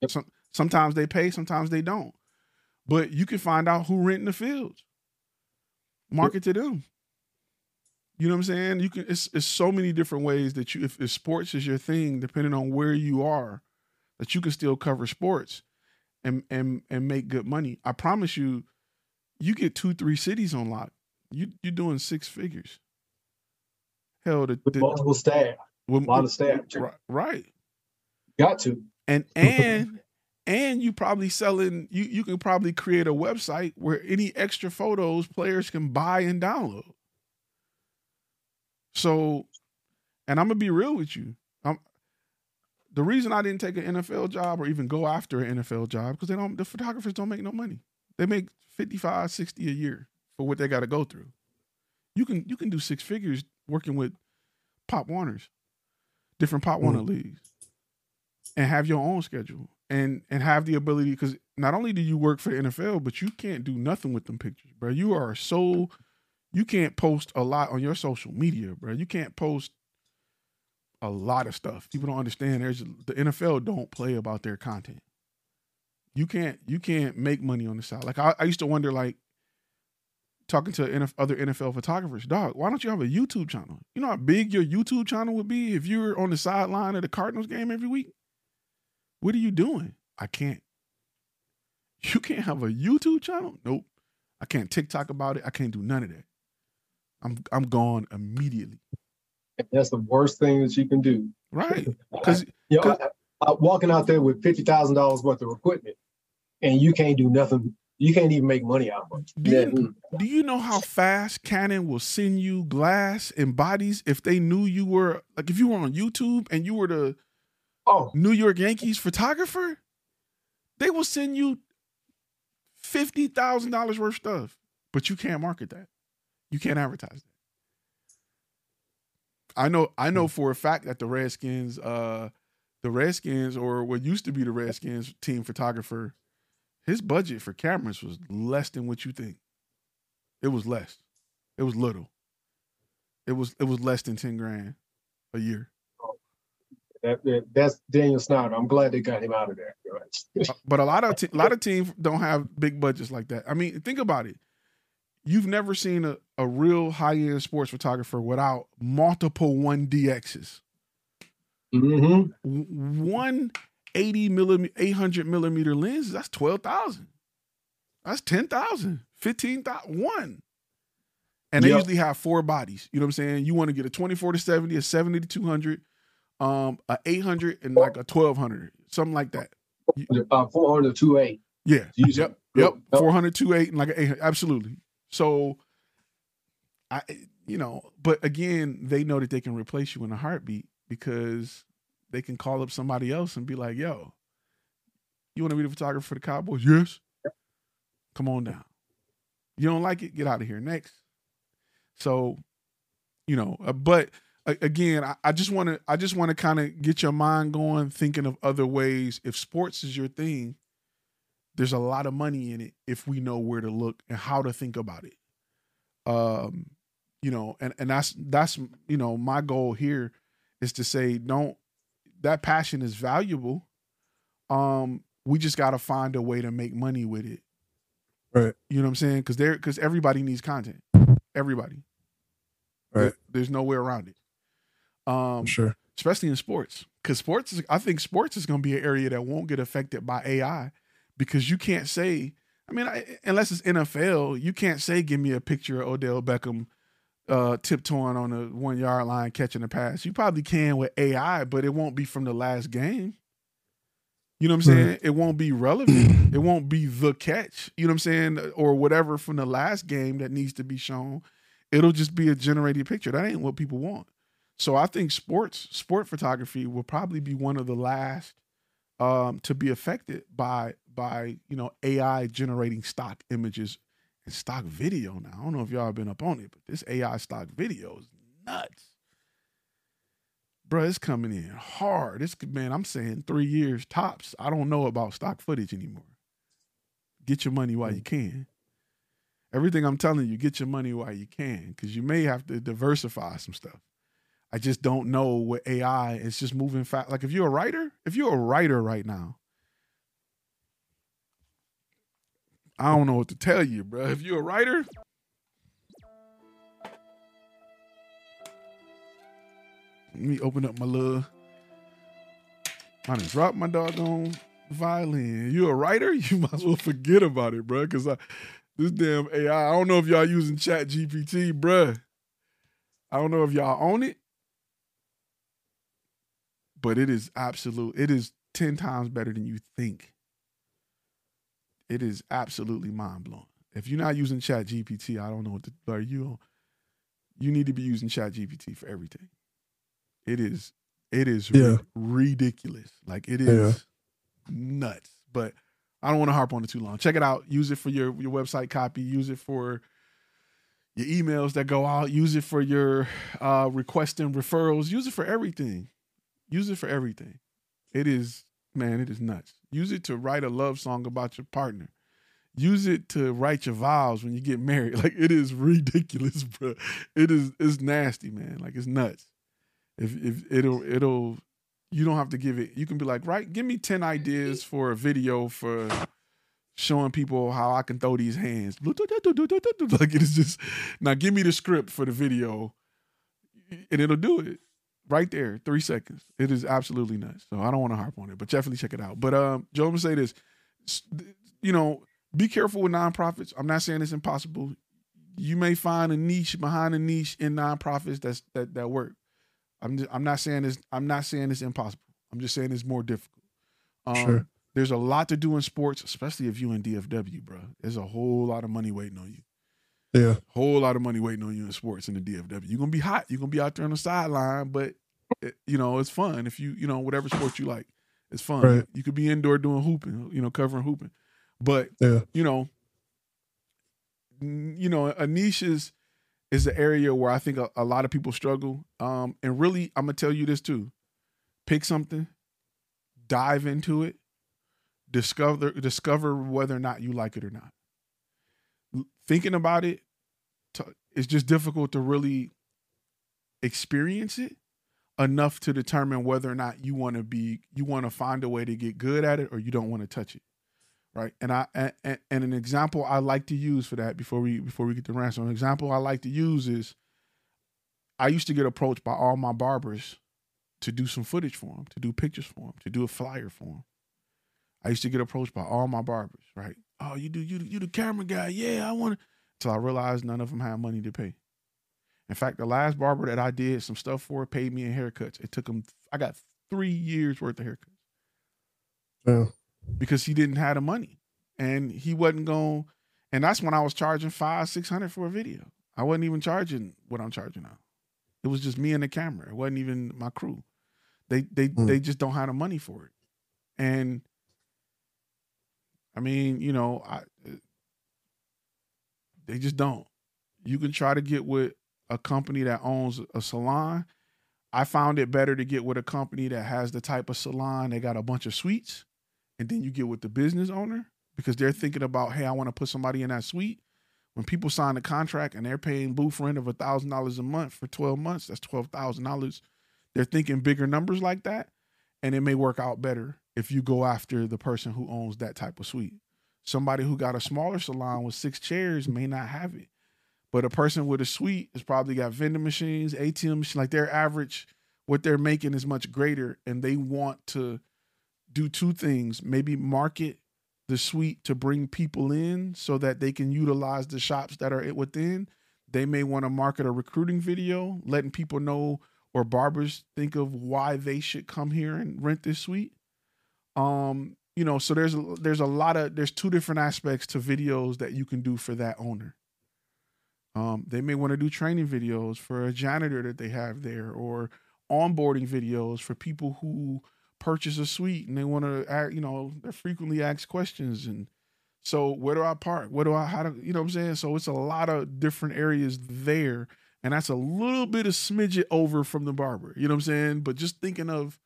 Yep. Some, sometimes they pay, sometimes they don't. But you can find out who renting the fields. Market to them. You know what I'm saying? You can it's it's so many different ways that you if, if sports is your thing, depending on where you are, that you can still cover sports and and and make good money. I promise you, you get two, three cities on lock. You you're doing six figures. Hell, the, With the multiple staff, with, a lot of staff. right, right. Got to. and and and you probably selling you you can probably create a website where any extra photos players can buy and download so and i'm gonna be real with you the reason i didn't take an nfl job or even go after an nfl job because they don't the photographers don't make no money they make 55 60 a year for what they got to go through you can you can do six figures working with pop warners different pop warner mm. leagues and have your own schedule and and have the ability because not only do you work for the NFL, but you can't do nothing with them pictures, bro. You are so you can't post a lot on your social media, bro. You can't post a lot of stuff. People don't understand. There's the NFL don't play about their content. You can't you can't make money on the side. Like I, I used to wonder, like talking to NF, other NFL photographers, dog. Why don't you have a YouTube channel? You know how big your YouTube channel would be if you were on the sideline of the Cardinals game every week. What are you doing? I can't. [LAUGHS] You can't have a YouTube channel? Nope. I can't TikTok about it. I can't do none of that. I'm I'm gone immediately. That's the worst thing that you can do. Right. [LAUGHS] Because You know, I, I, walking out there with fifty thousand dollars worth of equipment, and you can't do nothing. You can't even make money out of it. do Yeah. you, do you know how fast Canon will send you glass and bodies if they knew you were like if you were on YouTube and you were the Oh, New York Yankees photographer? They will send you fifty thousand dollars worth of stuff, but you can't market that. You can't advertise that. I know. I know for a fact that the Redskins, uh, the Redskins, or what used to be the Redskins team photographer, his budget for cameras was less than what you think. It was less. It was little. It was it was less than ten grand a year. that, that, that's Daniel Snyder. I'm glad they got him out of there. [LAUGHS] Uh, But a lot of te- a lot of teams don't have big budgets like that. I mean, think about it. You've never seen a, a real high end sports photographer without multiple one DXs. Mm-hmm. W- One 80 millimeter, 800 millimeter lenses, that's 12,000. That's 10,000, 15,000, one. And they Yep. usually have four bodies. You know what I'm saying? You want to get a 24 to 70, a 70 to 200, um, a 800, and like a 1200, something like that. Uh, 400 to 8. Yeah. Yep. Yep. Yep. 400, 28, and like an 800. Absolutely. So, I, you know, but again, they know that they can replace you in a heartbeat because they can call up somebody else and be like, yo, you want to be the photographer for the Cowboys? Yes. Come on down. You don't like it? Get out of here. Next. So, you know, uh, but a- again, I, I just want to, I just want to kind of get your mind going, thinking of other ways. If sports is your thing, there's a lot of money in it if we know where to look and how to think about it. Um, you know, and and that's that's you know my goal here is to say don't that passion is valuable. Um, we just got to find a way to make money with it. Right. You know what I'm saying? Because there, because everybody needs content. Everybody. Right. There- there's no way around it. Um, Sure. especially in sports because sports is, i think sports is going to be an area that won't get affected by ai because you can't say i mean I, unless it's nfl you can't say give me a picture of odell beckham uh, tiptoeing on the one yard line catching a pass you probably can with ai but it won't be from the last game You know what I'm saying? It won't be relevant. [CLEARS THROAT] it won't be the catch. You know what I'm saying? Or whatever from the last game that needs to be shown. It'll just be a generated picture. That ain't what people want. So I think sports, sport photography will probably be one of the last um, to be affected by by you know AI generating stock images and stock video. Now I don't know if y'all have been up on it, but this AI stock video is nuts, bro. It's coming in hard. It's man, I'm saying three years tops. I don't know about stock footage anymore. Get your money while you mm. can. Everything I'm telling you, get your money while you can, because you may have to diversify some stuff. I just don't know what AI is just moving fast. Like if you're a writer, if you're a writer right now, I don't know what to tell you, bro. If you're a writer, let me open up my little. I done dropped my doggone violin. You a writer? [LAUGHS] You might as well forget about it, bro. Cause I, this damn AI. I don't know if y'all using ChatGPT, bro. I don't know if y'all own it, but it is absolute. It is ten times better than you think. It is absolutely mind blowing. If you're not using ChatGPT, I don't know what to. Are you? You need to be using ChatGPT for everything. It is. It is Yeah. ridiculous. Like it is nuts. But I don't want to harp on it too long. Check it out. Use it for your your website copy. Use it for your emails that go out. Use it for your uh, requesting referrals. Use it for everything. Use it for everything. It is man, it is nuts. Use it to write a love song about your partner. Use it to write your vows when you get married. [LAUGHS] Like it is ridiculous, [LAUGHS] bro. It is it's nasty, man. Like it's nuts. If if it'll it'll you don't have to give it. You can be like, right, give me 10 ideas for a video for showing people how I can throw these hands. [LAUGHS] Like it is just now give me the script for the video and it'll do it right there, three seconds. It is absolutely nuts. So I don't want to harp on it, but definitely check it out. But um, Joe, I'm gonna say this: you know, be careful with nonprofits. I'm not saying it's impossible. You may find a niche behind a niche in nonprofits that's that that work. I'm just, I'm not saying this. I'm not saying it's impossible. I'm just saying it's more difficult. Um, Sure. There's a lot to do in sports, especially if you in DFW, bro. There's a whole lot of money waiting on you Yeah. whole lot of money waiting on you in sports in the DFW. You're gonna be hot. You're gonna be out there on the sideline, but it, you know it's fun if you you know whatever sport you like. It's fun. Right. You could be indoor doing hooping, you know, covering hooping, but Yeah. you know, you know, a niche is is the area where I think a, a lot of people struggle. Um, and really, I'm gonna tell you this too: pick something, dive into it, discover discover whether or not you like it or not. Thinking about it, it's just difficult to really experience it enough to determine whether or not you want to be you want to find a way to get good at it or you don't want to touch it right? And i and and an example i like to use for that before we before we get to ransom an example i like to use is i used to get approached by all my barbers to do some footage for them to do pictures for them to do a flyer for them i used to get approached by all my barbers right oh you do you you the camera guy yeah i want to until i realized none of them had money to pay in fact, the last barber that I did some stuff for paid me in haircuts. It took him, I got three years worth of haircuts Yeah. because he didn't have the money and he wasn't going. And that's when I was charging five, six hundred for a video. I wasn't even charging what I'm charging now. It was just me and the camera. It wasn't even my crew. They they Hmm. they just don't have the money for it. And I mean, you know, I they just don't. You can try to get with a company that owns a salon. I found it better to get with a company that has the type of salon. They got a bunch of suites, and then you get with the business owner because they're thinking about, hey, I want to put somebody in that suite. When people sign a contract and they're paying booth rent of a thousand dollars a month for twelve months, that's twelve thousand dollars. They're thinking bigger numbers like that, and it may work out better if you go after the person who owns that type of suite. Somebody who got a smaller salon with six chairs may not have it. But a person with a suite has probably got vending machines, ATM machines, like their average, what they're making is much greater. And they want to do two things maybe market the suite to bring people in so that they can utilize the shops that are within. They may want to market a recruiting video, letting people know or barbers think of why they should come here and rent this suite. Um, you know, so there's there's a lot of there's two different aspects to videos that you can do for that owner. Um, they may want to do training videos for a janitor that they have there, or onboarding videos for people who purchase a suite and they want to, you know, they're frequently asked questions. And so, where do I park? What do I, how do, you know what I'm saying? So, it's a lot of different areas there. And that's a little bit of smidget over from the barber, you know what I'm saying? But just thinking of,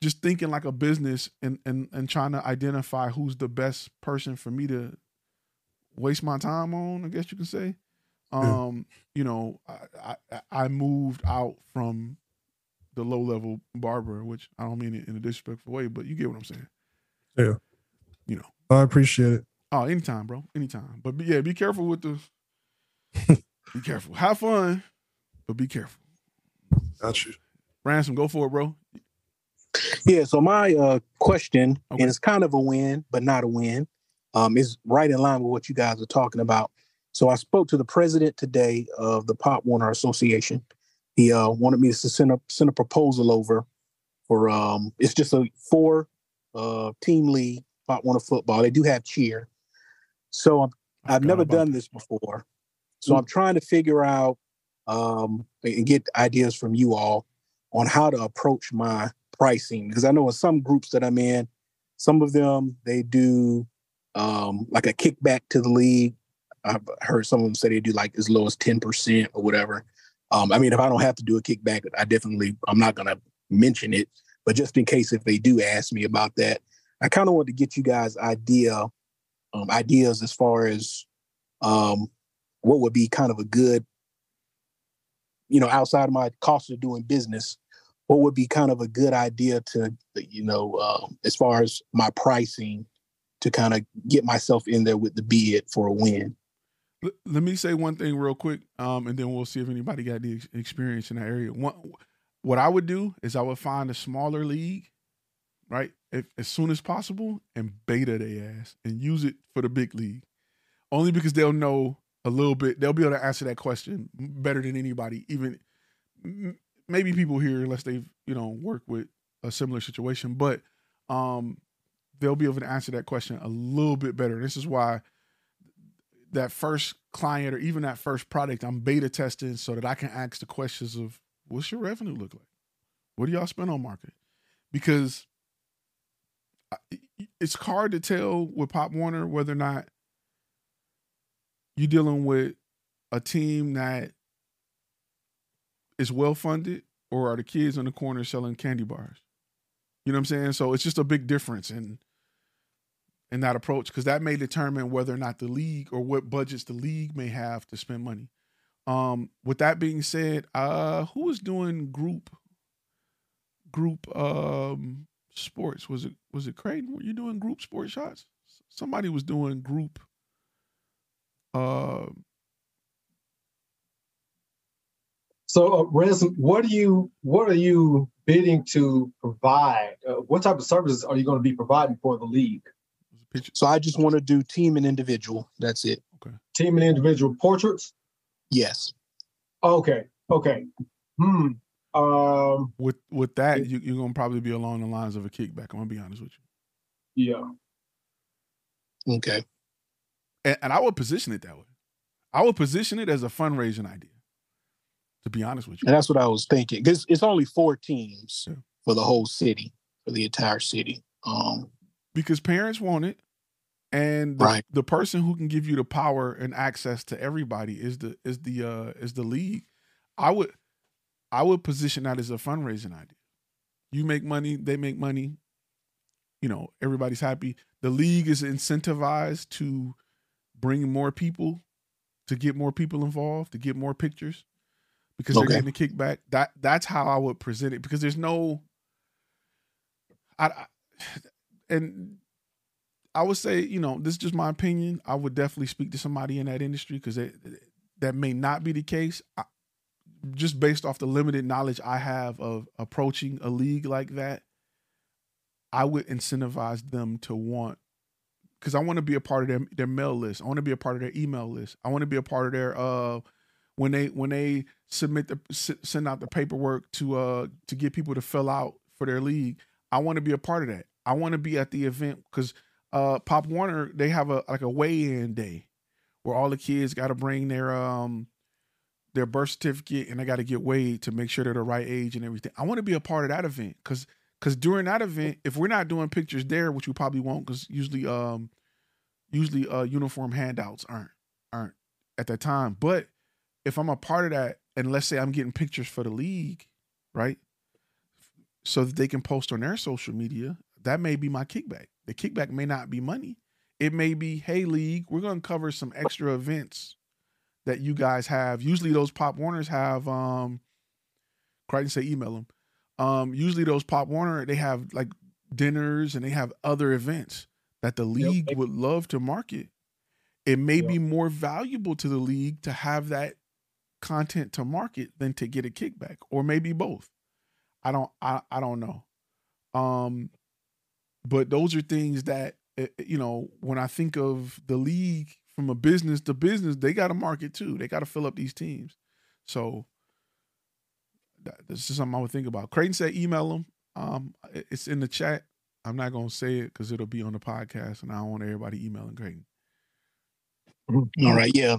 just thinking like a business and and and trying to identify who's the best person for me to waste my time on, I guess you can say. Um, you know, I, I I moved out from the low level barber, which I don't mean it in a disrespectful way, but you get what I'm saying. Yeah. You know. I appreciate it. Oh, anytime, bro. Anytime. But be, yeah, be careful with the [LAUGHS] be careful. Have fun, but be careful. Got you. Ransom, go for it, bro. Yeah, so my uh question, Okay. and it's kind of a win, but not a win, um, is right in line with what you guys are talking about. So I spoke to the president today of the Pop Warner Association. He uh, wanted me to send a send a proposal over for um, it's just a four uh team league Pop Warner football. They do have cheer, so I'm, I I've never done this before. So I'm trying to figure out um, and get ideas from you all on how to approach my pricing because I know in some groups that I'm in, some of them they do um, like a kickback to the league. I've heard some of them say they do like as low as ten percent or whatever. Um, I mean, if I don't have to do a kickback, I definitely I'm not gonna mention it. But just in case if they do ask me about that, I kind of want to get you guys idea um, ideas as far as um, what would be kind of a good, you know, outside of my cost of doing business, what would be kind of a good idea to, you know, uh, as far as my pricing to kind of get myself in there with the bid for a win. Let me say one thing real quick, um, and then we'll see if anybody got the ex- experience in that area. One, what I would do is I would find a smaller league, right, if, as soon as possible, and beta they ass and use it for the big league. Only because they'll know a little bit. They'll be able to answer that question better than anybody. Even maybe people here, unless they've you know worked with a similar situation, but um, they'll be able to answer that question a little bit better. This is why that first client or even that first product I'm beta testing so that I can ask the questions of what's your revenue look like? What do y'all spend on marketing? Because it's hard to tell with Pop Warner whether or not you're dealing with a team that is well funded or are the kids on the corner selling candy bars. You know what I'm saying? So it's just a big difference in in that approach because that may determine whether or not the league or what budgets the league may have to spend money. Um, with that being said, uh, who was doing group group um sports? Was it was it Creighton? Were you doing group sport shots? Somebody was doing group. Uh, So, uh, Rez, what are you what are you bidding to provide? Uh, what type of services are you going to be providing for the league? was a picture. So I just want to do team and individual. That's it. Okay. Team and individual portraits. Yes. Okay, okay. Hmm. Um. With with that, you, you're gonna probably be along the lines of a kickback. I'm gonna be honest with you, Yeah. Okay. and, and I would position it that way. I would position it as a fundraising idea. To be honest with you, And that's what I was thinking because it's only four teams Yeah. for the whole city, for the entire city. Um, because parents want it and the, Right. the person who can give you the power and access to everybody is the is the uh is the league i would i would position that as a fundraising idea you make money they make money you know everybody's happy the league is incentivized to bring more people to get more people involved to get more pictures because Okay. they're getting a kickback that that's how i would present it because there's no I, I [SIGHS] and I would say, you know, this is just my opinion. I would definitely speak to somebody in that industry because that that may not be the case. I, just based off the limited knowledge I have of approaching a league like that, I would incentivize them to want because I want to be a part of their their mail list. I want to be a part of their email list. I want to be a part of their uh when they when they submit the send out the paperwork to uh to get people to fill out for their league. I want to be a part of that. I want to be at the event because uh, Pop Warner they have a like a weigh-in day where all the kids got to bring their um their birth certificate and they got to get weighed to make sure they're the right age and everything. I want to be a part of that event because because during that event, if we're not doing pictures there, which we probably won't, because usually um usually uh uniform handouts aren't aren't at that time. But if I'm a part of that, and let's say I'm getting pictures for the league, right? So that they can post on their social media, that may be my kickback. The kickback may not be money. It may be, hey, league, we're gonna cover some extra events that you guys have. Usually those Pop Warners have um Crichton say email them. Um, usually those Pop Warner, they have like dinners and they have other events that the league yep. would love to market. It may yep. be more valuable to the league to have that content to market than to get a kickback, or maybe both. I don't I, I don't know. Um but those are things that eh, eh, you know, when I think of the league from a business to business, they got to market too. They got to fill up these teams. So this is something I would think about. Creighton said email them. Um, it's in the chat. I'm not gonna say it because it'll be on the podcast, and I don't want everybody emailing Creighton. All right, yeah.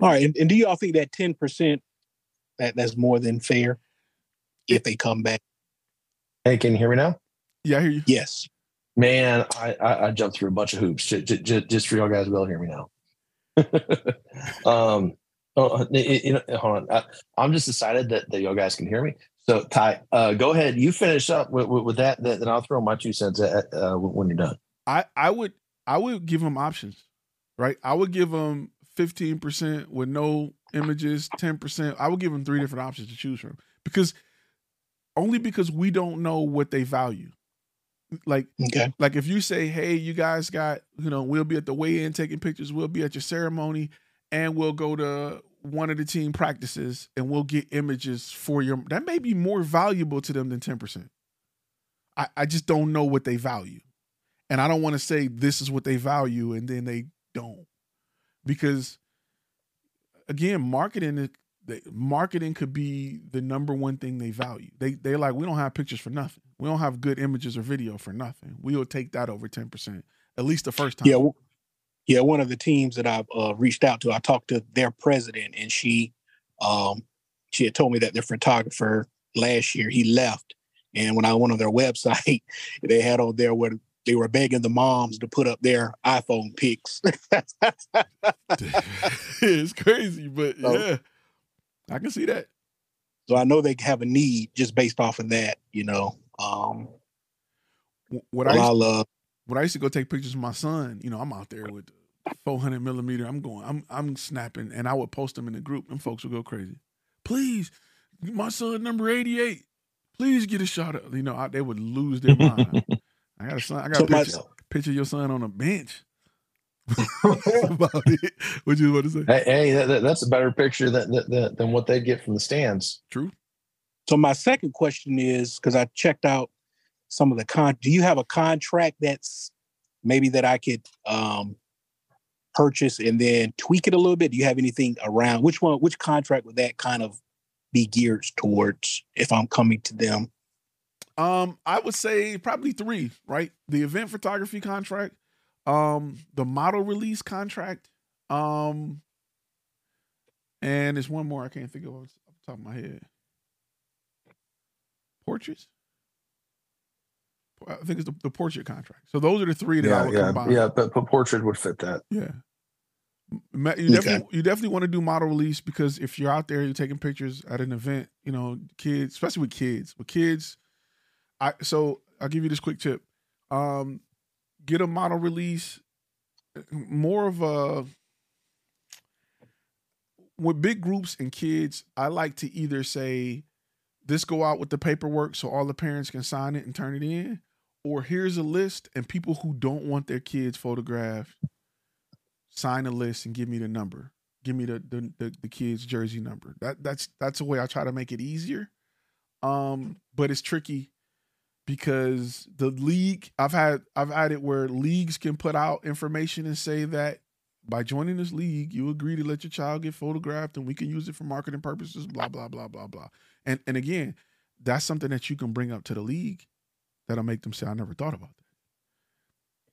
All right, and, and do y'all think that ten percent that that's more than fair if they come back? Hey, can you hear me now? Yeah, I hear you. Yes. Man, I, I, I jumped through a bunch of hoops just, just, just for y'all guys to be able to hear me now. [LAUGHS] um, oh, you know, hold on. I, am just excited that, that y'all guys can hear me. So, Ty, uh, go ahead. You finish up with, with, with that, then I'll throw my two cents at, uh, when you're done. I, I would I would give them options, right? I would give them 15% with no images, 10%. I would give them three different options to choose from because only because we don't know what they value. Like, okay. like if you say, "Hey, you guys got, you know, we'll be at the weigh-in taking pictures. We'll be at your ceremony, and we'll go to one of the team practices, and we'll get images for your." That may be more valuable to them than ten percent. I, I just don't know what they value, and I don't want to say this is what they value, and then they don't, because again, marketing they, marketing could be the number one thing they value. They they're like, we don't have pictures for nothing. We don't have good images or video for nothing. We will take that over ten percent at least the first time. Yeah, yeah. One of the teams that I've uh, reached out to, I talked to their president, and she um, she had told me that their photographer last year he left, and when I went on their [LAUGHS] website, they had on there where they were begging the moms to put up their iPhone pics. [LAUGHS] it's crazy, but so, yeah. I can see that. So I know they have a need just based off of that, you know. Um what I used, love when I used to go take pictures of my son, you know, I'm out there with 400 millimeter. I'm going, I'm I'm snapping, and I would post them in the group, and folks would go crazy. Please, my son number 88. Please get a shot of. You know, I, they would lose their mind. [LAUGHS] I got a son. I got so a picture, picture of your son on a bench [LAUGHS] about it. What you want to say? Hey, hey that, that's a better picture than, than than what they get from the stands. True. So my second question is because I checked out some of the con. Do you have a contract that's maybe that I could um, purchase and then tweak it a little bit? Do you have anything around which one? Which contract would that kind of be geared towards if I'm coming to them? Um, I would say probably three. Right, the event photography contract um, the model release contract. Um, and there's one more I can't think of off the top of my head. Portraits. I think it's the, the portrait contract. So those are the three that yeah, I would yeah, combine. Yeah, but, but portrait would fit that. Yeah. You definitely, okay. you definitely want to do model release because if you're out there, you're taking pictures at an event, you know, kids, especially with kids. With kids, I so I'll give you this quick tip. Um, get a model release, more of a with big groups and kids, I like to either say, this go out with the paperwork so all the parents can sign it and turn it in, or here's a list and people who don't want their kids photographed sign a list and give me the number. Give me the the, the, the kid's jersey number. That that's that's the way I try to make it easier. Um, but it's tricky because the league I've had I've had it where leagues can put out information and say that by joining this league, you agree to let your child get photographed and we can use it for marketing purposes, blah, blah, blah, blah, blah. And and again, that's something that you can bring up to the league that'll make them say, I never thought about that.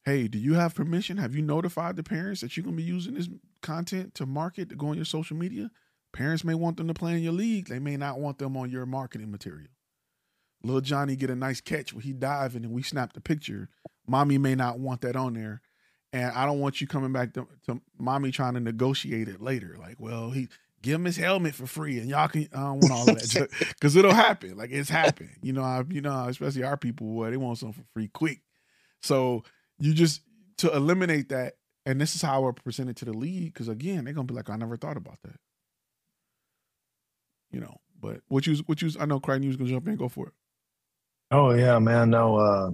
Hey, do you have permission? Have you notified the parents that you're gonna be using this content to market to go on your social media? Parents may want them to play in your league. They may not want them on your marketing material. Little Johnny get a nice catch where he diving and we snap the picture. Mommy may not want that on there. And I don't want you coming back to, to mommy trying to negotiate it later. Like, well, he give him his helmet for free and y'all can I don't want all of that. [LAUGHS] Cause it'll happen. Like it's happened. You know, I, you know, especially our people, boy, they want something for free quick. So you just to eliminate that, and this is how I present it to the league, because again, they're gonna be like, I never thought about that. You know, but what you what you I know Crichton you was gonna jump in, go for it. Oh yeah, man. No, uh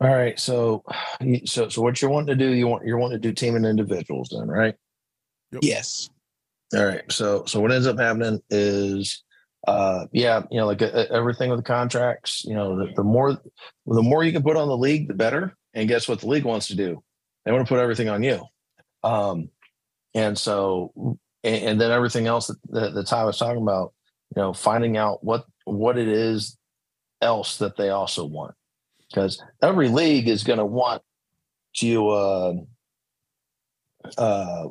all right. So so so what you're wanting to do, you want you're wanting to do team and individuals then, right? Yep. Yes. All right. So so what ends up happening is uh yeah, you know, like uh, everything with the contracts, you know, the, the more the more you can put on the league, the better. And guess what the league wants to do? They want to put everything on you. Um and so and, and then everything else that, that, that Ty was talking about, you know, finding out what what it is else that they also want because every league is going to want to uh, uh,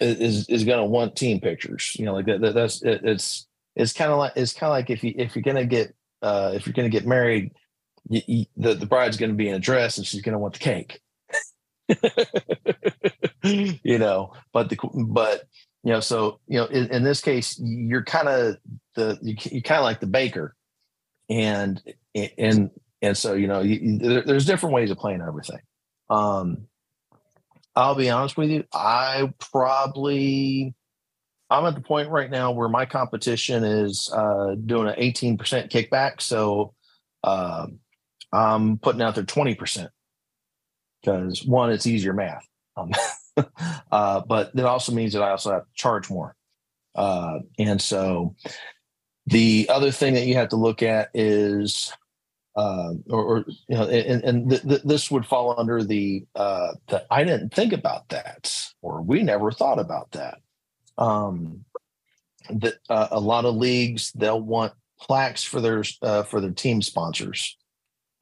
is is going to want team pictures. You know, like that, that's it, it's it's kind of like it's kind of like if you if you're going to get uh, if you're going to get married, you, you, the the bride's going to be in a dress and she's going to want the cake. [LAUGHS] you know, but the but you know, so you know, in, in this case, you're kind of the you, you kind of like the baker, and and and so, you know, you, there, there's different ways of playing everything. Um, I'll be honest with you. I probably, I'm at the point right now where my competition is uh, doing an 18% kickback. So uh, I'm putting out there 20% because one, it's easier math. Um, [LAUGHS] uh, but that also means that I also have to charge more. Uh, and so the other thing that you have to look at is uh, or, or, you know, and, and th- th- this would fall under the uh, the I didn't think about that, or we never thought about that. Um, that uh, a lot of leagues they'll want plaques for their uh, for their team sponsors,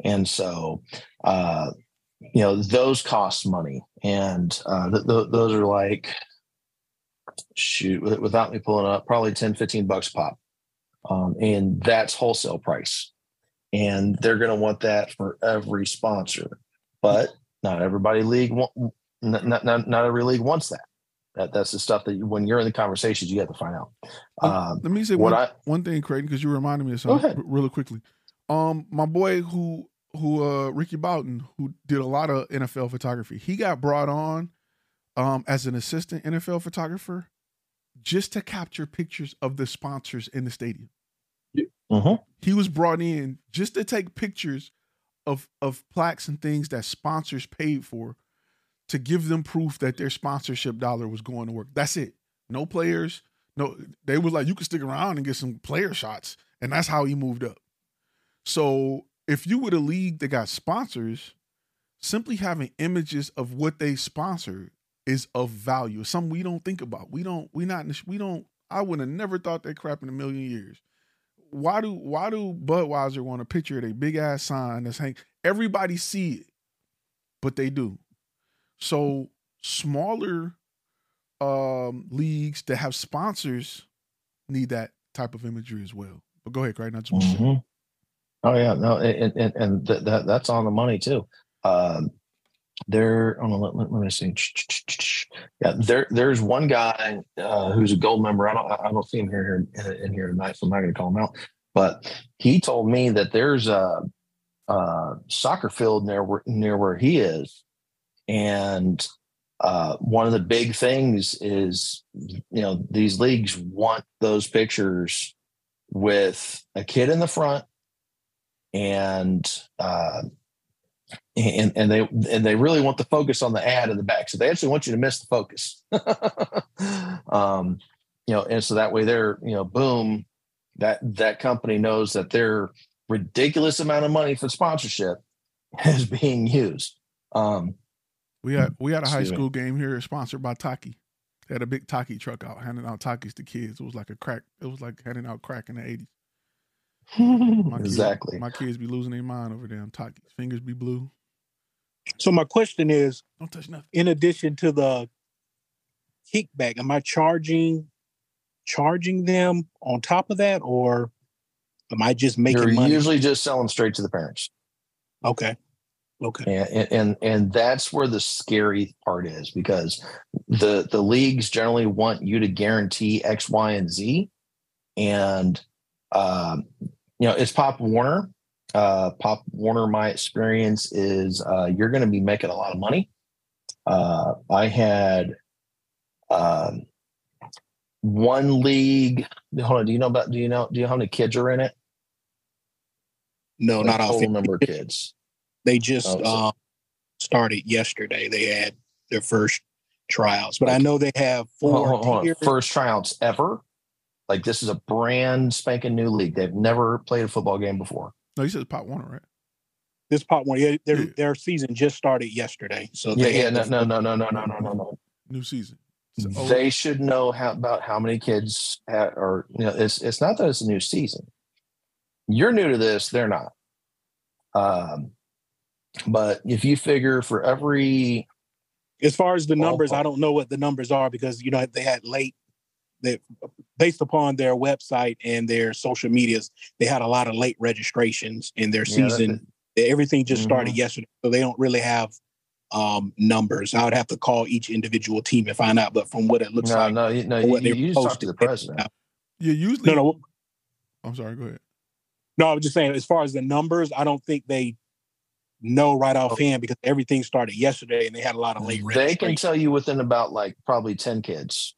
and so uh, you know those cost money, and uh, th- th- those are like shoot without me pulling up probably 10 15 bucks pop um, and that's wholesale price and they're going to want that for every sponsor. But not everybody league, not, not, not every league wants that. That that's the stuff that you, when you're in the conversations, you have to find out. Um, Let me say one, I, one thing, Creighton, because you reminded me of something really quickly. Um, my boy who who uh Ricky Boughton, who did a lot of NFL photography, he got brought on um as an assistant NFL photographer just to capture pictures of the sponsors in the stadium. Mm-hmm. He was brought in just to take pictures of of plaques and things that sponsors paid for to give them proof that their sponsorship dollar was going to work. That's it. No players. No, they was like, you can stick around and get some player shots. And that's how he moved up. So if you were the league that got sponsors, simply having images of what they sponsor is of value. Something we don't think about. We don't, we not, we don't, I would have never thought that crap in a million years why do why do Budweiser want a picture of a big ass sign that's hang? Everybody see it, but they do. So smaller um leagues that have sponsors need that type of imagery as well. But go ahead, Craig. Not mm-hmm. Oh yeah, no, and and, and th- that that's on the money too. Um, there, oh, let, let, let, me see. Yeah, there, there's one guy uh, who's a gold member. I don't, I don't see him here, here in, in here tonight, so I'm not going to call him out. But he told me that there's a, a soccer field near where, near where he is, and uh, one of the big things is, you know, these leagues want those pictures with a kid in the front and uh, and and they and they really want the focus on the ad in the back. So they actually want you to miss the focus. [LAUGHS] um, you know, and so that way they're you know, boom, that that company knows that their ridiculous amount of money for sponsorship [LAUGHS] is being used. Um, we had we had a high school me. game here sponsored by Taki. They had a big Taki truck out handing out Takis to kids. It was like a crack. It was like handing out crack in the eighties. [LAUGHS] My kids- exactly. my kids be losing their mind over damn Takis. Fingers be blue. So my question is, Don't touch nothing. in addition to the kickback, am I charging charging them on top of that, or am I just making You're money? usually just selling straight to the parents. okay, okay, and, and and that's where the scary part is because the the leagues generally want you to guarantee X, Y, and Z, and um, you know it's Pop Warner. Uh, Pop Warner, my experience is uh, you're going to be making a lot of money. Uh, I had um, one league. Hold on, do you know about? Do you know? Do you know how many kids are in it? no, not all. number of kids. They just Oh, uh, started yesterday. They had their first tryouts, but I know they have Hold four hold on. First tryouts ever. Like this is a brand spanking new league. They've never played a football game before. No, he says Pop Warner, right? This part one, yeah, their Yeah. their season just started yesterday. So Yeah, they yeah, no, no, no, no, no, no, no, no, no. New season. So- oh, They should know how about how many kids ha or you know. It's it's not that it's a new season. You're new to this. They're not. Um, but if you figure for every As far as the numbers, Ballpark. I don't know what the numbers are because you know they had late. They based upon their website and their social medias, they had a lot of late registrations in their Yeah, that- season. Everything just started Mhm. yesterday, so they don't really have um numbers. I would have to call each individual team and find out. But from what it looks no, like, no, you, no, or you, what they you just talk to posted, the president. yeah, usually. no, no, I'm sorry. Go ahead. no. I was just saying, as far as the numbers, I don't think they know right Oh. offhand because everything started yesterday and they had a lot of late They can tell you within about like probably ten kids.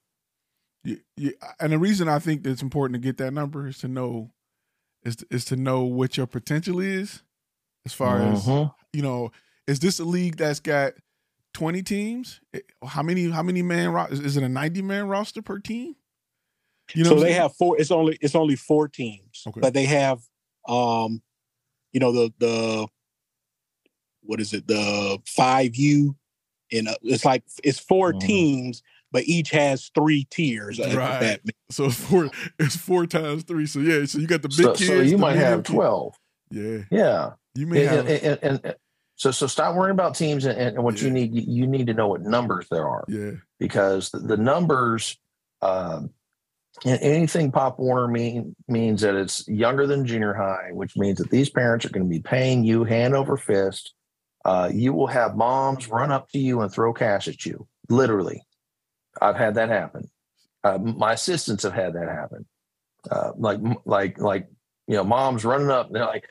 Yeah, yeah, and the reason I think it's important to get that number is to know is to, is to know what your potential is, as far as Mhm. you know. Is this a league that's got twenty teams? Eh, How many? How many man? ro- Is, it a ninety man roster per team? You so they have four. It's only it's only four teams, Okay. but they have, um, you know the the what is it the five U, and uh, it's like it's 4 Mhm. teams, but each has three tiers. Right. so it's four. It's four times three. So yeah. So you got the big So, kids. so you might medium have kids. twelve. Yeah, Yeah. you may and, have. and, and, and so so stop worrying about teams and, and what you need you need to know what numbers there are yeah, because the, the numbers um and anything pop warner mean means that it's younger than junior high which means that these parents are going to be paying you hand over fist uh, you will have moms run up to you and throw cash at you literally i've had that happen uh, my assistants have had that happen uh, like like like you know moms running up and they're like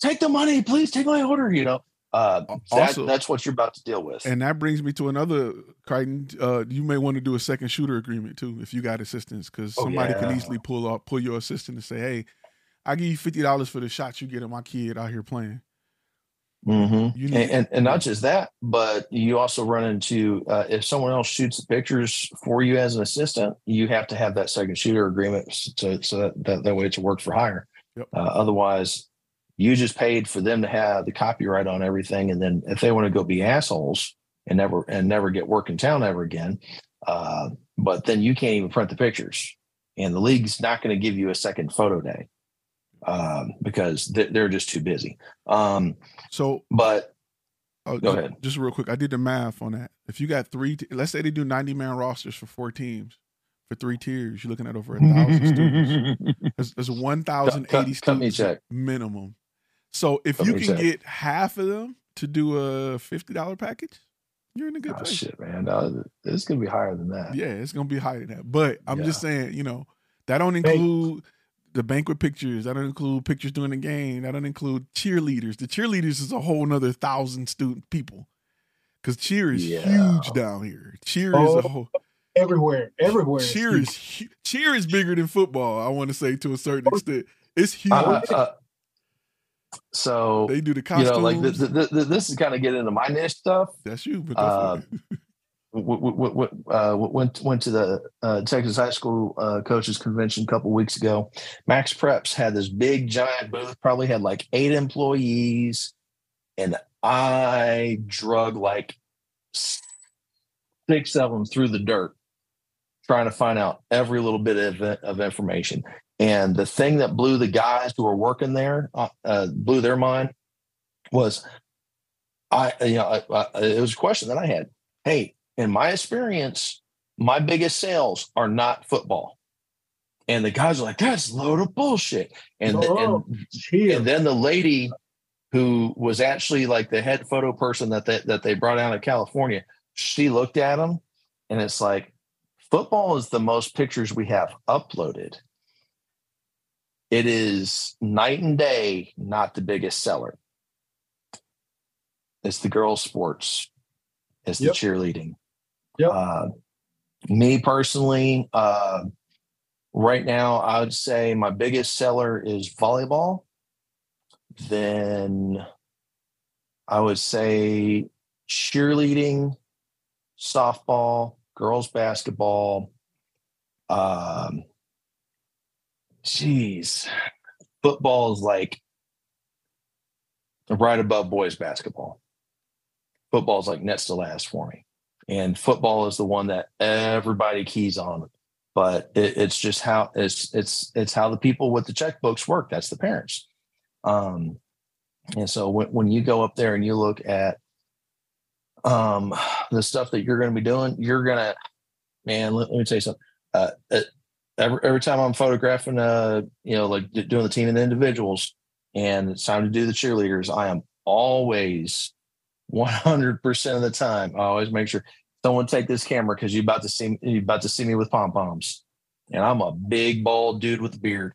take the money please take my order you know uh, Al- that, that's what you're about to deal with and that brings me to another. Crichton, uh, you may want to do a second shooter agreement too if you got assistance, because Oh, somebody can easily pull up, pull your assistant and say, "Hey, I give you fifty dollars for the shots you get of my kid out here playing." Hmm You and, need- and, and not just that, but you also run into uh, if someone else shoots the pictures for you as an assistant, you have to have that second shooter agreement so so that that, that way it's a work for hire. Yep. Uh, otherwise, you just paid for them to have the copyright on everything, and then if they want to go be assholes and never and never get work in town ever again, uh, but then you can't even print the pictures, and the league's not going to give you a second photo day um, because they- they're just too busy. Um, So but uh, Go ahead. Just real quick, I did the math on that. If you got three, t- let's say they do ninety man rosters for four teams for three tiers, you're looking at over a thousand [LAUGHS] students. There's, there's one thousand eighty cut- cut me a students check. minimum. So if Cut you can check. get half of them to do a fifty dollar package, you're in a good Oh place. shit, man! No, it's gonna be higher than that. Yeah, it's gonna be higher than that. But I'm just saying, you know, that don't include the banquet pictures. That don't include pictures during the game. That don't include cheerleaders. The cheerleaders is a whole nother thousand student people. Cause cheer is Yeah. huge down here. Cheer is Oh, a whole everywhere, everywhere. cheer is hu- cheer is bigger than football. I want to say to a certain extent, it's huge. Uh, uh, so they do the costumes. you know, like th- th- th- th- this is kind of getting into my niche stuff. That's you. But Uh, [LAUGHS] uh, went went to the uh, Texas High School uh, Coaches Convention a couple weeks ago. MaxPreps had this big giant booth, probably had like eight employees, and I drug like six of them through the dirt, trying to find out every little bit of, of information. And the thing that blew the guys who were working there, uh, uh, blew their mind, was I, you know, I, I, it was a question that I had. Hey, in my experience, my biggest sales are not football. And the guys are like, that's a load of bullshit. And, Oh, and, and then the lady who was actually like the head photo person that they, that they brought out of California, she looked at them and it's like, football is the most pictures we have uploaded. It is night and day, not the biggest seller. It's the girls' sports. It's the Yep. cheerleading. Yep. Uh, me personally, uh, right now, I would say my biggest seller is volleyball. Then I would say cheerleading, softball, girls basketball. Um, geez, football is like right above boys basketball. Football is like next to last for me, and football is the one that everybody keys on. But it, it's just how it's it's it's how the people with the checkbooks work. That's the parents. Um, and so when, when you go up there and you look at um, the stuff that you're going to be doing, you're going to, man, let, let me tell you something. Uh, every, every time I'm photographing, uh, you know, like doing the team and the individuals, and it's time to do the cheerleaders, I am always 100% of the time, I always make sure someone take this camera because you about to see you about to see me with pom poms, and I'm a big bald dude with a beard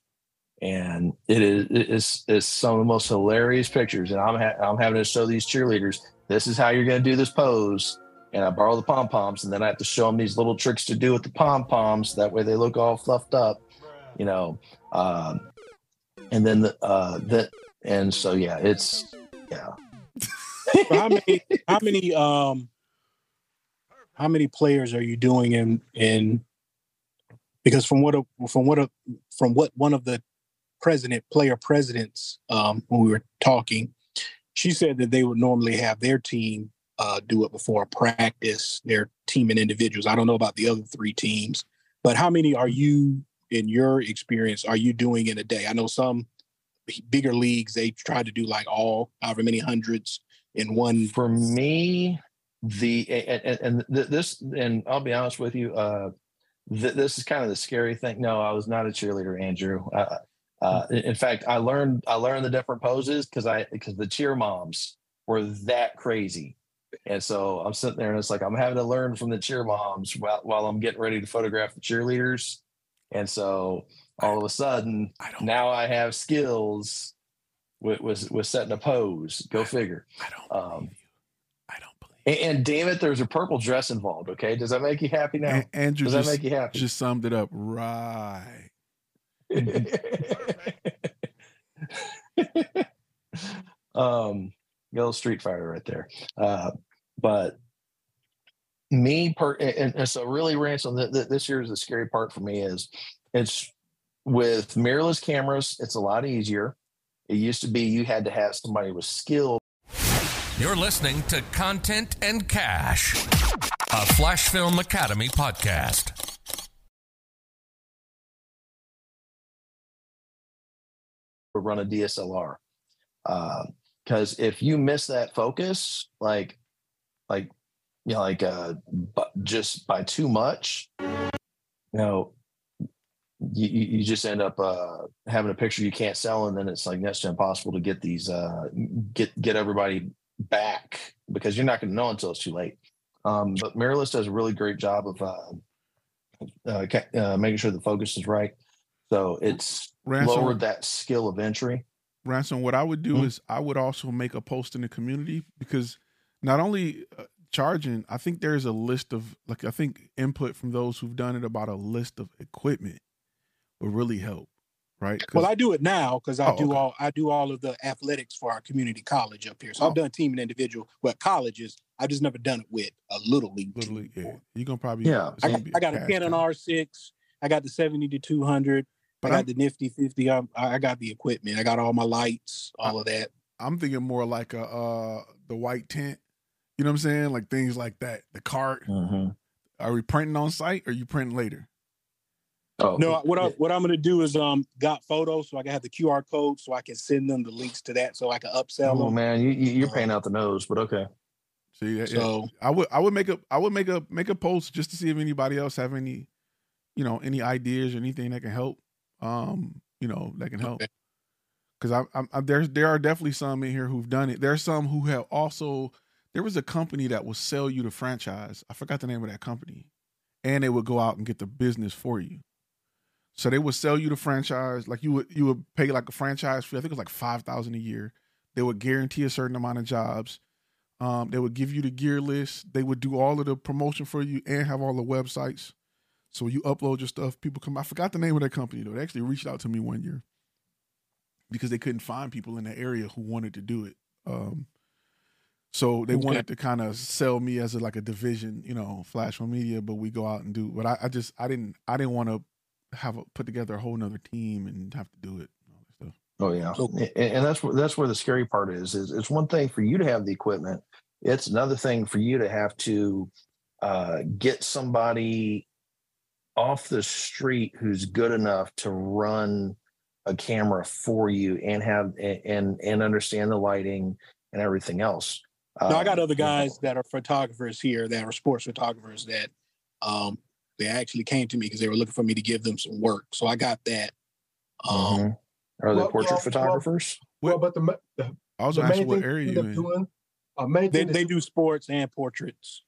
and it is it's, it's some of the most hilarious pictures. And I'm ha- I'm having to show these cheerleaders this is how you're going to do this pose. And I borrow the pom poms, and then I have to show them these little tricks to do with the pom poms. That way they look all fluffed up, you know. Um, and then the uh, the and so yeah, it's yeah. How many how many um how many players are you doing in in because from what a, from what a, from what one of the president player presidents um when we were talking she said that they would normally have their team uh do it before practice their team and individuals. I don't know about the other three teams but how many are you in your experience are you doing in a day? I know some bigger leagues they try to do like all however many hundreds in one for me the and, and, this and i'll be honest with you uh th- this is kind of the scary thing. No i was not a cheerleader andrew. Uh, uh, in in fact i learned i learned the different poses because i because the cheer moms were that crazy. And so i'm sitting there and it's like i'm having to learn from the cheer moms while, while i'm getting ready to photograph the cheerleaders. And so all of a sudden I don't. now i have skills with, with setting a pose go figure I don't um, you. I don't believe. and, and damn it, there's a purple dress involved. Okay, does that make you happy now? An- Andrew does that just, make you happy? just summed it up right. [LAUGHS] um, little Street Fighter right there. Uh, but me per and, and so really ransom th- th- this year is the scary part for me is it's with mirrorless cameras it's a lot easier it used to be you had to have somebody with skill You're listening to Content and Cash, a Flash Film Academy podcast. run a DSLR. Because if you miss that focus, like, like, you know, like, uh, but just by too much, you know, you, you just end up uh, having a picture you can't sell, and then it's like next to impossible to get these uh, get get everybody back because you're not going to know until it's too late. Um, but Mirrorless does a really great job of uh, uh, uh, making sure the focus is right. So it's Ransom, lowered that skill of entry. Ransom, what I would do Mhm. is I would also make a post in the community because not only uh, charging, I think there's a list of like I think input from those who've done it about a list of equipment would really help, right? Well, I do it now because I Oh, do okay. all I do all of the athletics for our community college up here. So Oh. I've done team and individual, but colleges I've just never done it with a little league. literally, team yeah, you're gonna probably Yeah. I gonna got, I got a cash Canon. R6. I got the 70 to 200. But I got I'm- the Nifty 50. I, I got the equipment. I got all my lights, all of that. I'm thinking more like a uh the white tent. You know what I'm saying? Like things like that. The cart. Mm-hmm. Are we printing on site or you printing later? Oh No, what I what I'm gonna do is um got photos so I can have the QR code so I can send them the links to that so I can upsell them. Oh them. man, you, you you're paying out the nose, but okay. See, yeah, So I would I would make a I would make a make a post just to see if anybody else have any, you know, any ideas or anything that can help. Um, you know, that can help. Okay. Because I, I, I there's there are definitely some in here who've done it. There's some who have also. There was a company that will sell you the franchise. I forgot the name of that company, and they would go out and get the business for you. So they would sell you the franchise, like you would you would pay like a franchise fee. I think it was like five thousand a year. They would guarantee a certain amount of jobs. Um, they would give you the gear list. They would do all of the promotion for you and have all the websites. So you upload your stuff, people come. I forgot the name of that company though. They actually reached out to me one year because they couldn't find people in the area who wanted to do it. Um, so they Okay. wanted to kind of sell me as a, like a division, you know, Flash Media, but we go out and do. But I, I just I didn't I didn't want to have a, put together a whole nother team and have to do it. all that stuff. Oh yeah, So- A- and, that's where that's where the scary part is. Is it's one thing for you to have the equipment. It's another thing for you to have to uh, get somebody off the street who's good enough to run a camera for you and have and and understand the lighting and everything else. no, I got Um, other guys that are photographers here that are sports photographers that um they actually came to me because they were looking for me to give them some work. So I got that. Um mhm. Are they Well, portrait well, well, photographers? Well, but the, the, I was the main what thing area you you end up in. doing, uh, main they, thing they do sports and portraits.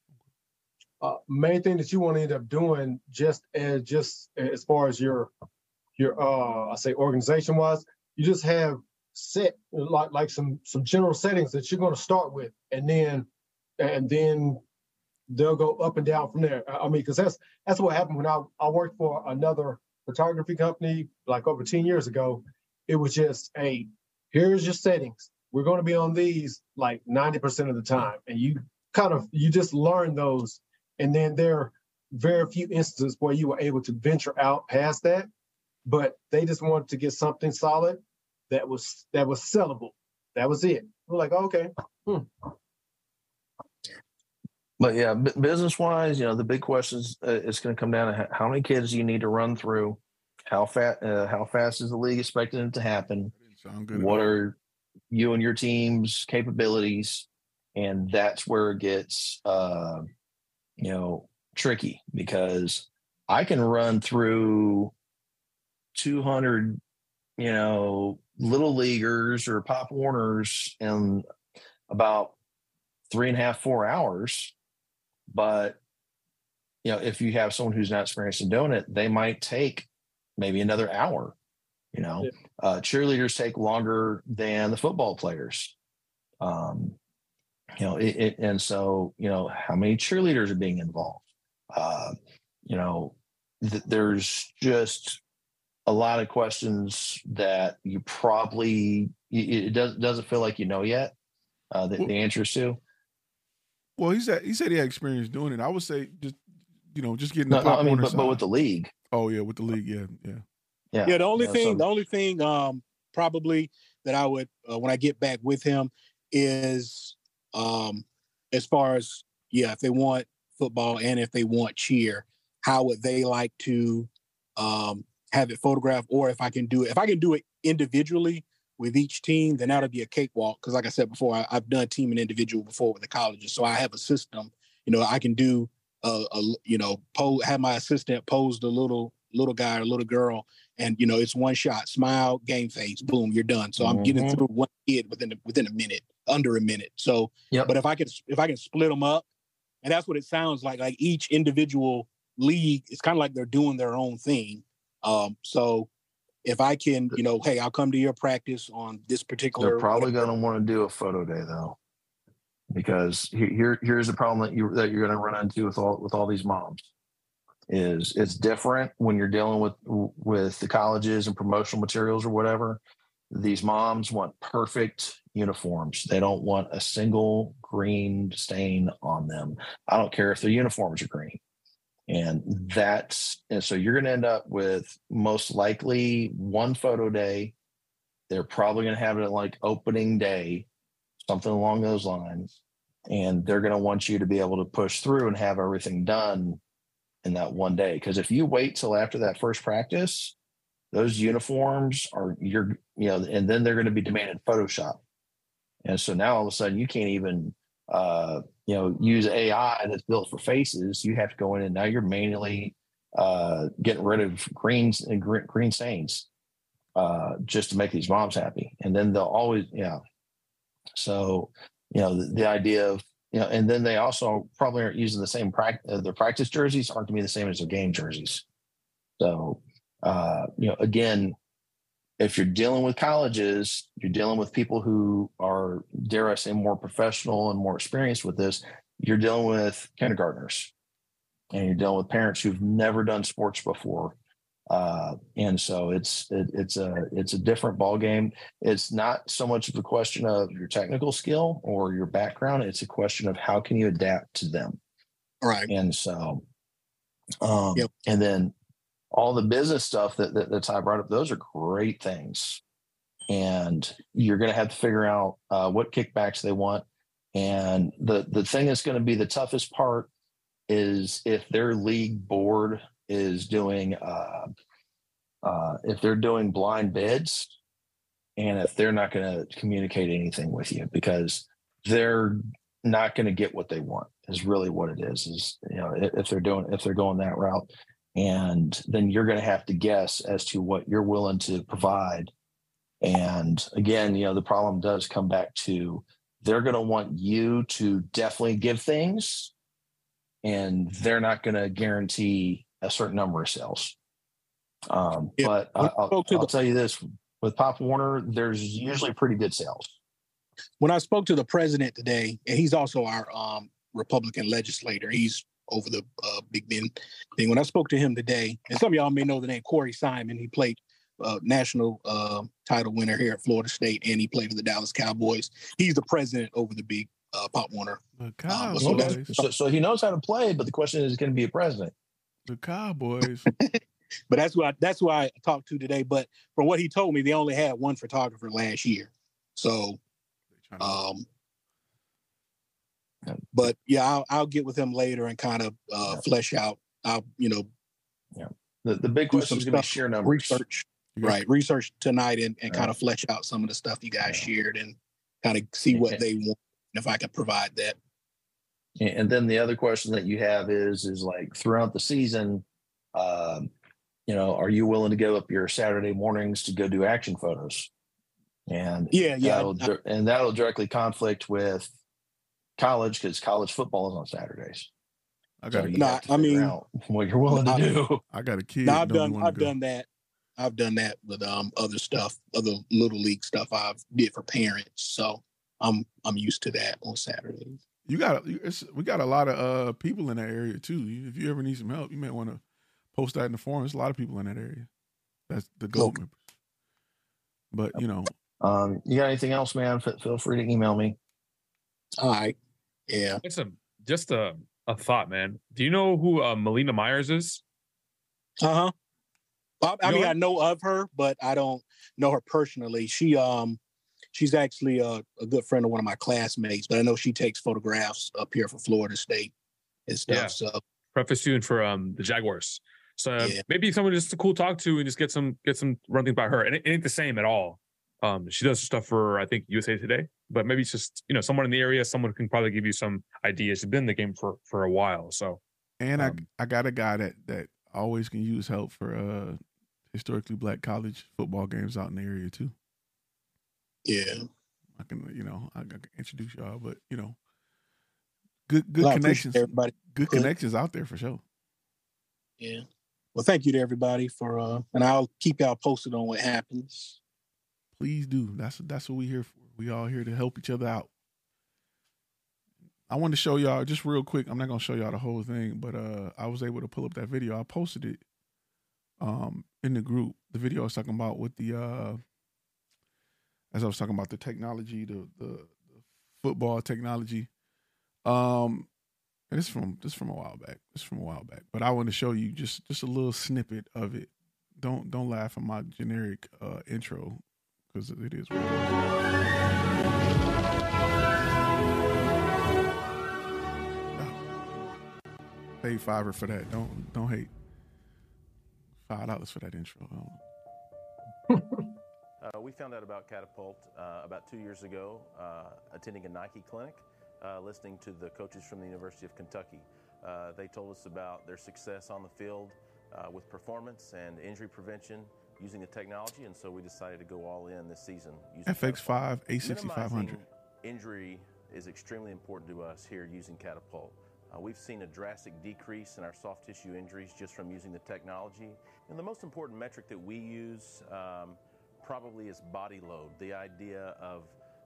uh, main thing that you want to end up doing just as just as far as your your uh I say organization wise, you just have set like like some some general settings that you're going to start with, and then and then they'll go up and down from there. I mean, because that's that's what happened when I I worked for another photography company like over ten years ago. It was just hey, here's your settings. We're going to be on these like ninety percent of the time, and you kind of you just learn those and then there are very few instances where you were able to venture out past that but they just wanted to get something solid that was that was sellable that was it we're like oh, okay hmm. But yeah, b- business wise, you know, the big question is uh, it's going to come down to how many kids do you need to run through, how fast, uh, how fast is the league expecting it to happen, sound good. at what are you and your team's capabilities, and that's where it gets, uh, you know, tricky because I can run through two hundred, you know, little leaguers or pop warners in about three and a half, four hours but you know if you have someone who's not experienced in doing it they might take maybe another hour you know? Yeah. uh, cheerleaders take longer than the football players. Um you know it, it and so you know how many cheerleaders are being involved? Uh you know th- there's just a lot of questions that you probably it it does, doesn't feel like you know yet uh the, the answers to Well, he said he said he had experience doing it. I would say just you know just getting the no, no, i mean but, but with the league. Oh yeah with the league yeah yeah. Yeah Yeah, the only Yeah, thing, so- the only thing, um, probably that I would uh, when I get back with him is, um, as far as yeah, if they want football and if they want cheer, how would they like to um, have it photographed, or if I can do it, if I can do it individually with each team, then that'll be a cakewalk. Because like I said before, I, I've done team and individual before with the colleges, so I have a system. You know, I can do a, a you know, pose, have my assistant pose the little little guy or little girl and you know it's one shot smile game face boom you're done so i'm getting Mhm. through one kid within a, within a minute under a minute so Yep. but if i can if i can split them up and that's what it sounds like like each individual league it's kind of like they're doing their own thing um so if i can you know hey i'll come to your practice on this particular They're probably going to want to do a photo day though, because here here's the problem that you that you're going to run into with all with all these moms is it's different when you're dealing with with the colleges and promotional materials or whatever. These moms want perfect uniforms. They don't want a single green stain on them. I don't care if their uniforms are green. And mm-hmm. that's and so you're going to end up with most likely one photo day they're probably going to have it like opening day, something along those lines. And they're going to want you to be able to push through and have everything done in that one day. Because if you wait till after that first practice, those uniforms are you're you know, and then they're going to be demanded Photoshop. And so now all of a sudden you can't even uh, you know use AI that's built for faces. You have to go in and now you're manually uh, getting rid of greens and green, green stains uh, just to make these moms happy. And then they'll always yeah. So you know the, the idea of you know, and then they also probably aren't using the same practice. Uh, their practice jerseys aren't going to be the same as their game jerseys. So, uh, you know, again, if you're dealing with colleges, you're dealing with people who are, dare I say, more professional and more experienced with this. You're dealing with kindergartners, and you're dealing with parents who've never done sports before, uh, and so it's it, it's a it's a different ball game. It's not so much of a question of your technical skill or your background. It's a question of how can you adapt to them. Right. And so, um, Yep. and then all the business stuff that, that that Ty brought up, those are great things. And you're going to have to figure out uh, what kickbacks they want. And the the thing that's going to be the toughest part is if their league board is doing uh, uh, if they're doing blind bids and if they're not going to communicate anything with you because they're not going to get what they want is really what it is is you know if, if they're doing if they're going that route and then you're going to have to guess as to what you're willing to provide and again you know the problem does come back to they're going to want you to definitely give things and they're not going to guarantee a certain number of sales. Um, Yeah, but I- when I I'll, I'll the- tell you this with Pop Warner, there's usually pretty good sales. when I spoke to the president today, and he's also our um, Republican legislator, he's over the uh, Big Bend thing. When I spoke to him today, and some of y'all may know the name Corey Simon, he played uh, national uh, title winner here at Florida State, and he played for the Dallas Cowboys. He's the president over the Big uh, Pop Warner. The Uh, so that's- Cowboys. So, so he knows how to play, but the question is, can he be a president? the Cowboys. [LAUGHS] But that's why I that's who I talked to today. But from what he told me, they only had one photographer last year. So um but yeah, I'll, I'll get with him later and kind of uh, Yeah. flesh out. I'll you know yeah. The, the big question is going to be stuff, sheer numbers. research You got- right research tonight and, and Yeah. kind of flesh out some of the stuff you guys Yeah. shared and kind of see what they want and if I can provide that. And and then the other question that you have is, is like throughout the season, um, you know, are you willing to give up your Saturday mornings to go do action photos? And Yeah, yeah. that'll, dir- and that'll directly conflict with college because college football is on Saturdays. I So got. you Nah, to I figure mean- out [LAUGHS] what you're willing to I- do. I got a kid. Now I've done I've done that. I've done that with um other stuff, other little league stuff I've did for parents. So I'm I'm used to that on Saturdays. You got. It's, we got a lot of uh people in that area too. If you ever need some help, you may want to post that in the forum. There's a lot of people in that area. That's the gold Okay. members. But you know, Um, you got anything else, man? F- feel free to email me. All right. Yeah. It's a just a a thought, man. Do you know who uh, Melina Myers is? Uh-huh. I, I mean, I know of her, but I don't know her personally. She um she's actually a, a good friend of one of my classmates, but I know she takes photographs up here for Florida State and stuff. Yeah. So Preface student for um the Jaguars. So uh, Yeah. maybe someone just a cool talk to and just get some get some run things by her. And it, it ain't the same at all. Um, she does stuff for I think USA Today, but maybe it's just you know someone in the area, someone who can probably give you some ideas. She's been in the game for for a while, so and Um, I I got a guy that that always can use help for uh historically black college football games out in the area too. yeah. I can you know I, I can introduce y'all, but you know, good good Well, connections. everybody. Good Good. connections out there for sure. Yeah. Well, thank you to everybody for uh and I'll keep y'all posted on what happens. Please do. That's that's what we here for. We all here to help each other out. I want to show y'all just real quick. I'm not gonna show y'all the whole thing, but uh I was able to pull up that video. I posted it um in the group. The video I was talking about with the uh as I was talking about the technology, the the, the football technology. Um and it's from this from a while back. It's from a while back. But I want to show you just just a little snippet of it. Don't don't laugh at my generic uh intro because it is. Pay Fiverr for that. Don't don't hate. Five dollars for that intro. Uh, we found out about Catapult uh, about two years ago, uh, attending a Nike clinic, uh, listening to the coaches from the University of Kentucky. Uh, they told us about their success on the field uh, with performance and injury prevention using the technology, and so we decided to go all in this season. using FS5 A6500. Minimizing Injury is extremely important to us here using Catapult. Uh, we've seen a drastic decrease in our soft tissue injuries just from using the technology. And the most important metric that we use um, probably is body load, the idea of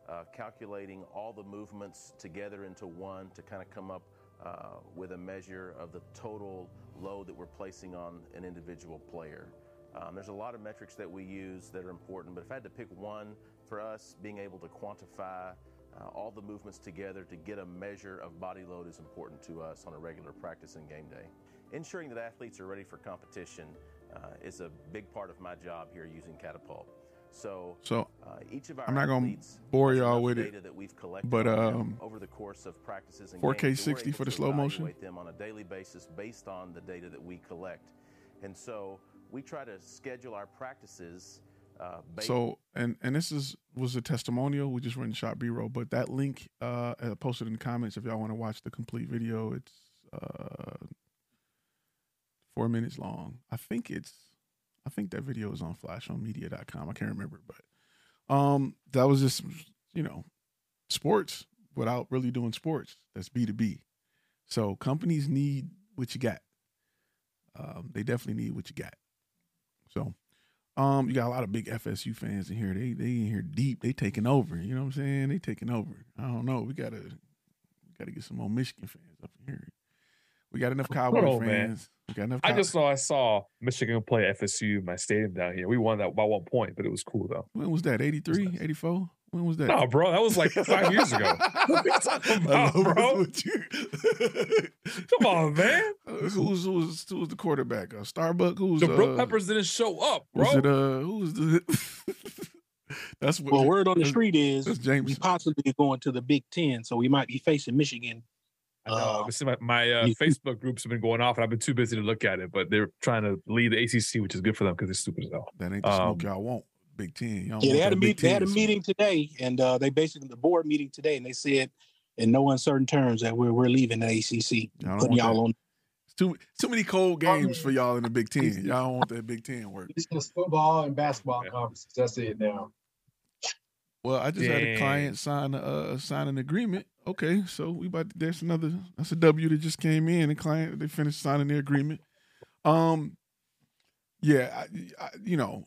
uh, calculating all the movements together into one to kind of come up uh, with a measure of the total load that we're placing on an individual player. Um, there's a lot of metrics that we use that are important, but if I had to pick one for us, being able to quantify uh, all the movements together to get a measure of body load is important to us on a regular practice and game day. Ensuring that athletes are ready for competition uh, is a big part of my job here using Catapult. So, So uh, each of our I'm not gonna bore y'all with data it, that we've collected but um, over the course of practices and 4K games, 60 for the slow motion. evaluate them on a daily basis based on the data that we collect. And so we try to schedule our practices uh, So and and this is was a testimonial. We just went and shot B roll, but that link uh posted in the comments if y'all want to watch the complete video. It's uh four minutes long. I think it's I think that video is on flashonmedia.com. I can't remember, but um that was just you know sports without really doing sports. That's B two B. So companies need what you got. Um, they definitely need what you got. So um, you got a lot of big FSU fans in here. They they in here deep. They taking over. You know what I'm saying? They taking over. I don't know. We gotta we gotta get some more Michigan fans up in here. We got enough Cowboy on, man. fans. We got enough. I just saw I saw Michigan play FSU in my stadium down here. We won that by one point, but it was cool though. when was that? 83, 84? When was that? No, bro, that was like five [LAUGHS] years ago. What are you talking about, bro? what [LAUGHS] you- Come on, man. Uh, who was who was who was the quarterback? Uh, Starbuck. Who was The Brook uh, Peppers didn't show up, bro. Was it uh? Who was the? [LAUGHS] that's what. Well, word on the street is That's we James. possibly going to the Big Ten, so we might be facing Michigan. Uh, but see, my, my uh, Facebook groups have been going off, and I've been too busy to look at it. But they're trying to lead the ACC, which is good for them because they're stupid as hell. That ain't the smoke Um, y'all want. Big Ten. Y'all yeah, they had a that Big meet, they had a 10 meeting today, and uh, they basically the board meeting today, and they said in no uncertain terms that we're we're leaving the ACC, Y'all don't putting want y'all that. on. It's too too many cold I games for y'all in the Big Ten. Y'all don't want that Big Ten work. It's just football and basketball Yeah. conferences. That's it now. Well, I just had a client sign a uh, sign an agreement. Okay, so we about to, there's another that's a W that just came in. The client they finished signing the agreement. Um, yeah, I, I, you know,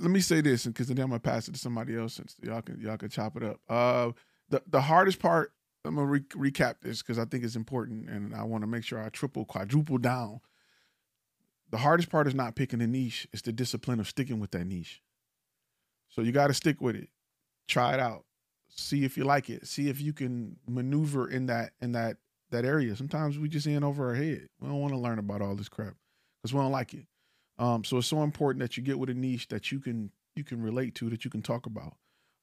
let me say this, because then I'm gonna pass it to somebody else, since y'all can y'all can chop it up. Uh, the the hardest part. I'm gonna re- recap this because I think it's important, and I want to make sure I triple quadruple down. The hardest part is not picking a niche; it's the discipline of sticking with that niche. So you got to stick with it try it out see if you like it see if you can maneuver in that in that that area sometimes we just in over our head we don't want to learn about all this crap because we don't like it um so it's so important that you get with a niche that you can you can relate to that you can talk about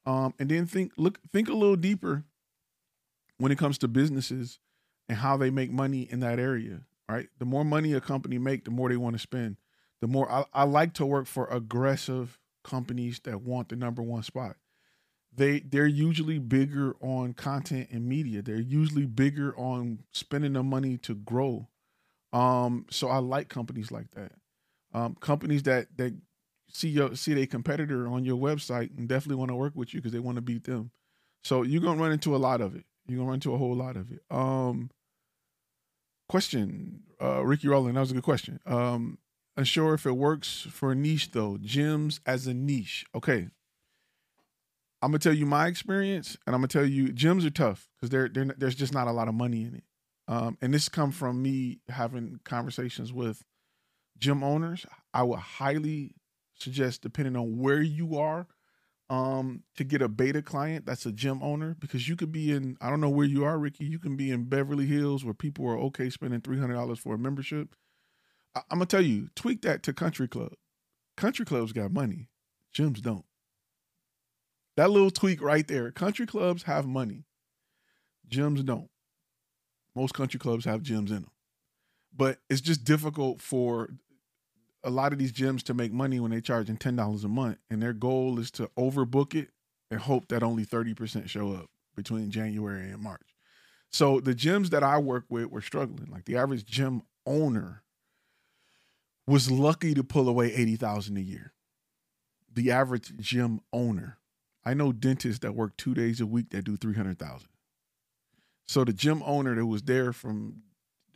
um and then think look think a little deeper when it comes to businesses and how they make money in that area right the more money a company make the more they want to spend the more I, I like to work for aggressive companies that want the number one spot they they're usually bigger on content and media. They're usually bigger on spending the money to grow. Um, so I like companies like that. Um, companies that that see your see their competitor on your website and definitely want to work with you because they want to beat them. So you're gonna run into a lot of it. You're gonna run into a whole lot of it. Um, question, uh, Ricky Rowland, that was a good question. Um, unsure if it works for a niche though. Gyms as a niche. Okay, I'm gonna tell you my experience, and I'm gonna tell you gyms are tough because there there's just not a lot of money in it. Um, and this come from me having conversations with gym owners. I would highly suggest, depending on where you are, um, to get a beta client that's a gym owner because you could be in I don't know where you are, Ricky. You can be in Beverly Hills where people are okay spending three hundred dollars for a membership. I- I'm gonna tell you, tweak that to country club. Country clubs got money, gyms don't. That little tweak right there. Country clubs have money. Gyms don't. Most country clubs have gyms in them. but it's just difficult for a lot of these gyms to make money when they're charging ten dollars a month, and their goal is to overbook it and hope that only thirty percent show up between January and March. So the gyms that I work with were struggling. Like the average gym owner was lucky to pull away eighty thousand a year. The average gym owner. I know dentists that work two days a week that do three hundred thousand. So the gym owner that was there from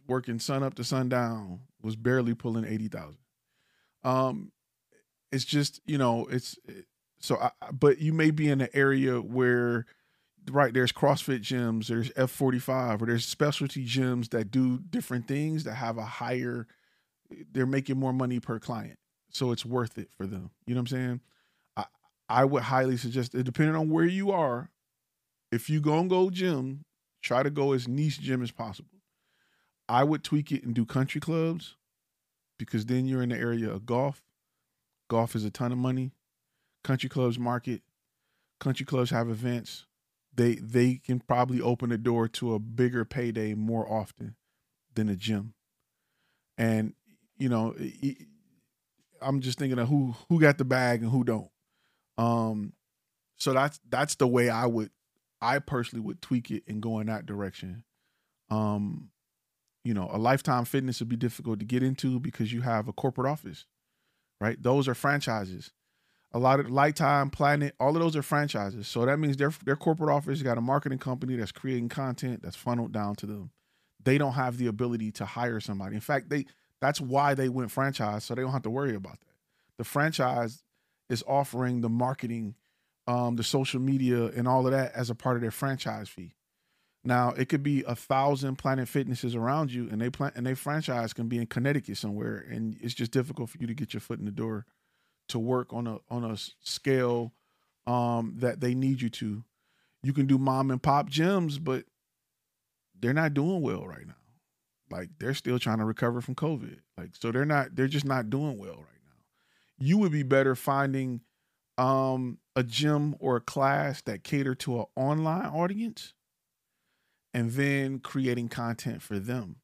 working sun up to sundown was barely pulling eighty thousand. Um, it's just you know it's so. I, but you may be in an area where right there's CrossFit gyms, there's F forty five, or there's specialty gyms that do different things that have a higher. They're making more money per client, so it's worth it for them. You know what I'm saying? I I would highly suggest, it, depending on where you are, if you gonna go gym, try to go as niche gym as possible. I would tweak it and do country clubs because then you're in the area of golf. Golf is a ton of money. Country clubs market. Country clubs have events. They they can probably open the door to a bigger payday more often than a gym. And you know, I'm just thinking of who who got the bag and who don't. Um, so that's that's the way I would I personally would tweak it and go in that direction. Um, you know, a lifetime fitness would be difficult to get into because you have a corporate office, right? Those are franchises. A lot of Lifetime, Planet, all of those are franchises. So that means their their corporate office got a marketing company that's creating content that's funneled down to them. They don't have the ability to hire somebody. In fact, they that's why they went franchise, so they don't have to worry about that. The franchise is offering the marketing, um, the social media, and all of that as a part of their franchise fee. Now it could be a thousand Planet Fitnesses around you, and they plan and they franchise can be in Connecticut somewhere, and it's just difficult for you to get your foot in the door to work on a on a scale um, that they need you to. You can do mom and pop gyms, but they're not doing well right now. Like they're still trying to recover from COVID. Like so they're not they're just not doing well right now. You would be better finding um, a gym or a class that cater to an online audience and then creating content for them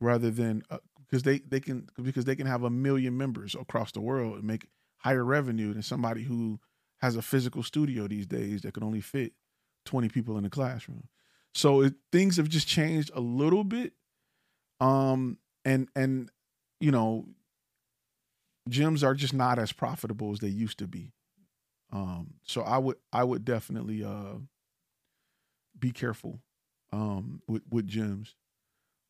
rather than uh, because they they can because they can have a million members across the world and make higher revenue than somebody who has a physical studio these days that can only fit 20 people in the classroom. So it, things have just changed a little bit um and and you know gyms are just not as profitable as they used to be. Um so i would i would definitely uh be careful um, with with gyms.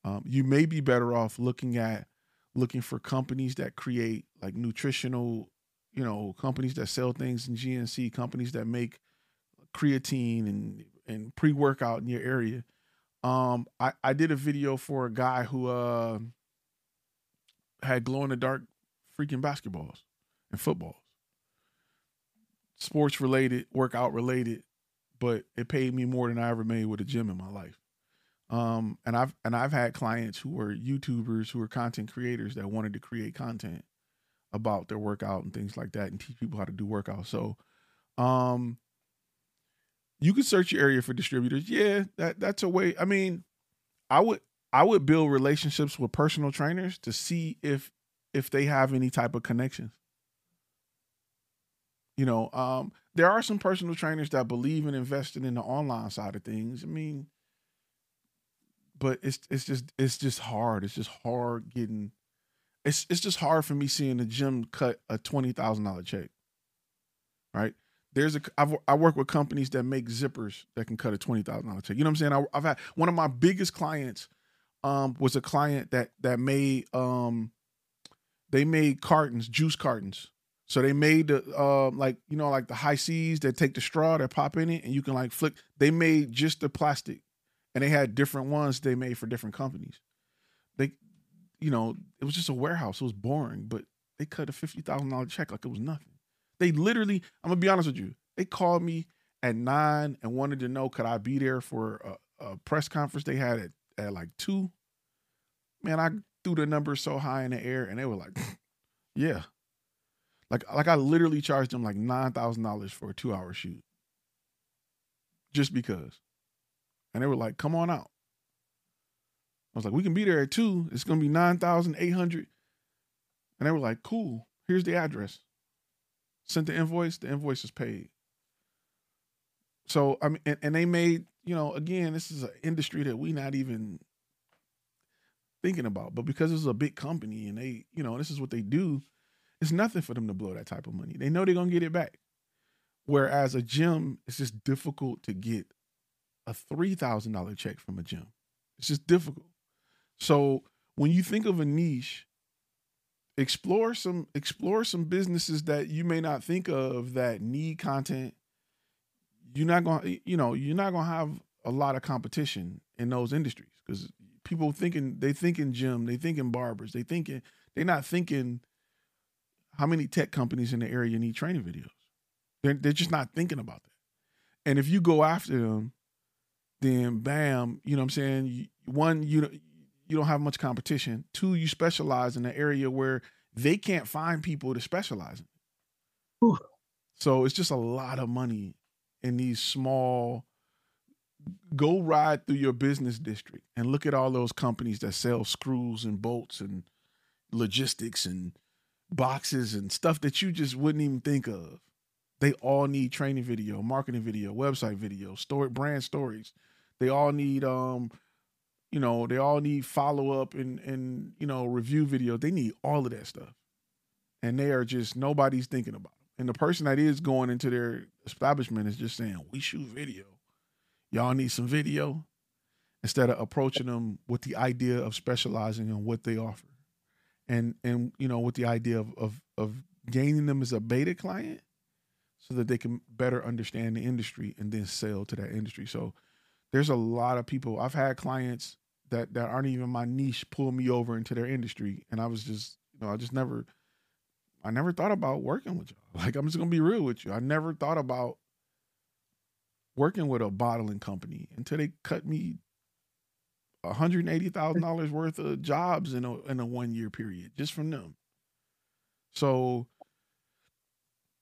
Um, you may be better off looking at looking for companies that create like nutritional, you know, companies that sell things in GNC, companies that make creatine and and pre workout in your area. Um, I I did a video for a guy who uh had glow in the dark freaking basketballs and footballs, sports related, workout related but it paid me more than I ever made with a gym in my life. Um, and I've and I've had clients who were YouTubers who were content creators that wanted to create content about their workout and things like that and teach people how to do workouts. So um you can search your area for distributors. Yeah, that that's a way. I mean, I would I would build relationships with personal trainers to see if if they have any type of connections. You know, um, there are some personal trainers that believe in investing in the online side of things. I mean, but it's it's just it's just hard. It's just hard getting. It's it's just hard for me seeing the gym cut a twenty thousand dollar check. Right there's a I've, I work with companies that make zippers that can cut a twenty thousand dollar check. You know what I'm saying? I, have had one of my biggest clients um, was a client that that made um, they made cartons, juice cartons, so they made the uh, like you know like the Hi-Cs that take the straw that pop in it and you can like flick. They made just the plastic, and they had different ones they made for different companies. They, you know, it was just a warehouse. It was boring, but they cut a fifty thousand dollar check like it was nothing. They literally, I'm gonna be honest with you, they called me at nine and wanted to know could I be there for a, a press conference they had at, at like two. Man, I threw the number so high in the air, and they were like, [LAUGHS] "Yeah." Like like I literally charged them like nine thousand dollars for a two hour shoot. Just because. And they were like, come on out. I was like, we can be there at two. It's gonna be nine thousand eight hundred. And they were like, cool. Here's the address. Sent the invoice. The invoice is paid. So I mean, and, and they made you know again, this is an industry that we not even thinking about, but because it's a big company and they you know this is what they do, it's nothing for them to blow that type of money. They know they're gonna get it back. Whereas a gym, it's just difficult to get a three thousand dollar check from a gym. It's just difficult. So when you think of a niche, explore some explore some businesses that you may not think of that need content. You're not gonna you know, you're not to have a lot of competition in those industries cuz people thinking they thinking gym, they thinking barbers, they thinking they're not thinking how many tech companies in the area need training videos. They're, they're just not thinking about that. And if you go after them, then bam, you know what I'm saying? One, you you don't have much competition. Two, you specialize in an area where they can't find people to specialize in. Whew. So it's just a lot of money in these small. Go ride through your business district and look at all those companies that sell screws and bolts and logistics and boxes and stuff that you just wouldn't even think of. They all need training video, marketing video, website video, story brand stories. They all need um you know, they all need follow up and and you know review video. They need all of that stuff, and they are just nobody's thinking about them. And the person that is going into their establishment is just saying, "We shoot video. Y'all need some video," instead of approaching them with the idea of specializing in what they offer, and and you know with the idea of of of gaining them as a beta client, so that they can better understand the industry and then sell to that industry. So there's a lot of people I've had clients that that aren't even my niche pull me over into their industry, and I was just you know I just never I never thought about working with y'all. [LAUGHS] Like I'm just gonna be real with you. I never thought about working with a bottling company until they cut me hundred eighty thousand dollars worth of jobs in a in a one year period just from them. So,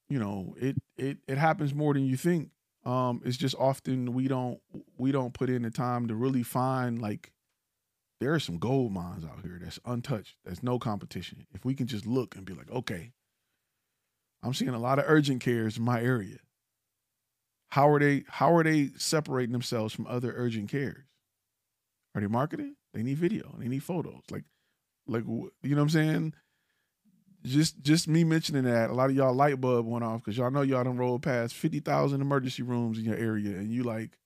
you know, it it it happens more than you think. Um, it's just often we don't we don't put in the time to really find like there are some gold mines out here that's untouched. That's no competition. If we can just look and be like, okay, I'm seeing a lot of urgent cares in my area. How are they how are they separating themselves from other urgent cares? Are they marketing? They need video. They need photos. Like like you know what I'm saying? just just me mentioning that a lot of y'all light bulb went off because y'all know y'all done rolled past fifty thousand emergency rooms in your area, and you like,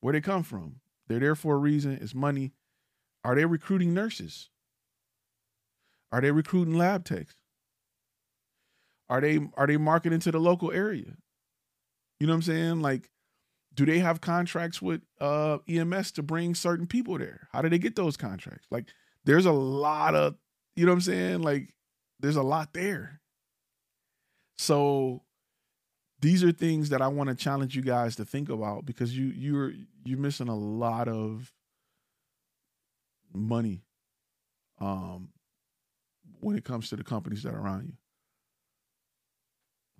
where they come from? They're there for a reason. It's money. Are they recruiting nurses? Are they recruiting lab techs? Are they are they marketing to the local area? You know what I'm saying? Like, do they have contracts with uh, EMS to bring certain people there? How do they get those contracts? Like, there's a lot of you know what I'm saying? Like, there's a lot there. So these are things that I want to challenge you guys to think about because you you're you're missing a lot of money um when it comes to the companies that are around you.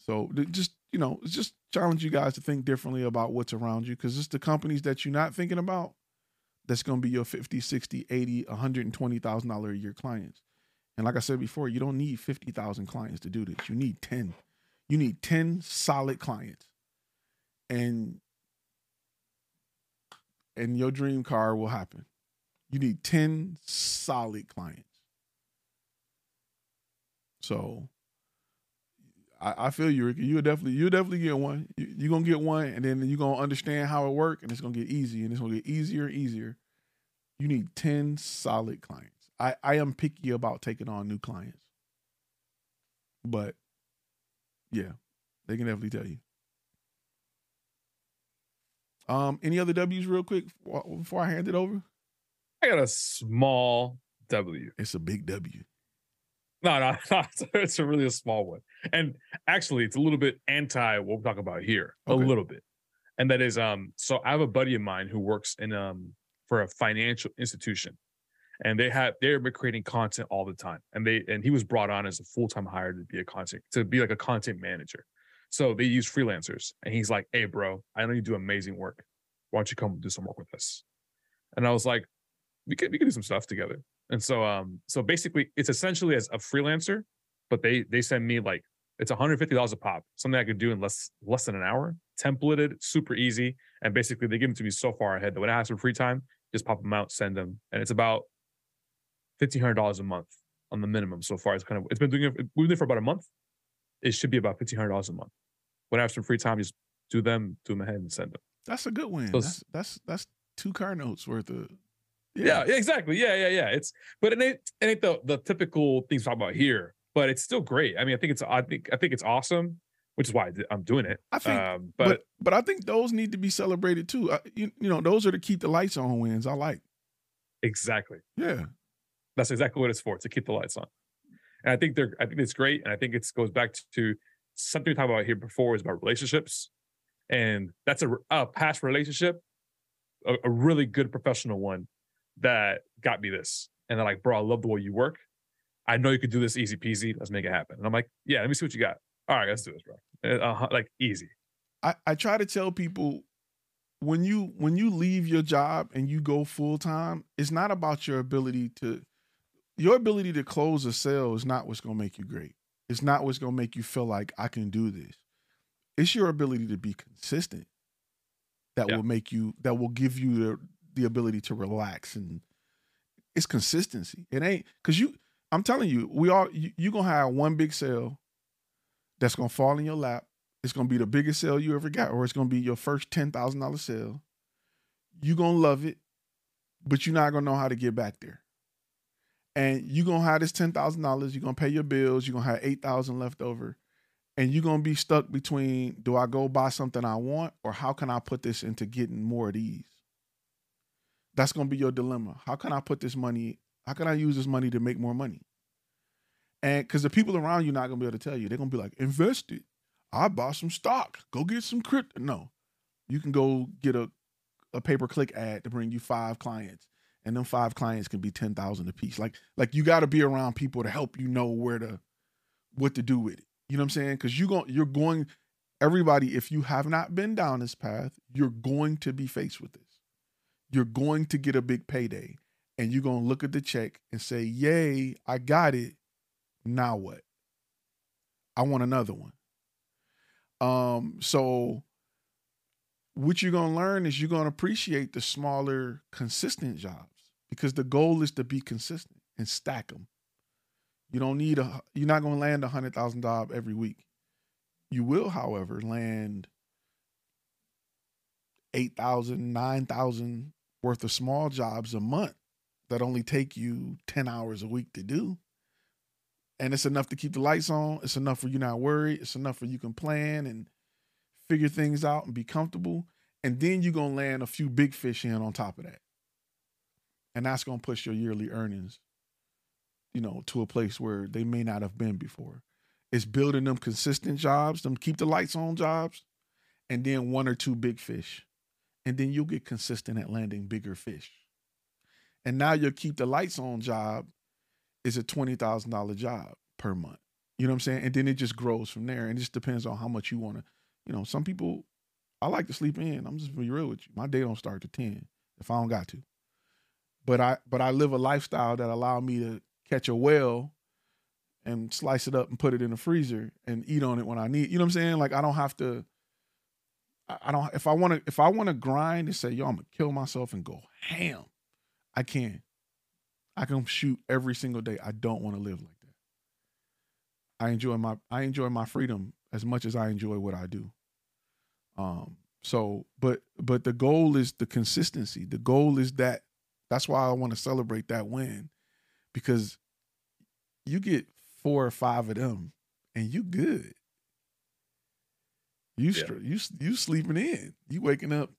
So just you know, just challenge you guys to think differently about what's around you because it's the companies that you're not thinking about that's going to be your 50, 60, 80, 120,000 dollar a year clients. And like I said before, you don't need 50,000 clients to do this. You need 10. You need 10 solid clients. And and your dream car will happen. You need 10 solid clients. So I, I feel you, Ricky. You definitely you definitely get one. You, you're gonna get one, and then you're gonna understand how it works, and it's gonna get easy, and it's gonna get easier and easier. You need 10 solid clients. I, I am picky about taking on new clients. But yeah, they can definitely tell you. Um, any other W's real quick before I hand it over? I got a small W. It's a big W. No, no, [LAUGHS] no it's a really a small one. And actually, it's a little bit anti what we're talking about here, okay. a little bit. And that is, um, so I have a buddy of mine who works in um for a financial institution, and they have they're creating content all the time and they and he was brought on as a full-time hire to be a content to be like a content manager so they use freelancers and he's like hey bro i know you do amazing work why don't you come do some work with us and i was like we could we could do some stuff together. And so um so basically it's essentially as a freelancer, but they they send me like it's $150 a pop, something I could do in less less than an hour, templated, super easy, and basically they give them to me so far ahead that when I have some free time, just pop them out, send them, and it's about fifteen hundred dollars a month on the minimum so far. It's kind of it's been doing it we've been doing it for about a month. It should be about fifteen hundred dollars a month. When I have some free time, just do them, do them ahead, and send them. That's a good win. So that's that's that's two car notes worth of. Yeah, yeah, exactly. Yeah, yeah, yeah. It's but it ain't it ain't the the typical things we talk about here, but it's still great. I mean, I think it's I think I think it's awesome, which is why I I'm doing it. I think, um, but, but, but I think those need to be celebrated too. Uh, you, you know, those are the keep the lights on wins. I like. exactly. Yeah, That's exactly what it's for to keep the lights on. And I think they're I think it's great. And I think it goes back to something we talked about here before is about relationships. And that's a, a past relationship, a, a really good professional one that got me this. And they're like, bro, I love the way you work. I know you could do this easy peasy. Let's make it happen. And I'm like, yeah, let me see what you got. All right, let's do this, bro. Uh, like easy. I I try to tell people when you when you leave your job and you go full time, it's not about your ability to your ability to close a sale is not what's going to make you great. It's not what's going to make you feel like I can do this. It's your ability to be consistent that Yeah. will make you that will give you the the ability to relax and it's consistency. It ain't cuz you I'm telling you, we all you, you to have one big sale that's to fall in your lap. It's to be the biggest sale you ever got or it's to be your first $10,000 sale. You're going to love it, but you're not to know how to get back there and you're gonna have this ten thousand dollars. You're gonna pay your bills. You're gonna have eight thousand left over, and you're gonna be stuck between: Do I go buy something I want, or how can I put this into getting more of these? That's gonna be your dilemma. How can I put this money? How can I use this money to make more money? And because the people around you not gonna be able to tell you, they're gonna be like, invest it. I bought some stock. Go get some crypto. No, you can go get a a pay per click ad to bring you five clients and them five clients can be 10,000 a piece. Like like you got to be around people to help you know where to what to do with it. You know what I'm saying? Cuz you going you're going everybody if you have not been down this path, you're going to be faced with this. You're going to get a big payday and you're going to look at the check and say, "Yay, I got it. Now what? I want another one." Um so what you're going to learn is you're going to appreciate the smaller consistent jobs because the goal is to be consistent and stack them you don't need a you're not going to land a hundred thousand job every week you will however land 8000 9000 worth of small jobs a month that only take you 10 hours a week to do and it's enough to keep the lights on it's enough for you not worried it's enough for you can plan and figure things out and be comfortable. And then you're going to land a few big fish in on top of that. And that's going to push your yearly earnings, you know, to a place where they may not have been before. It's building them consistent jobs, them keep the lights on jobs, and then one or two big fish. And then you'll get consistent at landing bigger fish. And now your keep the lights on job is a $20,000 job per month. You know what I'm saying? And then it just grows from there. And it just depends on how much you want to you know, some people I like to sleep in. I'm just be real with you. My day don't start to 10 if I don't got to. But I but I live a lifestyle that allow me to catch a whale and slice it up and put it in the freezer and eat on it when I need. You know what I'm saying? Like I don't have to I don't if I want to if I want to grind and say, "Yo, I'm to kill myself and go ham." I can. I can shoot every single day. I don't want to live like that. I enjoy my I enjoy my freedom as much as I enjoy what I do. Um so but but the goal is the consistency. The goal is that that's why I want to celebrate that win because you get four or five of them and you good. You Yeah. str- you you sleeping in. You waking up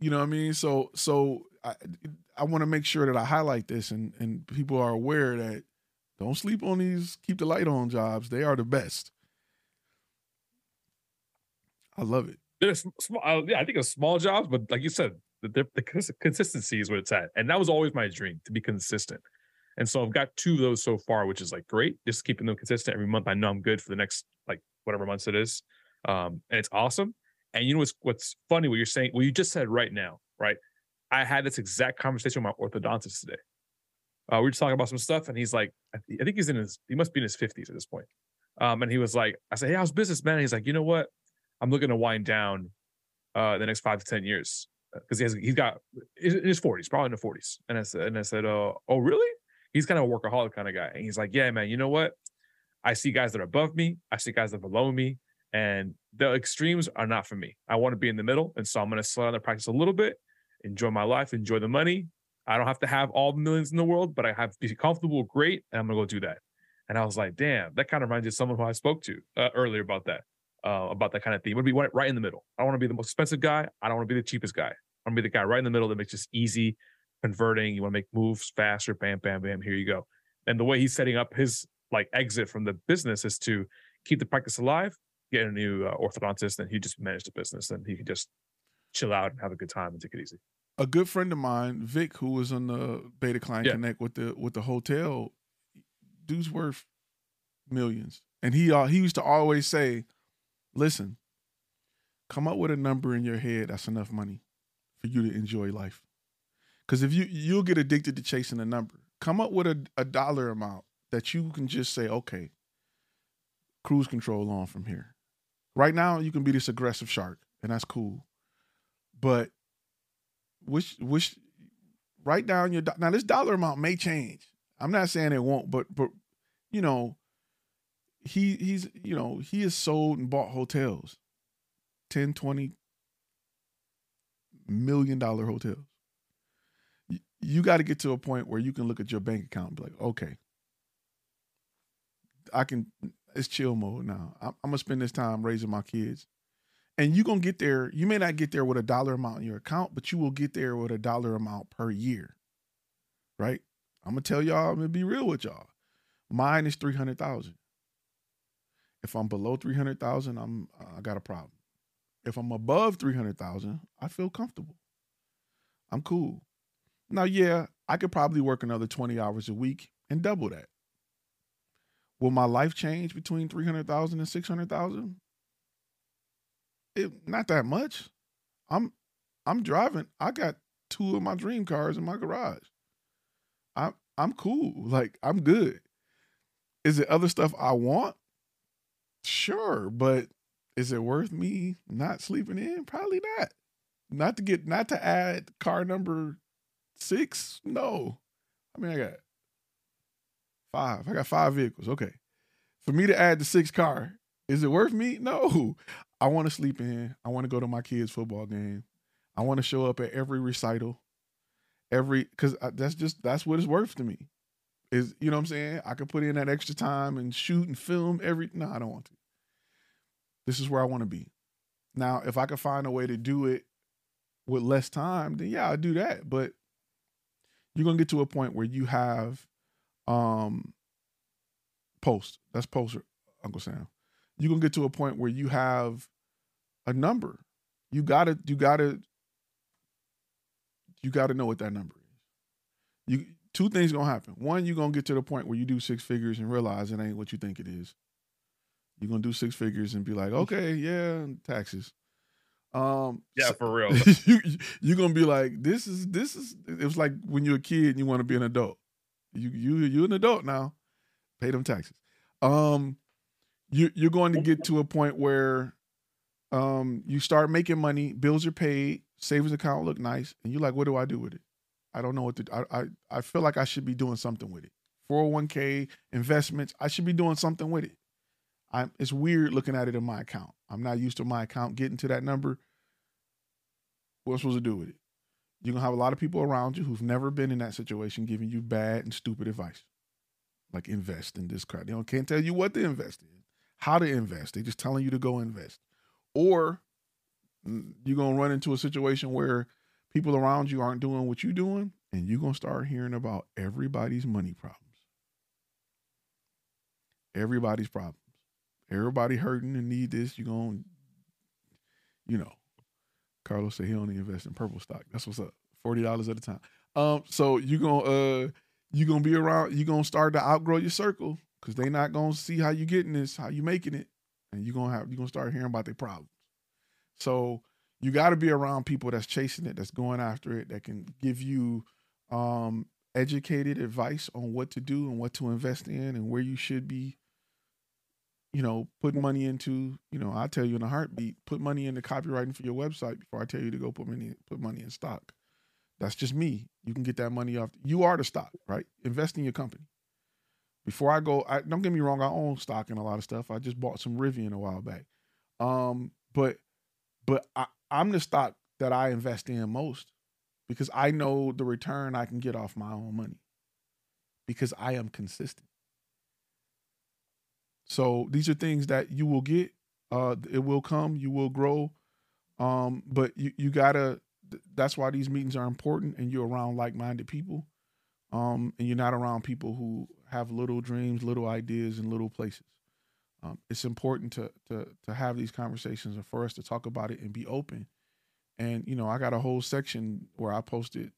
you know what I mean? So so I I want to make sure that I highlight this and and people are aware that don't sleep on these keep the light on jobs. They are the best. I love it. There's small, uh, yeah, I think it's small jobs, but like you said, the, the, the cons- consistency is what it's at, and that was always my dream to be consistent. And so I've got two of those so far, which is like great. Just keeping them consistent every month. I know I'm good for the next like whatever months it is, um, and it's awesome. And you know what's what's funny? What you're saying, what you just said right now, right? I had this exact conversation with my orthodontist today. Uh, we were just talking about some stuff, and he's like, I, th- I think he's in his, he must be in his fifties at this point. Um, and he was like, I said, hey, how's business, man? And he's like, you know what? I'm looking to wind down uh the next five to ten years because he has he's got in his 40s, probably in the 40s. And I said, and I said, uh, oh, really? He's kind of a workaholic kind of guy. And he's like, yeah, man, you know what? I see guys that are above me, I see guys that are below me, and the extremes are not for me. I want to be in the middle. And so I'm gonna slow down the practice a little bit, enjoy my life, enjoy the money. I don't have to have all the millions in the world, but I have to be comfortable, great, and I'm gonna go do that. And I was like, damn, that kind of reminds me of someone who I spoke to uh, earlier about that, uh, about that kind of thing. Would be right in the middle. I don't want to be the most expensive guy. I don't want to be the cheapest guy. I want to be the guy right in the middle that makes this easy converting. You want to make moves faster, bam, bam, bam. Here you go. And the way he's setting up his like exit from the business is to keep the practice alive, get a new uh, orthodontist, and he just manage the business, and he could just chill out and have a good time and take it easy. a good friend of mine, Vic, who was on the Beta Client Yeah. Connect with the with the hotel, dude's worth millions, and he uh, he used to always say, "Listen, come up with a number in your head that's enough money for you to enjoy life. Because if you you'll get addicted to chasing a number, come up with a, a dollar amount that you can just say, okay, cruise control on from here. Right now, you can be this aggressive shark, and that's cool, but wish wish write down your now this dollar amount may change. I'm not saying it won't but but you know he he's you know he has sold and bought hotels. 10 20 million dollar hotels. You, you got to get to a point where you can look at your bank account and be like okay. I can it's chill mode now. I'm, I'm gonna spend this time raising my kids. And you're gonna get there you may not get there with a dollar amount in your account but you will get there with a dollar amount per year right? I'm gonna tell y'all i'm gonna be real with y'all. Mine is 300000 if i'm below 300000 i'm i got a problem. If i'm above 300000 i feel comfortable. I'm cool. Now yeah i could probably work another 20 hours a week and double that will my life change between 300000 and 600000 it not that much. I'm I'm driving. I got two of my dream cars in my garage. I'm I'm cool. Like I'm good. Is it other stuff I want? Sure, but is it worth me not sleeping in? Probably not. Not to get not to add car number six. No. I mean I got five. I got five vehicles. Okay. For me to add the sixth car, is it worth me? No. I want to sleep in. I want to go to my kids' football game. I want to show up at every recital, every because that's just that's what it's worth to me. Is you know what I'm saying? I could put in that extra time and shoot and film every. No, I don't want to. This is where I want to be. Now, if I could find a way to do it with less time, then yeah, I'll do that. But you're gonna get to a point where you have um post. That's post, Uncle Sam you're gonna get to a point where you have a number. You gotta, you gotta, you gotta know what that number is. You two things gonna happen. One, you're gonna get to the point where you do six figures and realize it ain't what you think it is. You're gonna do six figures and be like, okay, yeah, taxes. Um, Yeah, for real. [LAUGHS] you you're gonna be like, this is this is. It was like when you're a kid and you want to be an adult. You you you're an adult now. Pay them taxes. Um, you you're going to get to a point where um you start making money, bills are paid, savings account look nice, and you're like, what do I do with it? I don't know what to I I, I feel like I should be doing something with it. 401k, investments, I should be doing something with it. I'm it's weird looking at it in my account. I'm not used to my account getting to that number. What am I supposed to do with it? You're gonna have a lot of people around you who've never been in that situation giving you bad and stupid advice. Like invest in this crap. They don't can't tell you what to invest in how to invest. They're just telling you to go invest. Or mm, you're to run into a situation where people around you aren't doing what you're doing, and you're to start hearing about everybody's money problems. Everybody's problems. Everybody hurting and need this. You're to, you know, Carlos said he only invest in purple stock. That's what's up. $40 at a time. Um, so you're going to, uh, you're going to be around, you're going to start to outgrow your circle because they not gonna see how you getting this, how you making it, and you're gonna have you're gonna start hearing about their problems. So you got to be around people that's chasing it, that's going after it, that can give you um, educated advice on what to do and what to invest in and where you should be. You know, put money into. You know, I tell you in a heartbeat, put money into copywriting for your website before I tell you to go put money put money in stock. That's just me. You can get that money off. You are the stock, right? Invest in your company. Before I go, I, don't get me wrong. I own stock in a lot of stuff. I just bought some Rivian a while back. Um, but but I, I'm the stock that I invest in most because I know the return I can get off my own money because I am consistent. So these are things that you will get. Uh, it will come. You will grow. Um, but you you gotta. That's why these meetings are important, and you're around like-minded people. Um, and you're not around people who have little dreams, little ideas, and little places. Um, it's important to to to have these conversations and for us to talk about it and be open. And you know, I got a whole section where I posted,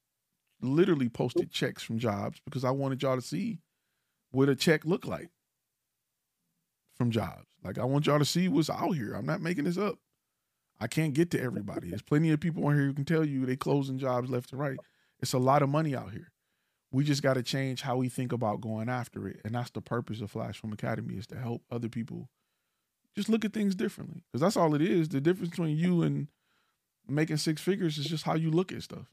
literally posted checks from jobs because I wanted y'all to see what a check looked like from jobs. Like I want y'all to see what's out here. I'm not making this up. I can't get to everybody. There's plenty of people on here who can tell you they closing jobs left and right. It's a lot of money out here. We just got to change how we think about going after it, and that's the purpose of Flash Film Academy is to help other people just look at things differently. Because that's all it is. The difference between you and making six figures is just how you look at stuff.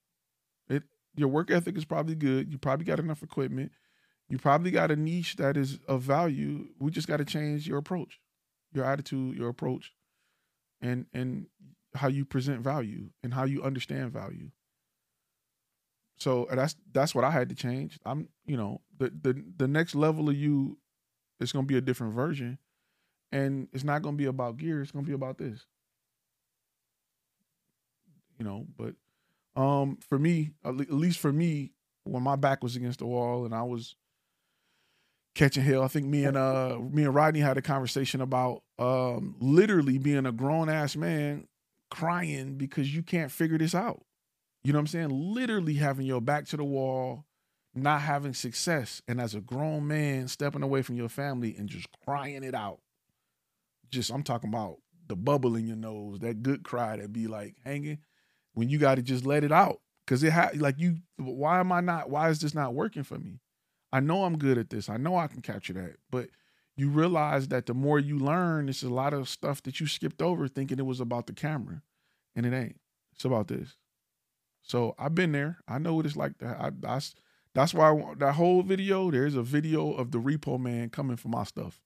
It your work ethic is probably good. You probably got enough equipment. You probably got a niche that is of value. We just got to change your approach, your attitude, your approach, and and how you present value and how you understand value. So that's that's what I had to change. I'm, you know, the the the next level of you going to be a different version, and it's not to be about gear. It's to be about this. You know, but um, for me, at least for me, when my back was against the wall and I was catching hell, I think me and uh me and Rodney had a conversation about um literally being a grown ass man crying because you can't figure this out. You know what I'm saying? Literally having your back to the wall, not having success, and as a grown man stepping away from your family and just crying it out. Just I'm talking about the bubble in your nose, that good cry that be like hanging when you got to just let it out because it had like you. Why am I not? Why is this not working for me? I know I'm good at this. I know I can capture that, but you realize that the more you learn, it's a lot of stuff that you skipped over thinking it was about the camera, and it ain't. It's about this. So I've been there. I know what it's like. I, that's that's why I, that whole video. There's a video of the repo man coming for my stuff.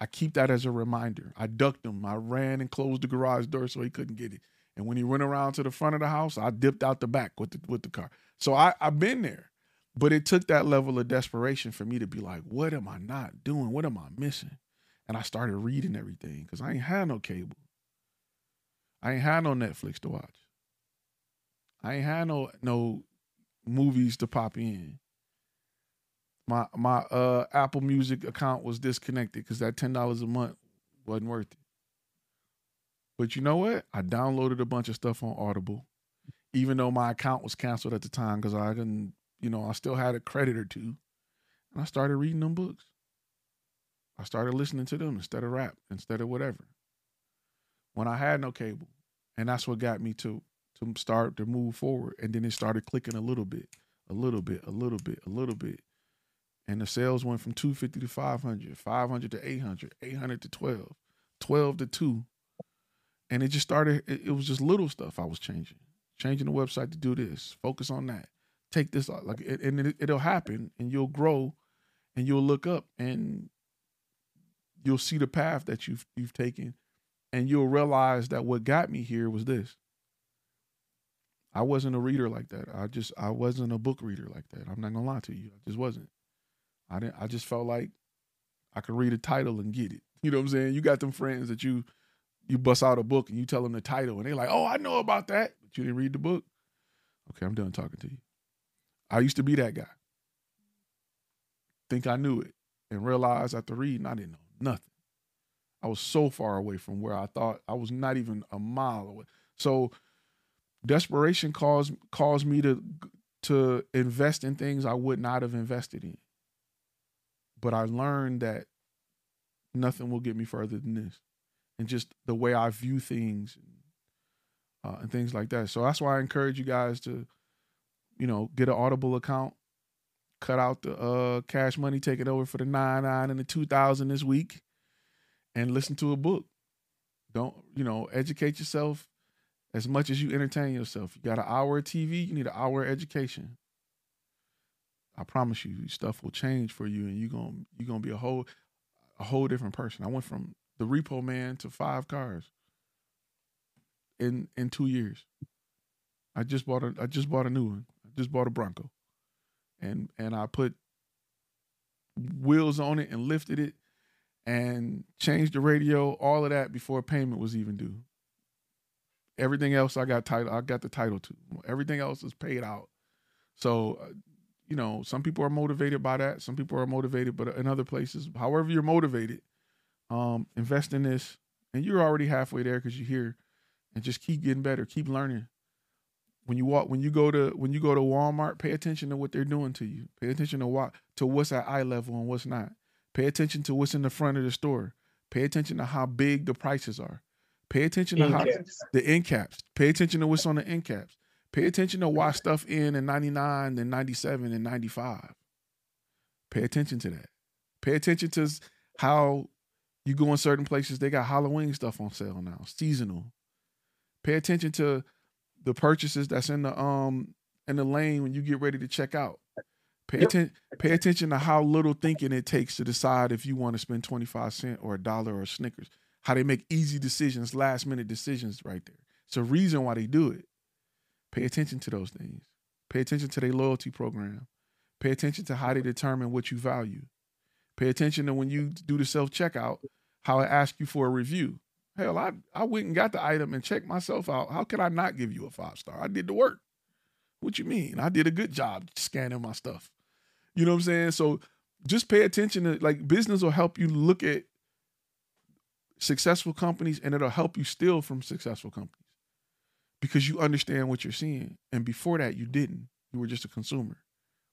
I keep that as a reminder. I ducked him. I ran and closed the garage door so he couldn't get it. And when he went around to the front of the house, I dipped out the back with the with the car. So I I've been there. But it took that level of desperation for me to be like, what am I not doing? What am I missing? And I started reading everything because I ain't had no cable. I ain't had no Netflix to watch. I ain't had no no movies to pop in. My my uh Apple Music account was disconnected because that ten dollars a month wasn't worth it. But you know what? I downloaded a bunch of stuff on Audible, even though my account was canceled at the time because I didn't, you know, I still had a credit or two, and I started reading them books. I started listening to them instead of rap, instead of whatever. When I had no cable, and that's what got me to to start to move forward, and then it started clicking a little bit, a little bit, a little bit, a little bit, and the sales went from 250 to 500, 500 to 800, 800 to 12, 12 to 2, and it just started it, it, was just little stuff i was changing changing the website to do this focus on that take this like and it, it'll happen and you'll grow and you'll look up and you'll see the path that you've you've taken and you'll realize that what got me here was this. I wasn't a reader like that. I just i wasn't a book reader like that. I'm not gonna lie to you. I just wasn't. I didn't i just felt like i could read a title and get it. You know what i'm saying? You got them friends that you you bust out a book and you tell them the title and they're like, "Oh, I know about that," but you didn't read the book. Okay, I'm done talking to you. I used to be that guy. Think I knew it and realized after reading I didn't know nothing. I was so far away from where I thought I was not even a mile away. So desperation caused caused me to to invest in things I would not have invested in. But I learned that nothing will get me further than this and just the way I view things. uh, and things like that. So that's why I encourage you guys to, you know, get an Audible account, cut out the uh, cash money, take it over for the nine nine and the two thousand this week, and listen to a book. Don't you know? Educate yourself as much as you entertain yourself. You got an hour of TV, you need an hour of education. I promise you, stuff will change for you, and you're gonna you're gonna be a whole a whole different person. I went from the repo man to five cars in in two years. I just bought a I just bought a new one. Just bought a Bronco, and and I put wheels on it and lifted it, and changed the radio, all of that before payment was even due. Everything else I got title I got the title to. Everything else is paid out. So uh, you know, some people are motivated by that. Some people are motivated, but in other places, however you're motivated, um, invest in this, and you're already halfway there because you're here, and just keep getting better, keep learning. When you walk, when you go to when you go to Walmart, pay attention to what they're doing to you. Pay attention to what to what's at eye level and what's not. Pay attention to what's in the front of the store. Pay attention to how big the prices are. Pay attention to how the end caps. Pay attention to what's on the end caps. Pay attention to why stuff in in 99 and 97 and 95. Pay attention to that. Pay attention to how you go in certain places, they got Halloween stuff on sale now, seasonal. Pay attention to the purchases that's in the um in the lane when you get ready to check out. Pay yep. attention pay attention to how little thinking it takes to decide if you want to spend 25 cent or a dollar or Snickers. How they make easy decisions, last minute decisions right there. It's a reason why they do it. Pay attention to those things. Pay attention to their loyalty program. Pay attention to how they determine what you value. Pay attention to when you do the self checkout, how it asks you for a review. Hell, I, I went and got the item and checked myself out. How could I not give you a five star? I did the work. What you mean? I did a good job scanning my stuff. You know what I'm saying? So just pay attention to like business will help you look at successful companies and it'll help you steal from successful companies because you understand what you're seeing. And before that, you didn't. You were just a consumer,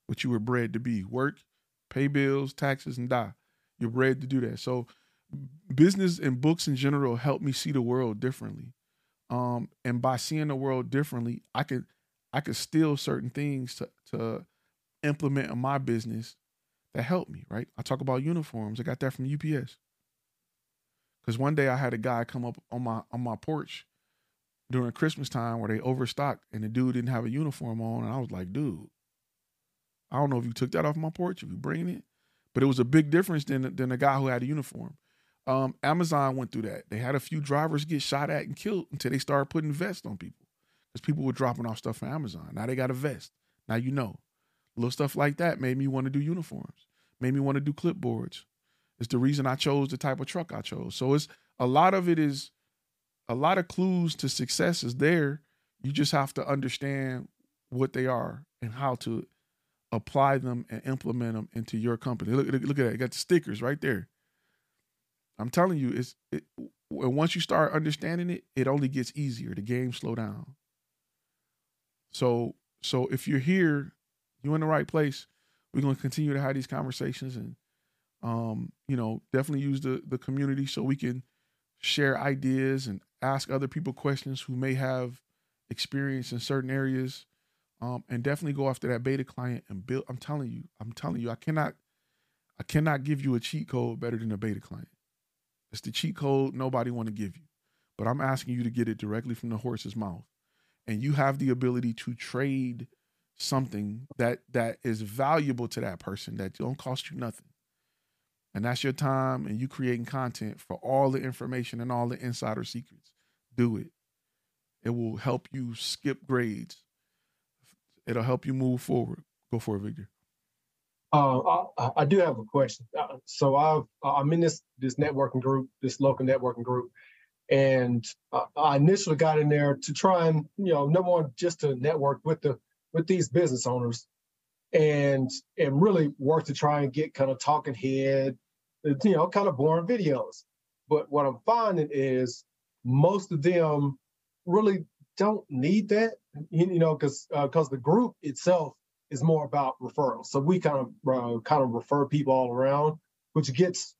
what you were bred to be work, pay bills, taxes, and die. You're bred to do that. So, business and books in general help me see the world differently. Um, and by seeing the world differently, I could I could steal certain things to to implement in my business that help me, right? I talk about uniforms. I got that from UPS. Cause one day I had a guy come up on my on my porch during Christmas time where they overstocked and the dude didn't have a uniform on. And I was like, dude, I don't know if you took that off my porch, if you bringing it, but it was a big difference than than the guy who had a uniform. Um, Amazon went through that. They had a few drivers get shot at and killed until they started putting vests on people because people were dropping off stuff from Amazon. Now they got a vest. Now you know. Little stuff like that made me want to do uniforms, made me want to do clipboards. It's the reason I chose the type of truck I chose. So it's a lot of it is a lot of clues to success is there. You just have to understand what they are and how to apply them and implement them into your company. Look, look, look at that. You got the stickers right there. I'm telling you, it's it, once you start understanding it, it only gets easier. The game slow down. So so if you're here, you're in the right place. We're gonna continue to have these conversations and um, you know, definitely use the the community so we can share ideas and ask other people questions who may have experience in certain areas um, and definitely go after that beta client and build i'm telling you i'm telling you i cannot i cannot give you a cheat code better than a beta client it's the cheat code nobody want to give you. But i'm asking you to get it directly from the horse's mouth. And you have the ability to trade something that that is valuable to that person that don't cost you nothing. And that's your time and you creating content for all the information and all the insider secrets. Do it. It will help you skip grades. It'll help you move forward. Go for it victor uh, I, I, do have a question. Uh, so I've, I'm in this this networking group, this local networking group, and uh, I initially got in there to try and you know number one just to network with the with these business owners, and and really work to try and get kind of talking head, you know, kind of boring videos. But what I'm finding is most of them really don't need that, you know, because because uh, the group itself is more about referrals. So we kind of uh, kind of refer people all around, which gets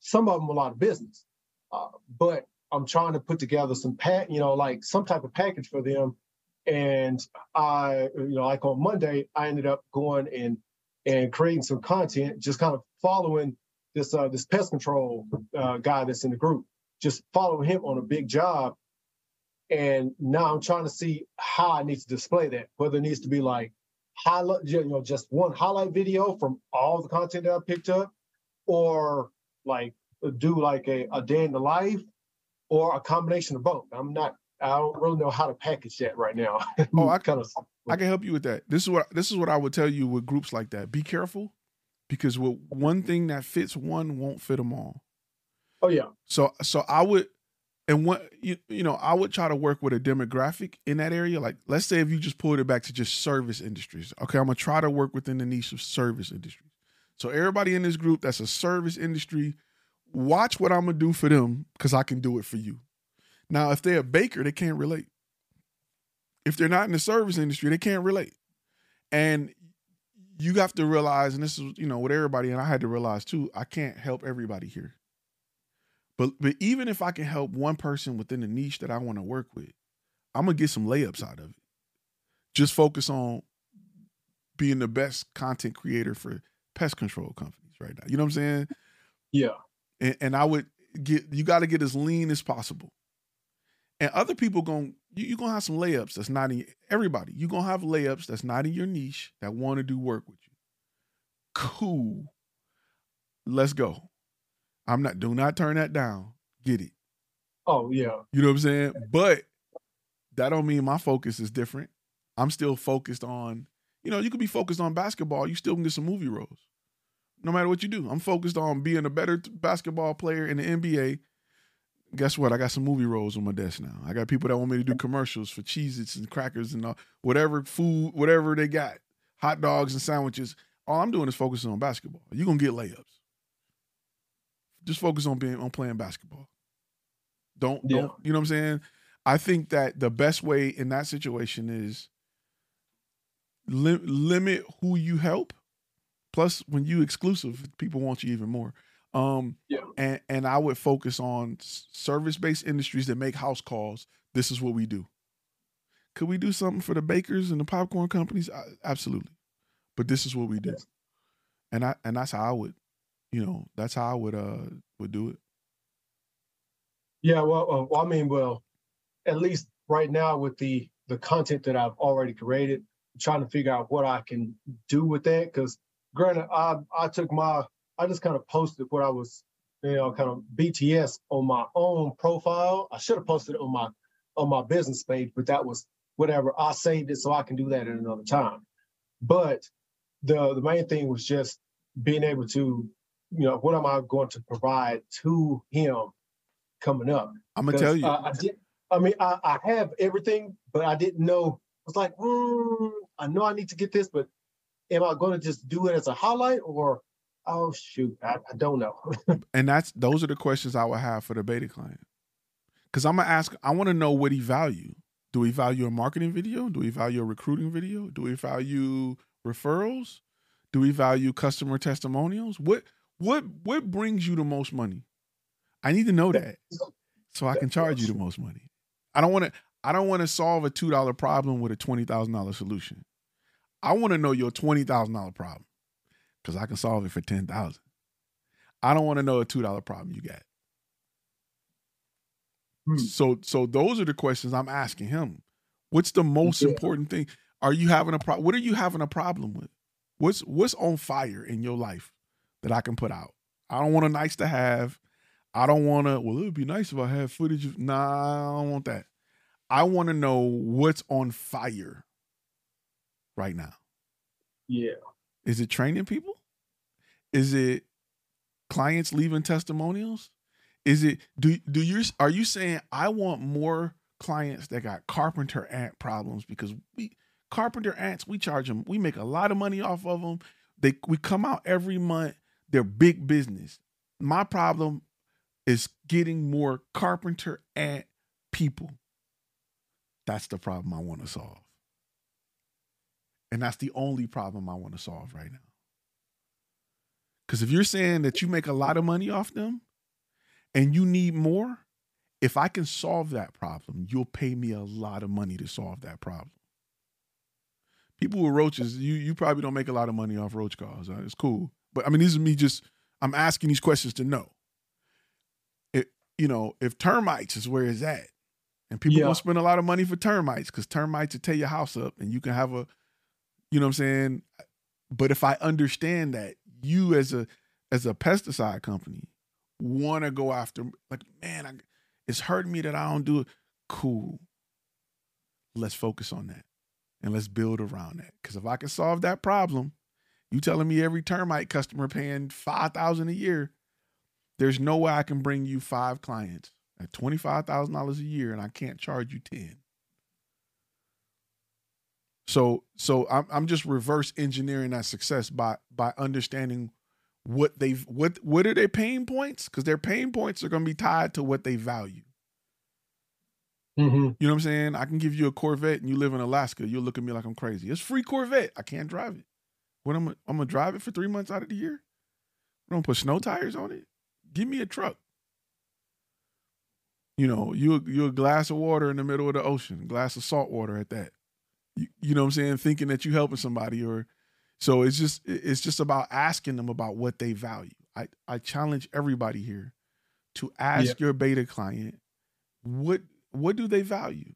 some of them a lot of business. Uh, but I'm trying to put together some pack, you know, like some type of package for them. And I, you know, like on Monday, I ended up going and and creating some content, just kind of following this uh this pest control uh, guy that's in the group, just following him on a big job. And now I'm trying to see how I need to display that, whether it needs to be like highlight, you know, just one highlight video from all the content that I picked up, or like do like a, a day in the life, or a combination of both. I'm not. I don't really know how to package that right now. [LAUGHS] Oh, I kind of. I can help you with that. This is what this is what I would tell you with groups like that. Be careful because with one thing that fits one won't fit them all. Oh yeah. So so I would and what you you know, I would try to work with a demographic in that area. Like let's say if you just pulled it back to just service industries. Okay, I'm gonna try to work within the niche of service industries. So everybody in this group that's a service industry, watch what I'm gonna do for them because I can do it for you. Now, if they're a baker, they can't relate. If they're not in the service industry, they can't relate. And you have to realize, and this is, you know, with everybody, and I had to realize too, I can't help everybody here. But but even if I can help one person within the niche that I want to work with, I'm gonna get some layups out of it. Just focus on being the best content creator for pest control companies right now. You know what I'm saying? Yeah. And, and I would get you got to get as lean as possible. And other people going you you gonna have some layups that's not in everybody. You're gonna have layups that's not in your niche that want to do work with you. Cool. Let's go. I'm not. Do not turn that down. Get it. Oh yeah. You know what I'm saying? But that don't mean my focus is different. I'm still focused on. You know, you could be focused on basketball. You still can get some movie roles, no matter what you do. I'm focused on being a better basketball player in the NBA guess what? I got some movie roles on my desk now. I got people that want me to do commercials for Cheez-Its and crackers and all, whatever food, whatever they got, hot dogs and sandwiches. All I'm doing is focusing on basketball. You're gonna get layups. Just focus on being on playing basketball. Don't Yeah. don't you know what I'm saying? I think that the best way in that situation is li- limit who you help. Plus, when you exclusive, people want you even more. Um, Yeah. and and I would focus on service based industries that make house calls. This is what we do. Could we do something for the bakers and the popcorn companies? I, absolutely, but this is what we do, and I and that's how I would, you know, that's how I would uh would do it. Yeah, well, uh, well, I mean, well, at least right now with the the content that I've already created, I'm trying to figure out what I can do with that. Because granted, I I took my I just kind of posted what I was, you know, kind of BTS on my own profile. I should have posted it on my on my business page, but that was whatever. I saved it so I can do that at another time. But the the main thing was just being able to, you know, what am I going to provide to him coming up? I'm gonna tell you. Uh, I did. I mean, I, I have everything, but I didn't know. I was like, mm, I know I need to get this, but am I going to just do it as a highlight or? Oh shoot, I, I don't know. [LAUGHS] and that's those are the questions I would have for the beta client. Because I'm gonna ask, I want to know what he value. Do he value a marketing video? Do he value a recruiting video? Do we value referrals? Do we value customer testimonials? What what what brings you the most money? I need to know that so I can charge you the most money. I don't want to I don't want to solve a two dollar problem with a twenty thousand dollar solution. I want to know your twenty thousand dollar problem because I can solve it for ten thousand. I don't want to know a two dollar problem you got. So so those are the questions I'm asking him. What's the most Yeah. important thing? Are you having a problem? What are you having a problem with? What's what's on fire in your life that I can put out? I don't want a nice to have. I don't want to. Well, it would be nice if I had footage. Of, nah, I don't want that. I want to know what's on fire right now. yeah, Is it training people? Is it clients leaving testimonials? Is it do do you are you saying I want more clients that got carpenter ant problems because we carpenter ants we charge them we make a lot of money off of them. They we come out every month. They're big business. My problem is getting more carpenter ant people. That's the problem I want to solve. And that's the only problem I want to solve right now. Because if you're saying that you make a lot of money off them and you need more, If I can solve that problem, you'll pay me a lot of money to solve that problem. People with roaches, you you probably don't make a lot of money off roach calls. Uh, It's cool, but I mean, this is me just I'm asking these questions to know. It you know if termites is where it's at, and people Yeah. gonna spend a lot of money for termites because termites will tear your house up, and you can have a, you know what I'm saying. But if I understand that you as a as a pesticide company want to go after like man, I, it's hurting me that I don't do it. Cool. Let's focus on that and let's build around that. Because if I can solve that problem, you telling me every termite customer paying five thousand a year, there's no way I can bring you five clients at twenty five thousand dollars a year, and I can't charge you ten. So, so I'm I'm just reverse engineering that success by by understanding what they've what what are their pain points because their pain points are going to be tied to what they value. Mm-hmm. You know what I'm saying? I can give you a Corvette and you live in Alaska. You'll look at me like I'm crazy. It's free Corvette. I can't drive it. What I'm I'm gonna drive it for three months out of the year? I'm gonna put snow tires on it. Give me a truck. You know, you you a glass of water in the middle of the ocean, glass of salt water at that. You, you know what I'm saying? Thinking that you helping somebody or so it's just it's just about asking them about what they value. I I challenge everybody here to ask your beta client what what do they value?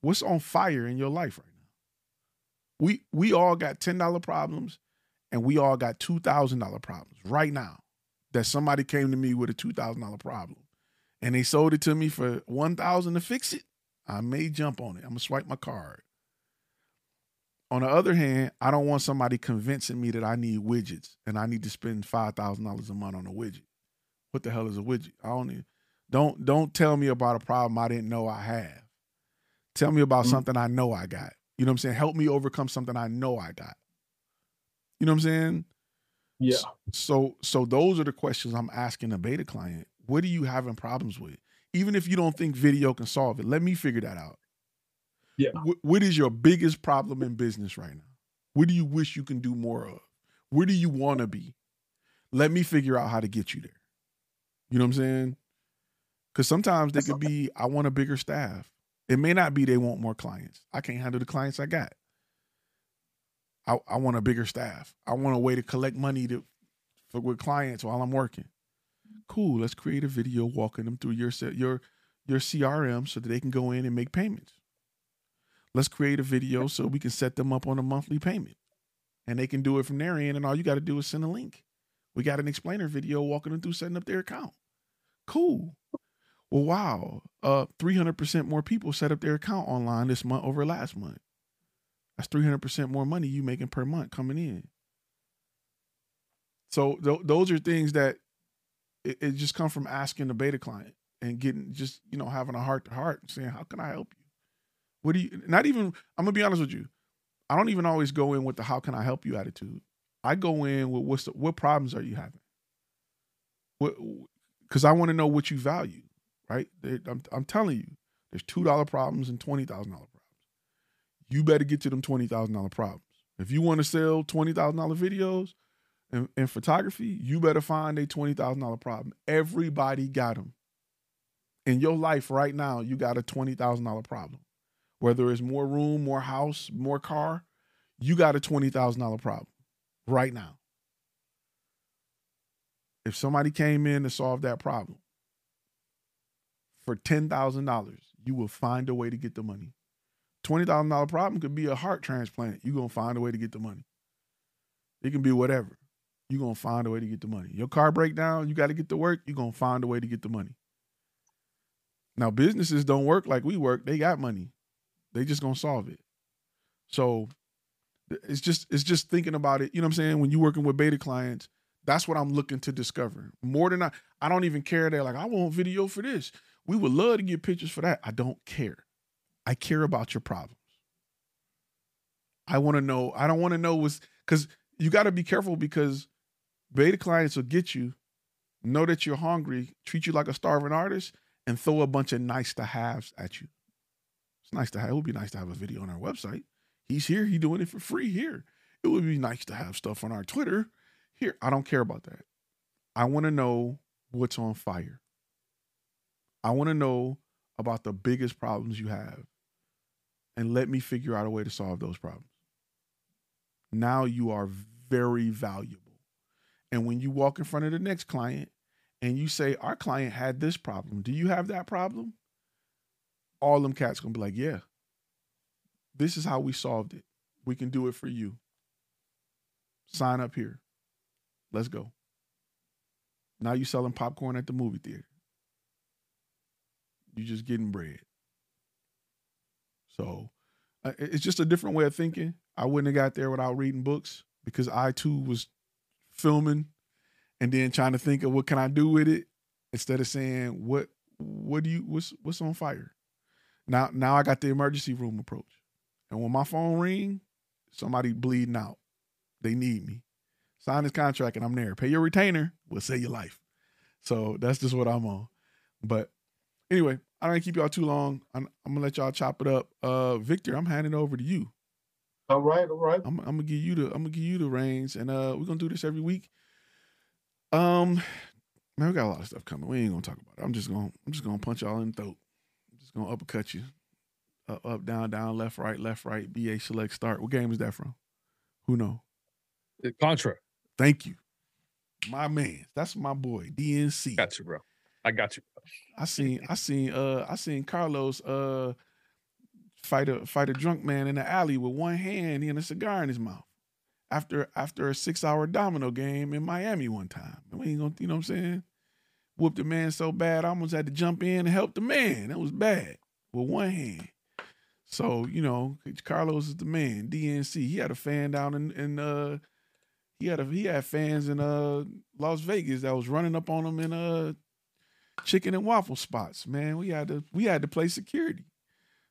What's on fire in your life right now? We we all got ten dollar problems, and we all got two thousand dollar problems right now. That somebody came to me with a two thousand dollar problem, and they sold it to me for one thousand to fix it. I may jump on it. I'm gonna swipe my card. On the other hand, I don't want somebody convincing me that I need widgets and I need to spend five thousand dollars a month on a widget. What the hell is a widget? I don't need. Don't don't tell me about a problem I didn't know I have. Tell me about Mm. something I know I got. You know what I'm saying? Help me overcome something I know I got. You know what I'm saying? Yeah. So so those are the questions I'm asking a beta client. What are you having problems with? Even if you don't think video can solve it, let me figure that out. Yeah. Wh- what is your biggest problem in business right now? What do you wish you can do more of? Where do you want to be? Let me figure out how to get you there. You know what I'm saying? Because sometimes they could be, I want a bigger staff. It may not be they want more clients. I can't handle the clients I got. I, I want a bigger staff. I want a way to collect money to for with clients while I'm working. Cool. Let's create a video walking them through your your your CRM so that they can go in and make payments. Let's create a video so we can set them up on a monthly payment. And they can do it from their end, and all you got to do is send a link. We got an explainer video walking them through setting up their account. Cool. Well, wow. Uh 300% more people set up their account online this month over last month. That's 300% more money you making per month coming in. So th- those are things that it, it just come from asking the beta client and getting just, you know, having a heart to heart saying, how can I help you? What do you, not even, I'm gonna be honest with you. I don't even always go in with the how can I help you attitude. I go in with what's the, what problems are you having? What, because I want to know what you value, right? I'm, I'm telling you, there's two dollar problems and twenty thousand dollar problems. You better get to them twenty thousand dollar problems. If you want to sell twenty thousand dollar videos and, and photography, you better find a twenty thousand dollar problem. Everybody got them. In your life right now, you got a twenty thousand dollar problem. Whether it's more room, more house, more car, you got a twenty thousand dollar problem right now. If somebody came in to solve that problem for ten thousand dollars, you will find a way to get the money. Twenty thousand dollar problem could be a heart transplant. You're gonna find a way to get the money. It can be whatever. You're gonna find a way to get the money. Your car breakdown, you got to get to work. You're gonna find a way to get the money. Now businesses don't work like we work. They got money. They just gonna solve it. So it's just it's just thinking about it. You know what I'm saying? When you're working with beta clients, that's what I'm looking to discover. More than I, I don't even care. They're like, I want video for this. We would love to get pictures for that. I don't care. I care about your problems. I want to know. I don't want to know what's because you got to be careful because beta clients will get you, know that you're hungry, treat you like a starving artist, and throw a bunch of nice to haves at you. It's nice to have. It would be nice to have a video on our website. He's here. He doing it for free here. It would be nice to have stuff on our Twitter. Here, I don't care about that. I want to know what's on fire. I want to know about the biggest problems you have and let me figure out a way to solve those problems. Now you are very valuable. And when you walk in front of the next client and you say, Our client had this problem, do you have that problem? All them cats gonna be like, Yeah, this is how we solved it. We can do it for you. Sign up here. Let's go. Now you selling popcorn at the movie theater. You're just getting bread. So uh, it's just a different way of thinking. I wouldn't have got there without reading books because I too was filming and then trying to think of what can I do with it instead of saying what what do you what's what's on fire. Now now I got the emergency room approach. And when my phone ring, somebody bleeding out. They need me. Sign this contract and I'm there. Pay your retainer, we'll save your life. So that's just what I'm on. But anyway, I don't keep y'all too long. I'm, I'm, gonna let y'all chop it up. Uh Victor, I'm handing over to you. All right, all right. I'm, I'm gonna give you the I'm gonna give you the reins, and uh we're gonna do this every week. Um, man, we got a lot of stuff coming. We ain't gonna talk about it. I'm just gonna I'm just gonna punch y'all in the throat. I'm just gonna uppercut you. Up, up, down, down, left, right, left, right. BA select start. What game is that from? Who know? Contra. Thank you, my man. That's my boy DNC. Got you, bro. I got you. I seen I seen uh I seen Carlos uh fight a fight a drunk man in the alley with one hand and a cigar in his mouth after after a six hour domino game in Miami one time. We ain't gonna you know what I'm saying? Whooped the man so bad I almost had to jump in and help the man. That was bad with one hand. So, you know, Carlos is the man, DNC. He had a fan down in, in uh he had a he had fans in uh Las Vegas that was running up on him in uh chicken and waffle spots, man. We had to we had to play security.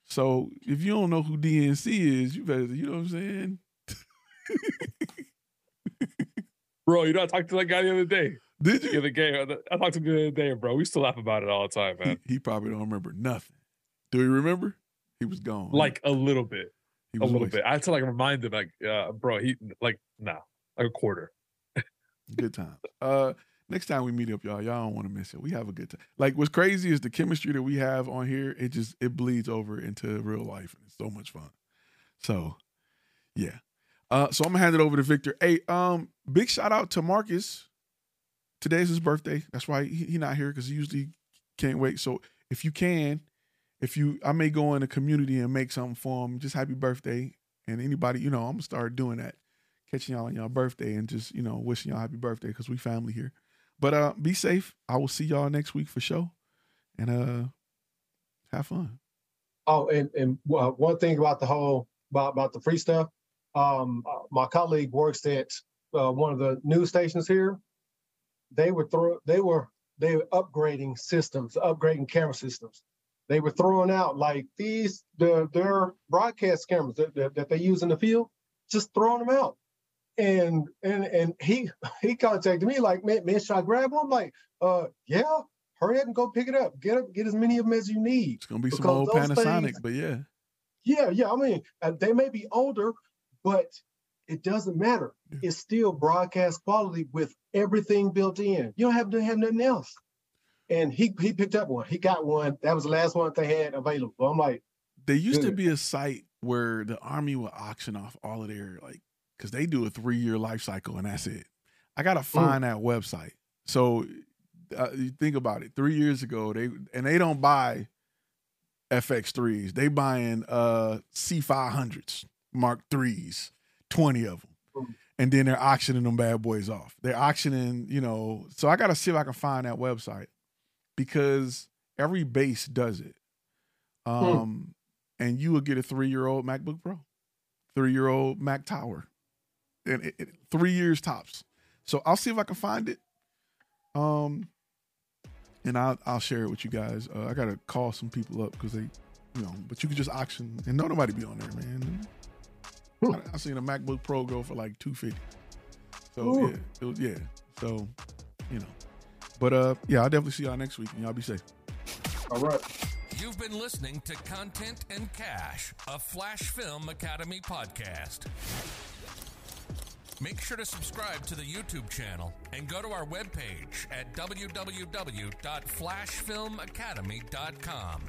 So if you don't know who DNC is, you better you know what I'm saying. [LAUGHS] bro, you know I talked to that guy the other day. Did you? The other game, I talked to him the other day, bro. We still laugh about it all the time, man. He, he probably don't remember nothing. Do you remember? He was gone. Like a little bit. He A little wasted. bit. I had to like remind him, like, uh, bro, he like nah, like a quarter. Good time. Uh, next time we meet up, y'all, y'all don't want to miss it. We have a good time. Like what's crazy is the chemistry that we have on here. It just it bleeds over into real life, and it's so much fun. So, yeah. Uh, so I'm gonna hand it over to Victor. Hey, um, big shout out to Marcus. Today's his birthday. That's why he, he not here because he usually can't wait. So if you can, if you, I may go in the community and make something for him. Just happy birthday, and anybody, you know, I'm gonna start doing that catching y'all on y'all birthday and just you know wishing y'all happy birthday because we family here. But uh, be safe. I will see y'all next week for sure, and uh, have fun. Oh, and and uh, one thing about the whole about about the free stuff. Um, uh, my colleague works at uh, one of the news stations here. They were throw they were they were upgrading systems, upgrading camera systems. They were throwing out like these the their broadcast cameras that, that, that they use in the field, just throwing them out. And and and he he contacted me like, man, man, should I grab one? I'm like, uh, yeah, hurry up and go pick it up. Get up, get as many of them as you need. It's gonna be some old Panasonic, things- but yeah, Yeah, yeah. I mean, uh, they may be older, but it doesn't matter. It's still broadcast quality with everything built in. You don't have to have nothing else. And he he picked up one. He got one. That was the last one they had available. I'm like, there used to be a site where the army would auction off all of their like because they do a three year life cycle and that's it. I gotta find that website. So uh, you think about it. Three years ago, they and they don't buy FX3s. They buying uh C500s, Mark threes, twenty of them, and then they're auctioning them bad boys off. They're auctioning, you know. So I gotta see if I can find that website because every base does it. Um, and you will get a three year old MacBook Pro, three year old Mac Tower, and it, it- three years tops. So I'll see if I can find it. Um, and I'll I'll share it with you guys. Uh, I gotta call some people up because they, you know, but you can just auction and no nobody be on there, man. I, I seen a MacBook Pro go for like two fifty. So Ooh. yeah, it was, yeah. So you know, but uh, yeah, I'll definitely see y'all next week, and y'all be safe. all right. You've been listening to Content and Cash, a Flash Film Academy podcast. Make sure to subscribe to the YouTube channel and go to our webpage at www.flashfilmacademy.com.